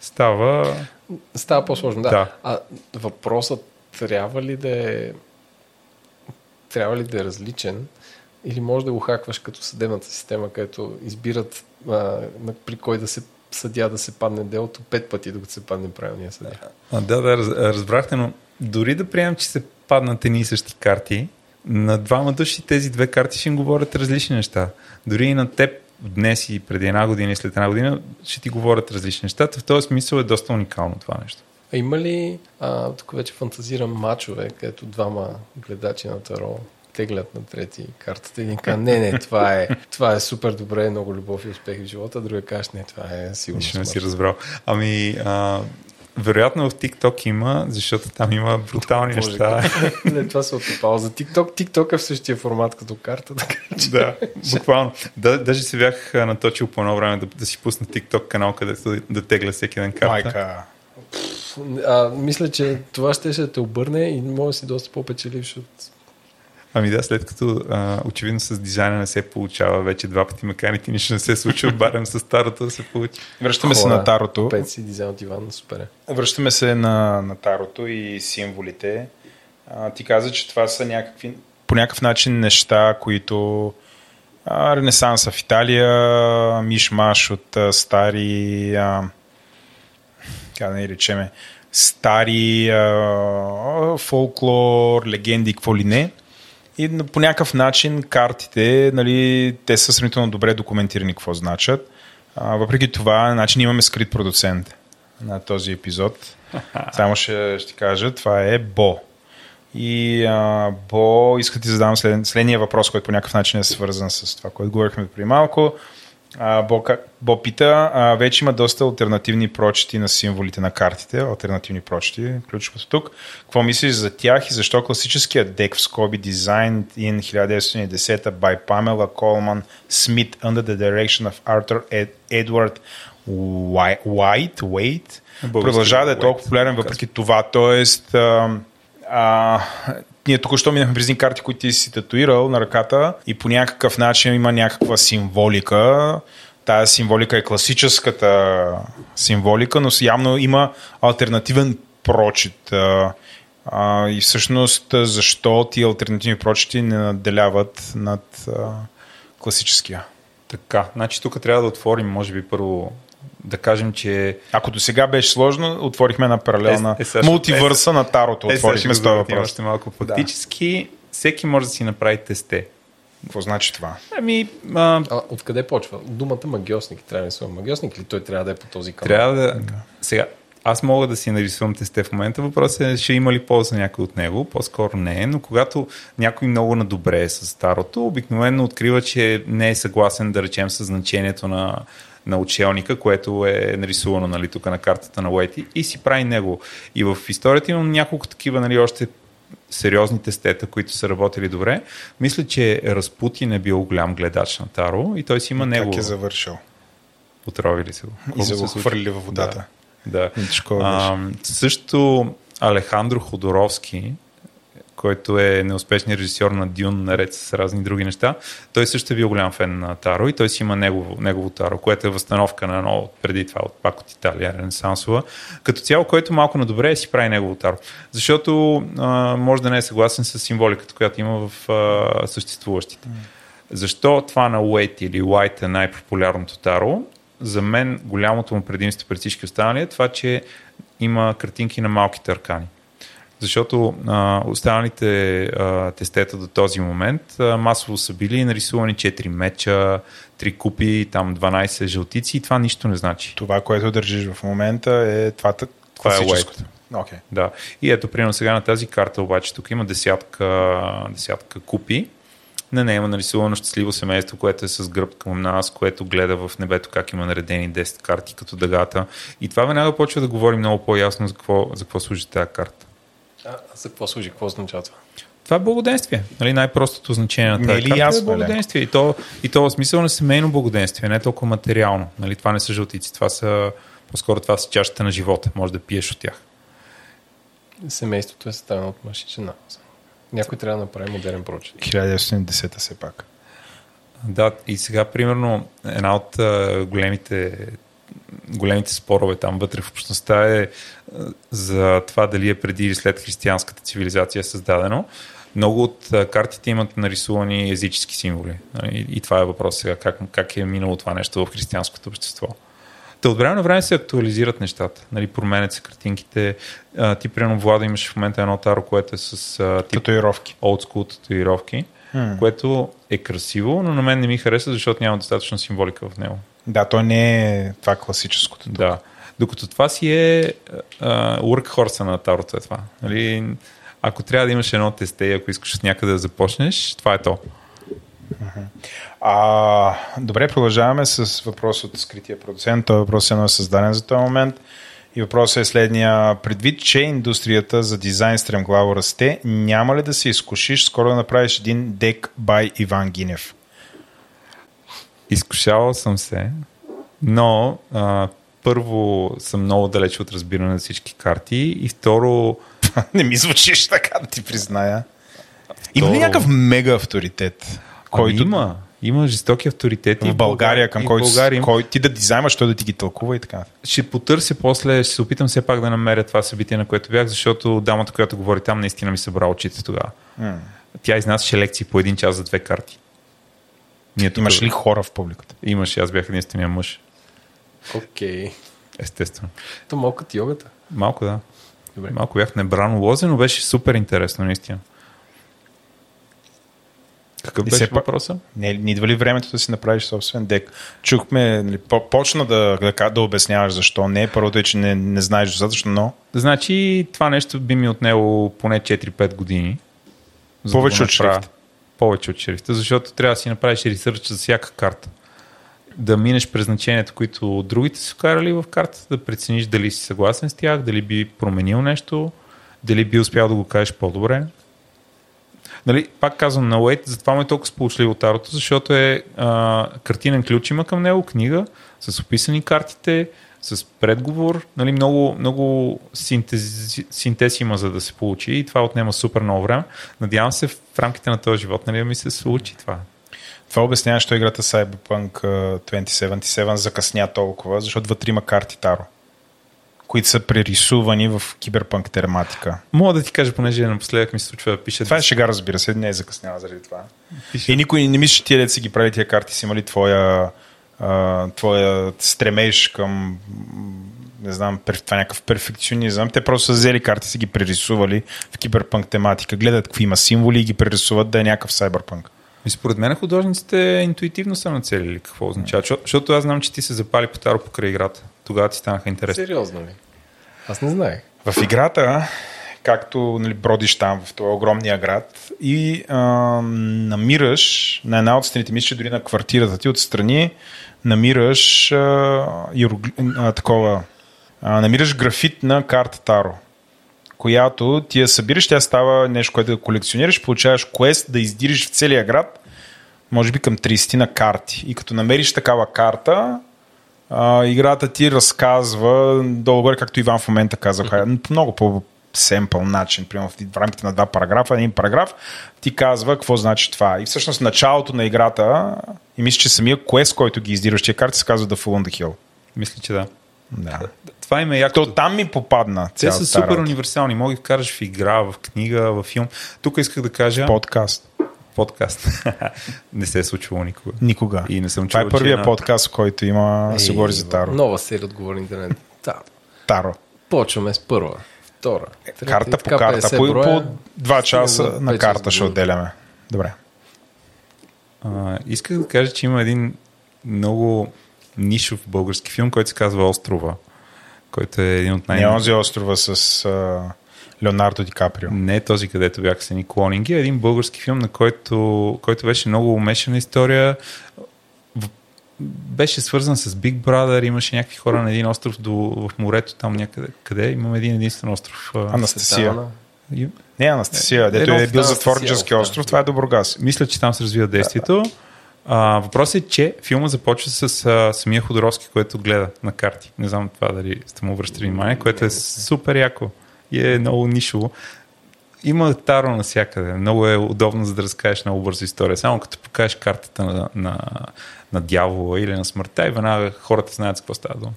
става... Става по-сложно, да. Да. А въпросът трябва ли да е трябва ли да е различен или може да го хакваш като съдебната система, където избират а, при кой да се съдя да се падне делото пет пъти, докато се падне правилния съдя. А, да, да, раз, разбрахте, но дори да приемем, че се паднат едни и същи карти, на двама души тези две карти ще им говорят различни неща. Дори и на теб днес и преди една година и след една година ще ти говорят различни неща. В този смисъл е доста уникално това нещо. А има ли, а, тук вече фантазирам мачове, където двама гледачи на Таро теглят на трети картата един казва, не, не, това е, това е супер добре, много любов и успех в живота, а другия каже, не, това е сигурно не си разбрал. Ами, а, вероятно в TikTok има, защото там има брутални Боже, неща. (laughs) Не, това се отопава за TikTok. TikTok е в същия формат като карта, така че... да, буквално. Да, даже се бях наточил по едно време да, да си пусна TikTok канал, където да, да тегля всеки ден карта. Майка. А, мисля, че това ще, ще те обърне и може да си доста по-печелив, защото Ами да, след като а, очевидно с дизайна не се получава вече два пъти меканите, нищо не се случва, (laughs) барем с старото да се получи. Връщаме се Хора, на Тарото. Пет си дизайн от Иван, супер е. Връщаме се на, на Тарото и символите. А, ти каза, че това са някакви, по някакъв начин неща, които а, Ренесанса в Италия, мишмаш от а, стари, а, как да ни речеме, стари а, фолклор, легенди, какво ли не. И по някакъв начин картите, нали, те са сравнително добре документирани какво значат. А, въпреки това, значи, имаме скрит продуцент на този епизод. (laughs) Само ще, ще кажа, това е Бо. И а, Бо, иска да ти задам след, следния въпрос, който по някакъв начин е свързан с това, което говорихме преди малко. А, Бо, Бо пита, а, вече има доста альтернативни прочети на символите на картите, альтернативни прочети, ключовото тук. Какво мислиш за тях и защо класическият дек в скоби Designed in 1910 by Pamela Coleman Smith under the direction of Arthur Ed- Edward White, White, продължава да е толкова популярен въпреки това. Тоест, а, а, ние току-що минахме през едни карти, които ти си татуирал на ръката и по някакъв начин има някаква символика. Тая символика е класическата символика, но явно има альтернативен прочит. А, и всъщност защо ти альтернативни прочити не наделяват над а, класическия? Така, значи тук трябва да отворим, може би първо да кажем, че Ако до сега беше сложно, отворихме една паралелна Е, е, мултивърса на Тарото. Е, Отворихме с този въпрос. Още малко. Фактически, всеки може да си направи тесте. Какво значи това? Ами, а, А откъде почва? Думата магиосник трябва да е магиосник или той трябва да е по този канал? трябва да... Сега, аз мога да си нарисувам тесте в момента. Въпросът е, ще има ли полза някой от него? По-скоро не, но когато някой много надобре е с старото, обикновено открива, че не е съгласен, да речем, с значението на, на учелника, което е нарисувано нали, тук на картата на Уейти и си прави него. И в историята имам няколко такива, нали, още сериозни тестета, които са работили добре. Мисля, че Разпутин е бил голям гледач на Таро и той си има него. Как е завършил? Отровили се го. И са го случи? хвърли във водата. Да. Такова А, също Алехандро Ходоровски, който е неуспешният режисьор на Дюн, наред с разни други неща. Той също е бил голям фен на Таро и той си има негово, негово Таро, което е възстановка на едно преди това, от, пак от Италия, Ренесансова. Като цяло, който малко надобре си прави негово Таро. Защото а, може да не е съгласен с символиката, която има в а, съществуващите. Защо това на Уейт или White е най-популярното Таро? За мен голямото му предимство пред всички останали е това, че има картинки на малките аркани. Защото а, останалите а, тестета до този момент а, масово са били нарисувани 4 меча, 3 купи, там 12 жълтици и това нищо не значи. Това, което държиш в момента е това, Това е класическото. Okay. Да. И ето, примерно сега на тази карта обаче тук има десятка, десятка купи. На нея има нарисувано щастливо семейство, което е с гръб към нас, което гледа в небето как има наредени 10 карти като дъгата. И това веднага почва да говори много по-ясно за какво, за какво служи тази карта. А, за какво служи? Какво означава това? Това е благоденствие. Нали, най-простото значение на е тази ли карта ясно, е благоденствие. И то, и то в смисъл на семейно благоденствие, не толкова материално. Нали, това не са жълтици, това са по-скоро това са чашата на живота. Може да пиеш от тях. Семейството е съставено от мъж и жена. Някой трябва да направи модерен прочит. 1910 все пак. Да, и сега, примерно, една от а, големите, големите спорове там вътре в общността е а, за това дали е преди или след християнската цивилизация е създадено. Много от а, картите имат нарисувани езически символи. нали, И, и това е въпрос сега, как, как е минало това нещо в християнското общество. Та от време на време се актуализират нещата. Нали, променят се картинките. А, ти, примерно, Влада, имаш в момента едно таро, което е с а, тип Татуировки. old school татуировки, М. което е красиво, но на мен не ми хареса, защото няма достатъчно символика в него. Да, то не е това класическото. Да. Докато това си е а, workhorse на тарото е това. Нали? Ако трябва да имаш едно тесте и ако искаш от някъде да започнеш, това е то. А, добре, продължаваме с въпрос от скрития продуцент. Този въпрос е едно създаден за този момент. И въпросът е следния. Предвид, че индустрията за дизайн стремглаво расте, няма ли да се изкушиш скоро да направиш един дек бай Иван Гинев? Изкушавал съм се, но а, първо съм много далеч от разбиране на всички карти и второ (laughs) Не ми звучиш така, да ти призная. Има ли някакъв мега авторитет, който Ами има, има жестоки авторитети. в България, към който, България кой ти да дизаймаш, той да ти ги тълкува и така. ще потърся после, ще се опитам все пак да намеря това събитие, на което бях, защото дамата, която говори там, наистина ми събра очите тогава. Тя изнасяше лекции по един час за две карти. Ние тук- Имаш ли хора в публиката? Имаше, аз бях единствения мъж. Окей. Естествено. То малко като йогата. Малко да. Добре. Малко бях небрано лозе, но беше супер интересно, наистина. Какъв И беше пак- въпроса? Не, не идва ли времето да си направиш собствен дек? Чухме, нали, по- почна да, да, да обясняваш защо не. Първото е, че не, не знаеш достатъчно, но Значи това нещо би ми отнело поне 4-5 години. да Повече от направя. Повече от шрифта, защото трябва да си направиш ресърч за всяка карта. Да минеш през значението, които другите са вкарали в картата, да прецениш дали си съгласен с тях, дали би променил нещо, дали би успял да го кажеш по-добре. Нали, пак казвам на Уейт, затова му е толкова сполучливо тарото, защото е а, картинен ключ има към него, книга, с описани картите, с предговор, нали, много, много синтез, синтез има за да се получи и това отнема супер много време. Надявам се в рамките на този живот нали, ми се случи това. това обяснява, що играта Cyberpunk а, 2077 закъсня толкова, защото вътре има карти Таро, които са прерисувани в киберпанк тематика. Мога да ти кажа, понеже напоследък ми се случва да пише. Това е шега, разбира се, не е закъснява заради това. пише И никой не мисли, че тия деца ги прави тия карти, си имали твоя, твоя стремеж към не знам, това е някакъв перфекционизъм. Те просто са взели карти, си ги прерисували в киберпанк тематика, гледат какви има символи и ги прерисуват да е някакъв сайберпанк. И според мен художниците интуитивно са нацелили какво означава. Защото, защото аз знам, че ти се запали по таро покрай играта. Тогава ти станаха интересни. Сериозно ли? Аз не знаех. В играта, както нали, бродиш там в този огромния град и а, намираш на една от страните, мисля, че дори на квартирата ти отстрани, намираш а, иерогли... а, такова, а, намираш графит на карта Таро, която ти я събираш, тя става нещо, което да колекционираш, получаваш квест да издириш в целия град, може би към 30 на карти. И като намериш такава карта, а, играта ти разказва долу-горе, както Иван в момента каза, mm-hmm. много по семпъл начин, примерно в рамките на два параграфа, един параграф, ти казва какво значи това. И всъщност началото на играта, и мисля, че самия квест, който ги издираш тия карти, се казва The Full on the Hill. Мисля, че да. Да. Това им е яко. То там ми попадна. Те са супер работа. универсални. Мога да ги вкараш в игра, в книга, в филм. Тук исках да кажа Подкаст. подкаст. (laughs) не се е случвало никога. Никога. И не съм Това чувал, е първия че на- подкаст, който има се говори за Таро. Нова серия отговори интернет. Да. Таро. Почваме с първа, втора. трета Карта по карта. 50 По, по два часа на карта ще отделяме. Добре. А, исках да кажа, че има един много нишов български филм, който се казва Острова, който е един от най- Не е онзи острова с а, Леонардо Ди Каприо. Не е този, където бяха с едни клонинги, а един български филм, на който, който беше много умешана история. Беше свързан с Big Brother, имаше някакви хора на един остров до, в морето, там някъде. Къде? Имаме един единствен остров. Анастасия. И- Не, Анастасия, дето Едно е в бил затворнически да. остров, това е Доброгас. Мисля, че там се развива действието. А, въпросът е, че филма започва с а, самия Ходоровски, който гледа на карти. Не знам това дали сте му обръщали внимание, което е супер яко и е много нишово. Има таро навсякъде. Много е удобно, за да разкажеш много бързо история. Само като покажеш картата на, на, на дявола или на смъртта и веднага хората знаят за какво става дума.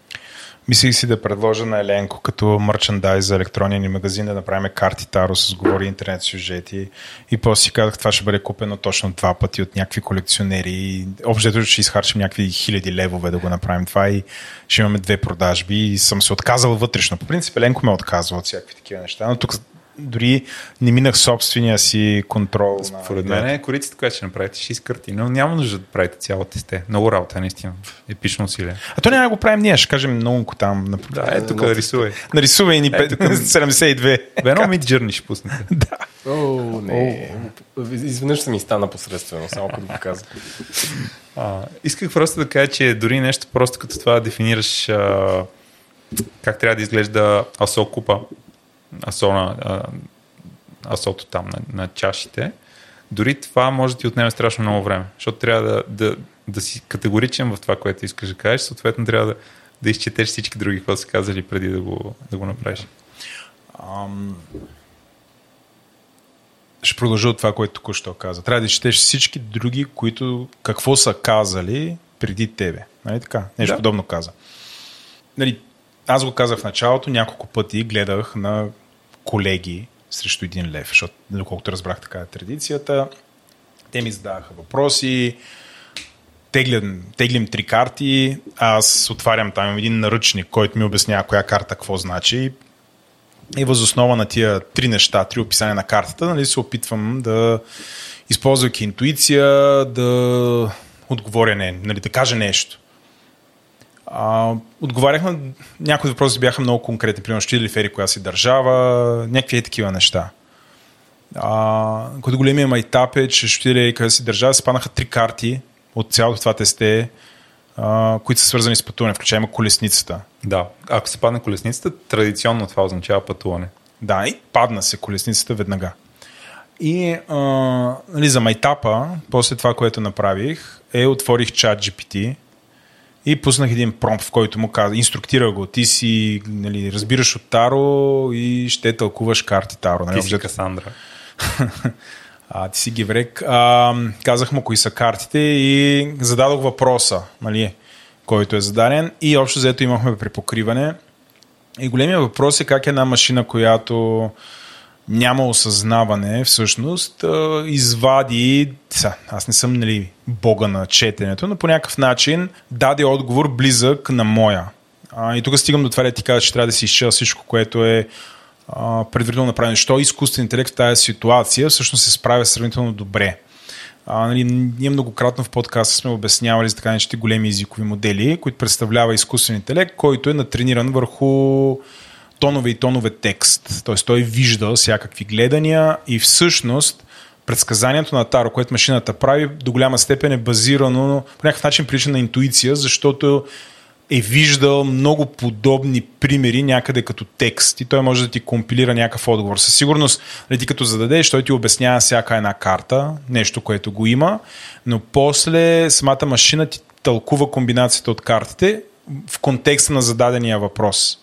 Мислих си да предложа на Еленко като мерчендайз за електронния ни магазин да направим карти Таро с говори интернет сюжети и после си казах това ще бъде купено точно два пъти от някакви колекционери и общо ще изхарчим някакви хиляди левове да го направим това и ще имаме две продажби и съм се отказал вътрешно. По принцип Еленко ме отказва от всякакви такива неща, но тук дори не минах собствения си контрол. Според мен е корицата, която ще направите, ще изкърти, но няма нужда да правите цялата сте. Много работа, е наистина. Епично усилие. А то няма да го правим ние, ще кажем много там. На... Да, е, тук рисувай. Нарисувай ни Ето към- 72. Бе, едно мид джърни ще пуснете. (laughs) О, не. Изведнъж се ми стана посредствено, само като го казах. А, исках просто да кажа, че дори нещо просто като това да дефинираш а, как трябва да изглежда асо купа, асо на, а, асото там на, на чашите, дори това може да ти отнеме страшно много време, защото трябва да, да, да си категоричен в това, което искаш да кажеш, съответно трябва да, да изчетеш всички други, какво са казали преди да го, да го направиш. Ам... Ще продължа от това, което току-що каза. Трябва да четеш всички други, които какво са казали преди тебе. Нали така? Нещо да. подобно каза. Нали, аз го казах в началото, няколко пъти гледах на колеги срещу един лев, защото, доколкото разбрах така е традицията, те ми задаваха въпроси, теглям, теглим три карти, аз отварям там един наръчник, който ми обяснява коя карта какво значи и възоснова на тия три неща, три описания на картата, нали, се опитвам да, използвайки интуиция, да отговоря, не, нали, да кажа нещо. А, отговарях на някои въпроси бяха много конкретни, примерно ще ли фери коя си държава, някакви е такива неща. А, който големия майтап е, че ще ли къде си държава, се паднаха три карти от цялото това тесте, а, които са свързани с пътуване, включаемо колесницата. Да, ако се падне колесницата, традиционно това означава пътуване. Да, и падна се колесницата веднага. И а, нали, за майтапа, после това, което направих, е отворих чат GPT и пуснах един промп, в който му каза, инструктира го, ти си, нали, разбираш от Таро и ще тълкуваш карти Таро. Нали, Ти си Касандра. (laughs) а, ти си гиврек. А, казах му кои са картите и зададох въпроса, нали, който е зададен и общо взето имахме препокриване. И големия въпрос е как една машина, която няма осъзнаване, всъщност, извади, аз не съм нали, бога на четенето, но по някакъв начин даде отговор близък на моя. А, и тук стигам до това да ти кажа, че трябва да си изчела всичко, което е предварително направено. Що изкуствен интелект в тази ситуация всъщност се справя сравнително добре. А, нали, ние многократно в подкаста сме обяснявали за така наречените големи езикови модели, които представлява изкуствен интелект, който е натрениран върху тонове и тонове текст. Тоест той вижда всякакви гледания и всъщност предсказанието на Таро, което машината прави, до голяма степен е базирано по някакъв начин прилича на интуиция, защото е виждал много подобни примери някъде като текст и той може да ти компилира някакъв отговор. Със сигурност, нали, ти като зададеш, той ти обяснява всяка една карта, нещо, което го има, но после самата машина ти тълкува комбинацията от картите в контекста на зададения въпрос.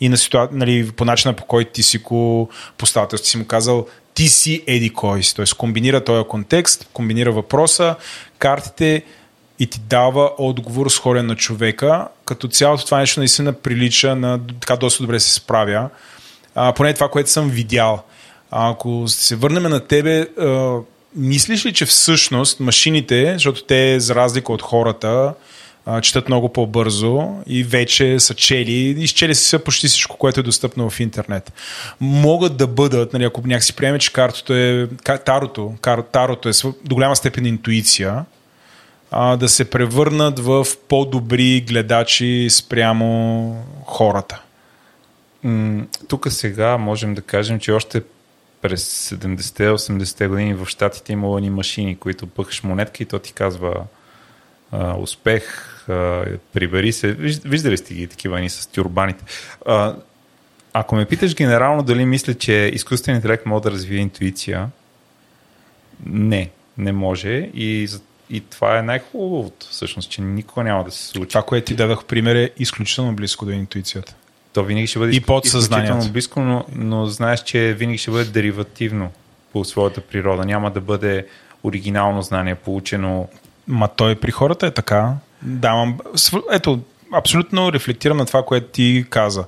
И на ситуа... нали, по начина по който ти си го поставил, ти си му казал ти си еди кой си. Тоест комбинира този контекст, комбинира въпроса, картите и ти дава отговор сходен на човека. Като цялото това нещо наистина прилича на така доста добре се справя. А, поне това, което съм видял. А, ако се върнем на тебе, а, мислиш ли, че всъщност машините, защото те, за разлика от хората, четат много по-бързо и вече са чели, изчели са почти всичко, което е достъпно в интернет. Могат да бъдат, нали, ако някакси приеме, че картото е, тарото, тарото е до голяма степен интуиция, а, да се превърнат в по-добри гледачи спрямо хората. Тук сега можем да кажем, че още през 70-80-те години в Штатите имало ни машини, които пъхаш монетка и то ти казва а, успех, прибери се. Виждали сте ги такива ни с тюрбаните. Ако ме питаш генерално дали мисля, че изкуственият интелект може да развие интуиция, не, не може и, и това е най-хубавото, всъщност, че никога няма да се случи. Това, което ти дадах пример е изключително близко до интуицията. То винаги ще бъде и подсъзнанието. близко, но, но знаеш, че винаги ще бъде деривативно по своята природа. Няма да бъде оригинално знание, получено. Ма той при хората е така. Давам. Ето, абсолютно рефлектирам на това, което ти каза.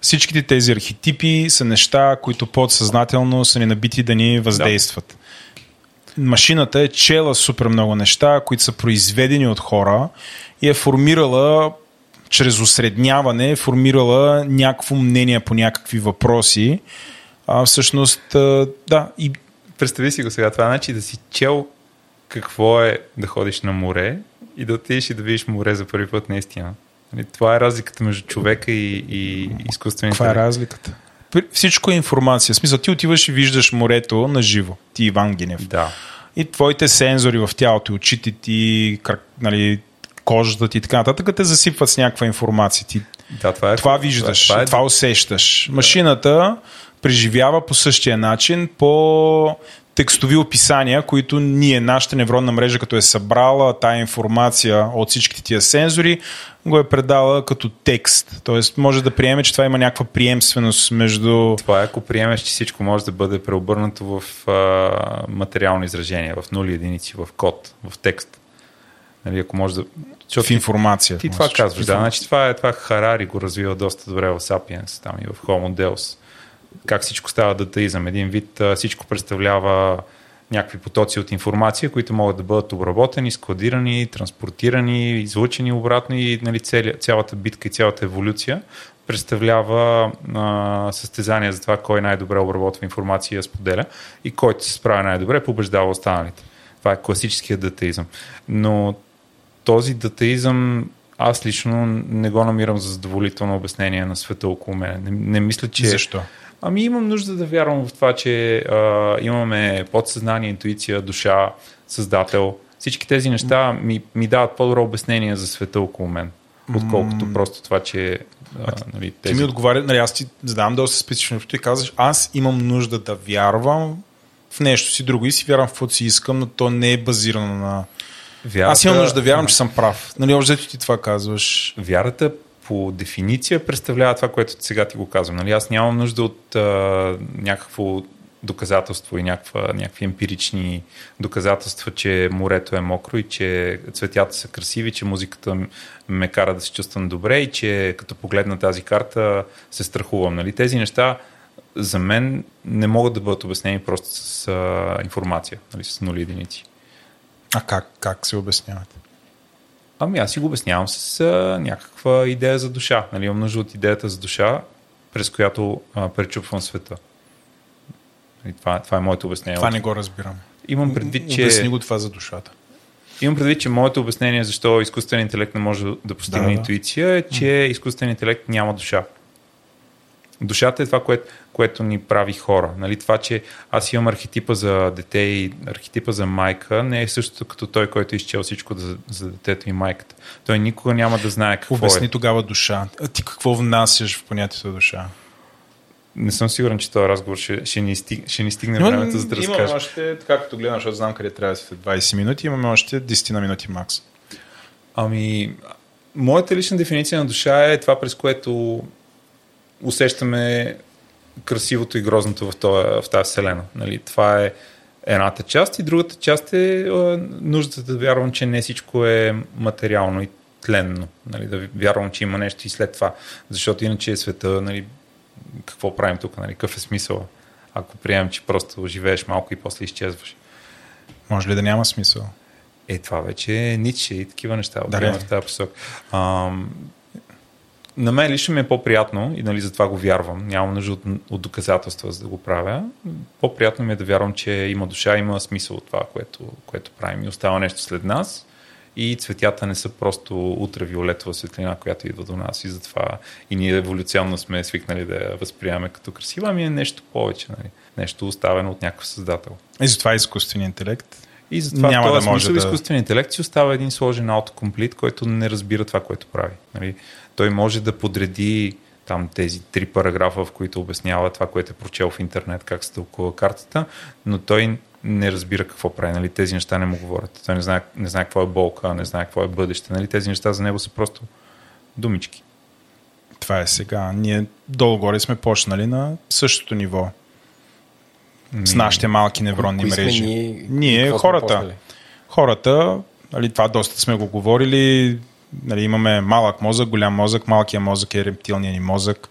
Всичките тези архетипи са неща, които подсъзнателно са ни набити да ни въздействат. Да. Машината е чела супер много неща, които са произведени от хора и е формирала чрез осредняване е формирала някакво мнение по някакви въпроси. А, всъщност, да. И... Представи си го сега това, значи да си чел какво е да ходиш на море и да отидеш и да видиш море за първи път наистина. Нали, това е разликата между човека и, и изкуствените. Това е разликата. Всичко е информация. В смисъл, ти отиваш и виждаш морето на живо. Ти Иван Генев. Да. И твоите сензори в тялото, очите ти, нали, кожата ти и така нататък, те засипват с някаква информация. Ти да, това, е, това виждаш, това, това, е... това усещаш. Да. Машината преживява по същия начин, по текстови описания, които ние, нашата невронна мрежа, като е събрала тая информация от всичките тия сензори, го е предала като текст. Тоест може да приеме, че това има някаква приемственост между... Това е ако приемеш, че всичко може да бъде преобърнато в а, материално изражение, в нули единици, в код, в текст. Нали, ако може да... Защото в информация. Ти, ти това казваш, да. Значи това е това Харари го развива доста добре в Sapiens, там и в Homo Deus. Как всичко става датаизъм. Един вид всичко представлява някакви потоци от информация, които могат да бъдат обработени, складирани, транспортирани, излучени обратно и нали, цялата битка и цялата еволюция представлява а, състезание за това кой най-добре обработва информация и я споделя и който се справя най-добре побеждава останалите. Това е класическия датаизъм. Но този датаизъм аз лично не го намирам за задоволително обяснение на света около мен. Не, не мисля, че... Защо? Ами имам нужда да вярвам в това, че а, имаме подсъзнание, интуиция, душа, създател. Всички тези неща ми, ми дават по-добро обяснение за света около мен, отколкото просто това, че а, нали, тези... Ти ми отговаря, нали, аз ти задавам доста специфично, ти казваш, аз имам нужда да вярвам в нещо си друго и си вярвам в каквото си искам, но то не е базирано на Вярата... Аз имам нужда да вярвам, че съм прав. Нали, още ти това казваш. Вярата по дефиниция представлява това, което сега ти го казвам. Нали, аз нямам нужда от а, някакво доказателство и някаква, някакви емпирични доказателства, че морето е мокро и че цветята са красиви, че музиката ме кара да се чувствам добре и че като погледна тази карта се страхувам. Нали? Тези неща за мен не могат да бъдат обяснени просто с а, информация, нали? с нули единици. А как, как се обяснявате? Ами аз си го обяснявам с а, някаква идея за душа. Нали, имам нужда от идеята за душа, през която а, пречупвам света. Нали, това, това е моето обяснение. Това не го разбирам. Имам предвид, че... Обясни го това за душата. Имам предвид, че моето обяснение защо изкуственият интелект не може да постигне да, интуиция е, че изкуственият интелект няма душа. Душата е това, което, което ни прави хора. Нали? Това, че аз имам архетипа за дете и архетипа за майка, не е същото като той, който е изчел всичко за, за детето и майката. Той никога няма да знае какво Обясни е. тогава душа. А ти какво внасяш в понятието душа? Не съм сигурен, че този разговор ще, ще, ни, стиг, ще ни стигне Но, времето, за да разкажа. Имаме още, така като гледам, защото знам къде трябва да след 20 минути, имаме още 10 на минути макс. Ами, моята лична дефиниция на душа е това, през което усещаме красивото и грозното в, това, в тази вселена. Нали? Това е едната част и другата част е а, нуждата да вярвам, че не всичко е материално и тленно. Нали? Да вярвам, че има нещо и след това. Защото иначе е света, нали, какво правим тук, нали? какъв е смисъл, ако приемем, че просто живееш малко и после изчезваш. Може ли да няма смисъл? Е, това вече е Ницше и такива неща. Да, в тази посока. Ам, на мен лично ми е по-приятно и нали, затова го вярвам. Нямам нужда от, от доказателства за да го правя. По-приятно ми е да вярвам, че има душа, има смисъл от това, което, което правим и остава нещо след нас. И цветята не са просто ултравиолетова светлина, която идва до нас и затова и ние еволюционно сме свикнали да я възприемаме като красива, ами е нещо повече, нали? нещо оставено от някакъв създател. И затова е изкуствен интелект и затова Няма да може да... изкуствен интелект си остава един сложен аутокомплит, който не разбира това, което прави. Нали? Той може да подреди там тези три параграфа, в които обяснява това, което е прочел в интернет, как се тълкува картата, но той не разбира какво прави. Нали? Тези неща не му говорят. Той не знае, не знае какво е болка, не знае какво е бъдеще. Нали? Тези неща за него са просто думички. Това е сега. Ние долу-горе сме почнали на същото ниво с нашите малки невронни Кои мрежи. Ние, ние хората. Хората, нали, това доста сме го говорили, нали, имаме малък мозък, голям мозък, малкият мозък е рептилният ни мозък.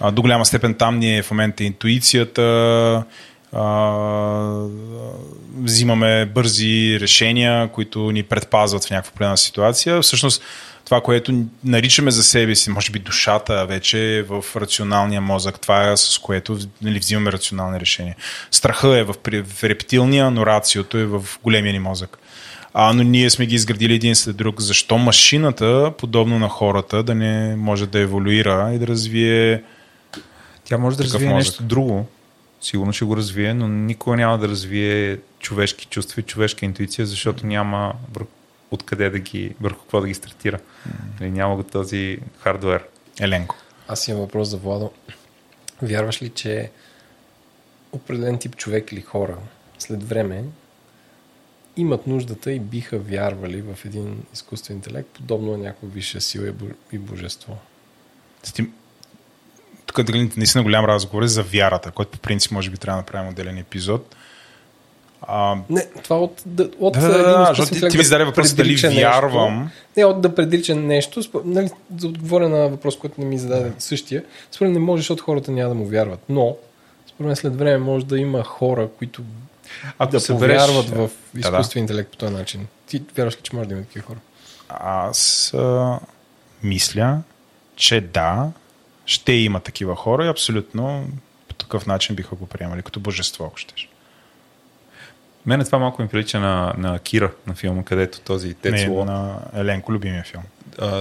А, до голяма степен там ни е в момента интуицията, а, взимаме бързи решения, които ни предпазват в някаква определена ситуация. Всъщност, това, което наричаме за себе си, може би душата вече е в рационалния мозък. Това е с което нали, взимаме рационални решения. Страха е в, в рептилния, но рациото е в големия ни мозък. А, но ние сме ги изградили един след друг. Защо машината, подобно на хората, да не може да еволюира и да развие. Тя може да развие мозък. нещо друго. Сигурно ще го развие, но никога няма да развие човешки чувства и човешка интуиция, защото няма откъде да ги, върху какво да ги стартира. Mm. Няма го този хардвер. Еленко. Аз имам въпрос за Владо. Вярваш ли, че определен тип човек или хора след време имат нуждата и биха вярвали в един изкуствен интелект, подобно на някаква висша сила и божество? Стим... Тук е наистина голям разговор за вярата, който по принцип може би трябва да направим отделен епизод. А... Не, това от, от да, да, да, да, ти, ти ми зададе въпрос дали вярвам. Нещо, не, от да предрича нещо, нали, да отговоря на въпрос, който не ми зададе същия. Според не може, защото хората няма да му вярват. Но, според мен след време може да има хора, които Ако да повярват в изкуствен да, да. интелект по този начин. Ти вярваш ли, че може да има такива хора? Аз а, мисля, че да, ще има такива хора и абсолютно по такъв начин биха го приемали, като божество, ако щеш. Мене това малко ми прилича на, на Кира, на филма, където този Тецло... на Еленко, любимия филм.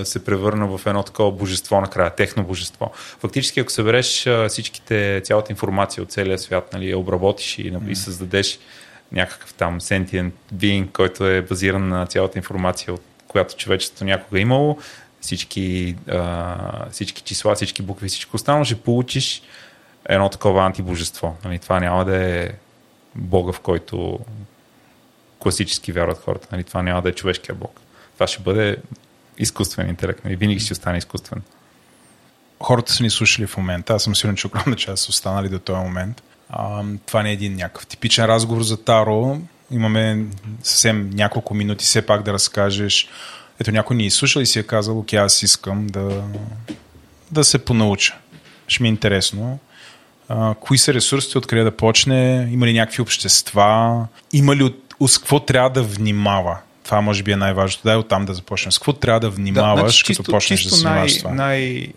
Се превърна в едно такова божество накрая, техно божество. Фактически, ако събереш всичките, цялата информация от целия свят, нали, обработиш и, mm. и създадеш някакъв там sentient being, който е базиран на цялата информация, от която човечеството някога е имало, всички, а, всички числа, всички букви, всичко останало, ще получиш едно такова антибожество. Нали, това няма да е Бога, в който класически вярват хората. Нали? Това няма да е човешкия Бог. Това ще бъде изкуствен интелект. Нали? Винаги ще остане изкуствен. Хората са ни слушали в момента. Аз съм сигурен, че огромна част са останали до този момент. А, това не е един някакъв типичен разговор за Таро. Имаме съвсем няколко минути все пак да разкажеш. Ето някой ни е слушал и си е казал, окей, аз искам да, да се понауча. Ще ми е интересно а, кои са ресурсите, откъде да почне, има ли някакви общества, има ли от, с какво трябва да внимава. Това може би е най-важното. Дай оттам да започнем. С какво трябва да внимаваш, да, значи, чисто, като почнеш чисто да се занимаваш това? Най-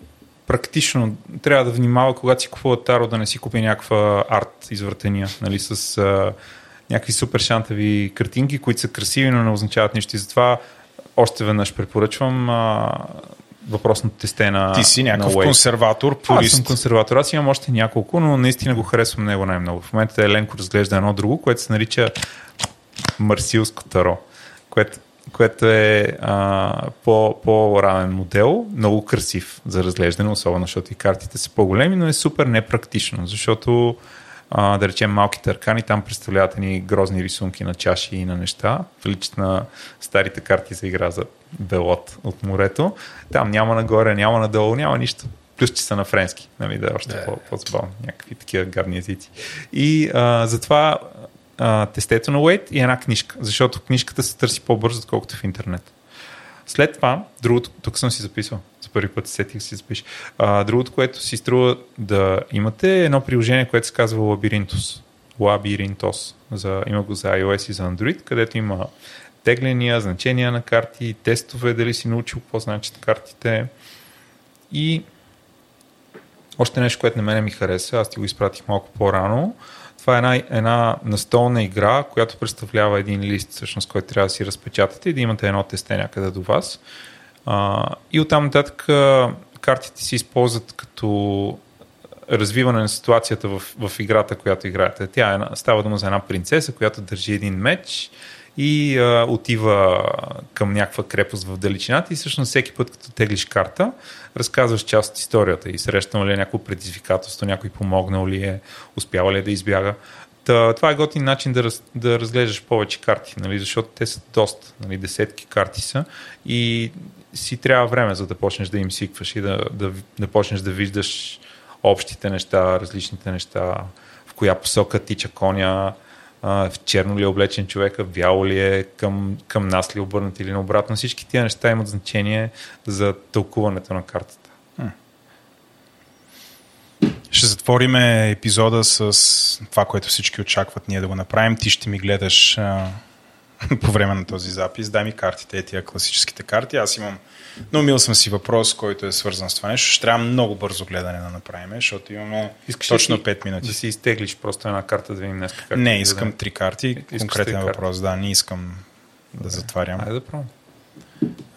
практично трябва да внимава, когато си купува таро, да не си купи някаква арт извъртения, нали, с а, някакви супер шантави картинки, които са красиви, но не означават нищо. И затова още веднъж препоръчвам а, въпросната стена. Ти си някакъв на консерватор, пурист. Аз съм консерватор. Аз имам още няколко, но наистина го харесвам него най-много. В момента Еленко разглежда едно друго, което се нарича Марсилско таро, което, което е а, по, по-ранен модел, много красив за разглеждане, особено защото и картите са по-големи, но е супер непрактично, защото а, да речем малките аркани, там представляват ни грозни рисунки на чаши и на неща, приличат на старите карти за игра за белот от морето. Там няма нагоре, няма надолу, няма нищо. плюс че са на френски, нали, да е още yeah. по- по-забавно, някакви такива гадни езици. И а, затова а, тестето на Wait и една книжка, защото книжката се търси по-бързо, отколкото в интернет. След това, другото, тук съм си записал, за първи път сетих си запиша. А, другото, което си струва да имате е едно приложение, което се казва Labyrinthos. Labyrinthos. За, има го за iOS и за Android, където има тегления, значения на карти, тестове, дали си научил какво значат картите. И още нещо, което на мене ми хареса, аз ти го изпратих малко по-рано. Това е една, една настолна игра, която представлява един лист, всъщност, който трябва да си разпечатате и да имате едно тесте някъде до вас. А, и оттам нататък картите се използват като развиване на ситуацията в, в играта, която играете. Тя е, става дума за една принцеса, която държи един меч и а, отива към някаква крепост в далечината и всъщност всеки път, като теглиш карта, разказваш част от историята и срещнал ли е някакво предизвикателство, някой помогнал ли е, успява ли е да избяга. Та, това е готин начин да, раз, да разглеждаш повече карти, нали, защото те са доста, нали, десетки карти са и си трябва време, за да почнеш да им свикваш и да, да, да почнеш да виждаш общите неща, различните неща, в коя посока тича коня, в черно ли е облечен човека, бяло ли е, към, към нас ли е обърнат или наобратно. Всички тия неща имат значение за тълкуването на картата. Ще затвориме епизода с това, което всички очакват ние да го направим. Ти ще ми гледаш (laughs) по време на този запис. Дай ми картите, тия класическите карти. Аз имам, наумил съм си въпрос, който е свързан с това нещо. Ще трябва много бързо гледане да направим, защото имаме Искаш точно си 5 минути. Да си изтеглиш просто една карта, да видим днес как Не, ще искам три карти. Искаш Конкретен три карти. въпрос, да, не искам да затварям. Айде да пробвам.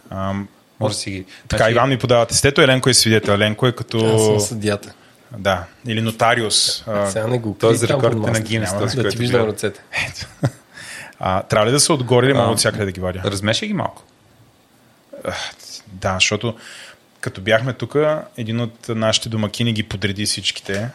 Ам, Може да си ги... така, Значи, Иван ми подава тестето, Еленко е свидетел. Еленко е Аз като... съм съдията. Да, или нотариус. А, Сега не го Той е за рекордите на. Гинес. Няма този, Да ти виждам ръцете. (laughs) а, трябва ли да са отгоре или мога от всякъде да ги вадя? Размешай ги малко. Да, защото като бяхме тук, един от нашите домакини ги подреди всичките.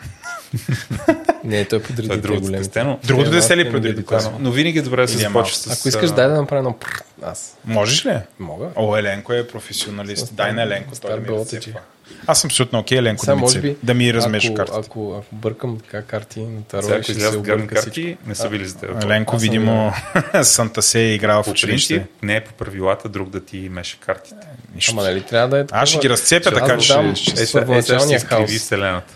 Не, той Това подреди е другото големи. тестено. Другото Те, дете ли не подреди? Но винаги е добре да се е започва с... Ако искаш, а, дай да направя едно. Аз Можеш ли? мога. О, Еленко е професионалист. Дай на Еленко, той ми разцепва. Аз съм абсолютно окей, Еленко, Сега, да ми, може би, да ми размеш ако, картата. Ако, ако бъркам така карти на таро, Сега, ще се обърка всичко. карти, не са били за теб. Еленко, Аз съм видимо, (laughs) Санта се е играл в училище. не е по правилата друг да ти меша картите. Нищо. Ама нали трябва да е такова? Аз ще ги разцепя, Аз така да че... ще- Е, е, първоначалния изкриви хаос. Да. вселената.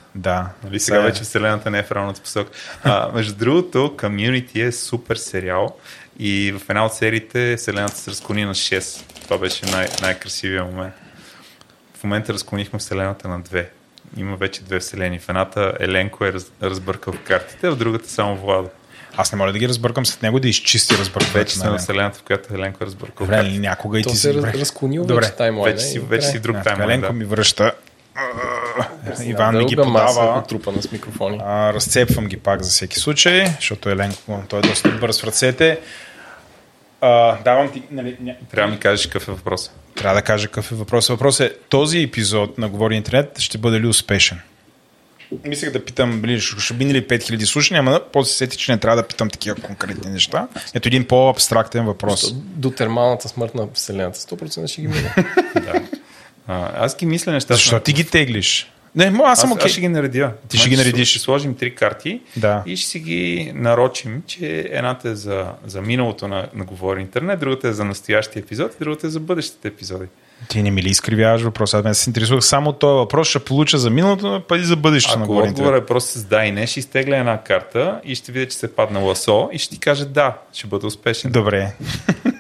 Нали, сега Сега- вече Вселената не е в равната посока. А, между другото, Community е супер сериал и в една от сериите Вселената се разклони на 6. Това беше най- най-красивия момент. В момента разклонихме Вселената на две. Има вече две вселени. В едната Еленко е раз, разбъркал картите, в другата само Владо. Аз не мога да ги разбъркам след него да изчисти Вече разбъркването сме на. Вселената, в която Еленко е разбъркал Добре, картите. някога и ти се си... е Добре. разклонил Добре. вече таймлайна. Вече си, и вече си друг таймлайн. Еленко Да. ми връща. Иван ми ги маса, подава. отрупана с микрофони. А, разцепвам ги пак за всеки случай, защото Еленко той е доста бърз в ръцете. А, давам ти... Нали, ня... Трябва да ми кажеш какъв е въпрос. Трябва да кажа какъв е въпросът. Въпросът е, този епизод на Говори Интернет ще бъде ли успешен? Мислех да питам, били, ще мине ли 5000 слушания, ама после се сети, че не трябва да питам такива конкретни неща. Ето един по-абстрактен въпрос. До термалната смърт на Вселената. 100% ще ги мине. (laughs) Да. А, аз ги мисля нещата. Защо ти ги теглиш? Не, мо, аз съм аз окей. ще ги наредя. Ти ще ги Значи, наредиш. Ще сложим три карти Да. и ще си ги нарочим, че едната е за, за миналото на, на Говори Интернет, другата е за настоящия епизод и другата е за бъдещите епизоди. Ти не ми ли изкривяваш въпроса? Аз се интересувах само от този въпрос, ще получа за миналото, па и за бъдещето на Ако Говори отговорът Интернет. е просто с да и не, ще изтегля една карта и ще видя, че се е падна ласо и ще ти каже да, ще бъде успешен. Добре.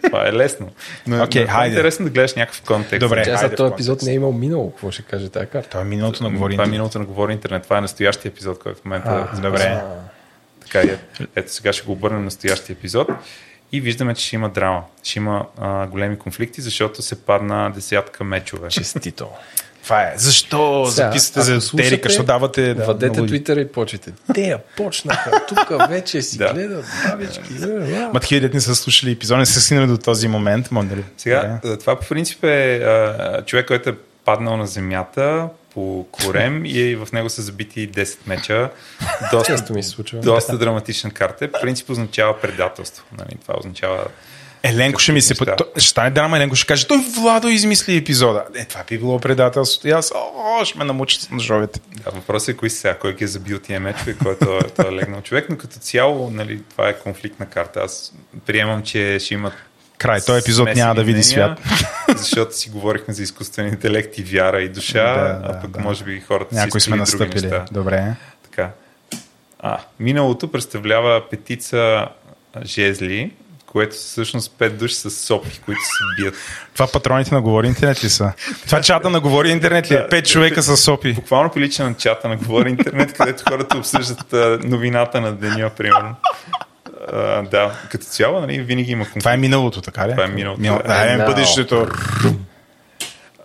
Това е лесно. Но, Окей, но е хайде. интересно да гледаш някакъв контекст. Добре. Хайде за този епизод не е имал минало. Какво ще каже тази карта? Това е миналото на Говори Това е миналото на Говори Интернет. Това е настоящия епизод, който в момента А, Добре. Така е. Ето сега ще го обърнем на настоящия епизод и виждаме, че ще има драма. Ще има а, големи конфликти, защото се падна десятка мечове. Честито. Това е. Защо Сега, записвате ако за Терика? Защо давате... Да, Вадете много- Твитъра и почвайте. Те я почнаха. Тук вече си Да. гледат бабички. Ма такива дет не са слушали епизод, не са стигнали до този момент. Ма, нали? Сега, Добре. това по принцип е а, човек, който е паднал на земята по корем и в него са забити 10 меча. Доста, Често ми се случва. доста драматична карта. Принцип означава предателство. Нали? Това означава Еленко ще ми се... то- Ще стане драма, Еленко ще каже, той Владо измисли епизода. Е, това би било предателство. И аз, о, ще ме намучат с ножовете. Да, въпросът е кои сега, кой ги е забил тия мечове, и кой е е легнал човек, но като цяло, нали, това е конфликтна карта. Аз приемам, че ще имат Край, този епизод няма да види свят. (laughs) Защото си говорихме за изкуствен интелект и вяра и душа, Да, а да, пък да. може би хората Някои си сме други настъпили. неща. Добре. Така. А, миналото представлява петица а, жезли, което са всъщност пет души с сопки, които се бият. Това патроните на Говори Интернет ли са? Това чата на Говори Интернет ли е? Пет човека с сопи. Буквално прилича на чата на Говори Интернет, където хората обсъждат а, новината на деня, примерно. А, да, като цяло, нали, винаги има конфликт. Това е миналото, така ли? Това е миналото. Минал... Да, е, бъдещето.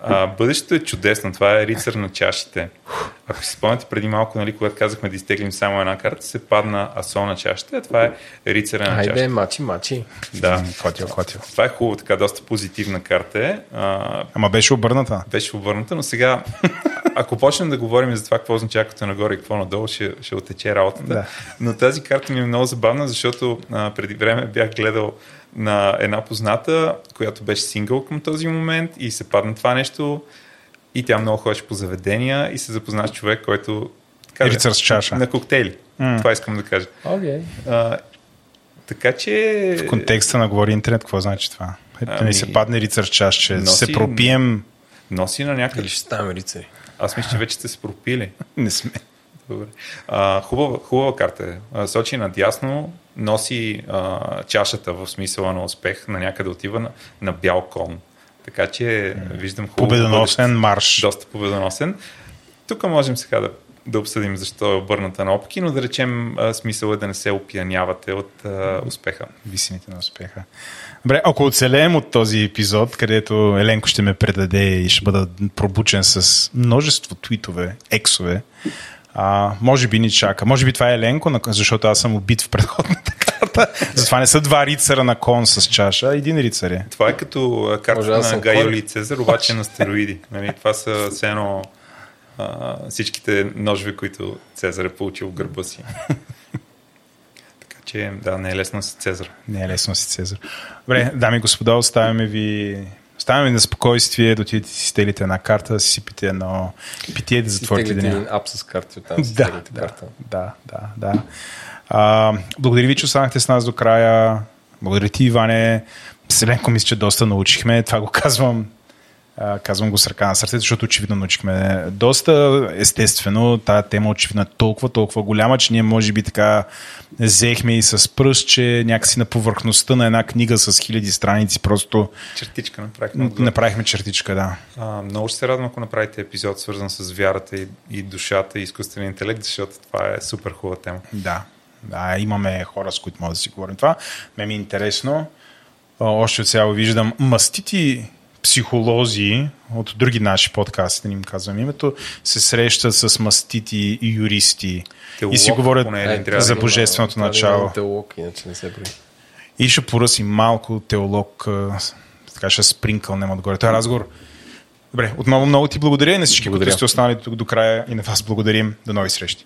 А, бъдещето е чудесно. Това е рицар на чашите. Ако си спомняте преди малко, нали, когато казахме да изтеглим само една карта, се падна асо на чашите, а това е рицаря на Хайде, чашите. мачи, мачи. Да. Котил, котил. Това е хубаво, така доста позитивна карта е. А, Ама беше обърната. беше обърната, но сега, ако почнем да говорим за това какво означава като нагоре и какво надолу, ще, ще отече работата. Да. Но тази карта ми е много забавна, защото а, преди време бях гледал на една позната, която беше сингъл към този момент и се падна това нещо и тя много ходеше по заведения и се запозна с човек, който каже, Рицар с чаша. на коктейли. М. Това искам да кажа. Окей. А, така че... В контекста на Говори Интернет, какво значи това? Е, да Ами, ми се падне рицар с чаш, че носи- се пропием. Носи на някъде. Или ще ставаме рицари. Аз мисля, че вече сте се пропили. (laughs) Не сме. Добре. А, хубава, хубава карта е. Сочи надясно, носи а, чашата в смисъла на успех, на някъде отива на, на бял кон. Така че виждам хубаво. Победоносен бъдеще. марш. Доста победоносен. Тук можем сега да, да обсъдим защо е обърната на опки, но да речем смисъл е да не се опиянявате от а, успеха. Висините на успеха. Добре, ако оцелеем от този епизод, където Еленко ще ме предаде и ще бъда пробучен с множество твитове, ексове, а, може би ни чака. Може би това е Еленко, защото аз съм убит в предходната карта. Затова не са два рицара на кон с чаша, а един рицар е. Това е като Може карта на Гай? Юлий Цезар, обаче на стероиди. Нали, това са все едно а, всичките ножове, които Цезар е получил в гърба си. така че, да, не е лесно с Цезар. Не е лесно си Цезар. Добре, дами и господа, оставяме ви Оставяме на спокойствие да отидете си стелите една карта, да си сипите едно питие, да затворите деня. един ап с карти оттам. си (laughs) Да, да, карта. да, да, да. А, благодаря ви, че останахте с нас до края. Благодаря ти, Иване. Селенко мисля, че доста научихме. Това го казвам. Казвам го с ръка на сърцето, защото очевидно научихме доста. Естествено, тази тема очевидно е толкова, толкова голяма, че ние може би така взехме и с пръст, че някакси на повърхността на една книга с хиляди страници просто Чертичка направихме. отгоре. направихме чертичка, да. А, много ще се радвам, ако направите епизод, свързан с вярата и, и душата и изкуствения интелект, защото това е супер хубава тема. Да, да, имаме хора, с които може да си говорим това. Ме ми е интересно. Още от сега виждам мастити психолози от други наши подкасти, да им казвам името, се срещат с мастити юристи Теолог, и си говорят поне Е, за да божественото да начало. има Теолог, иначе не се брои. И ще поръси малко теолог, така ще спринкълнем отгоре. Това е разговор. Добре, отново много ти благодаря и на всички, Благодаря. които сте останали тук до края и на вас благодарим. До нови срещи.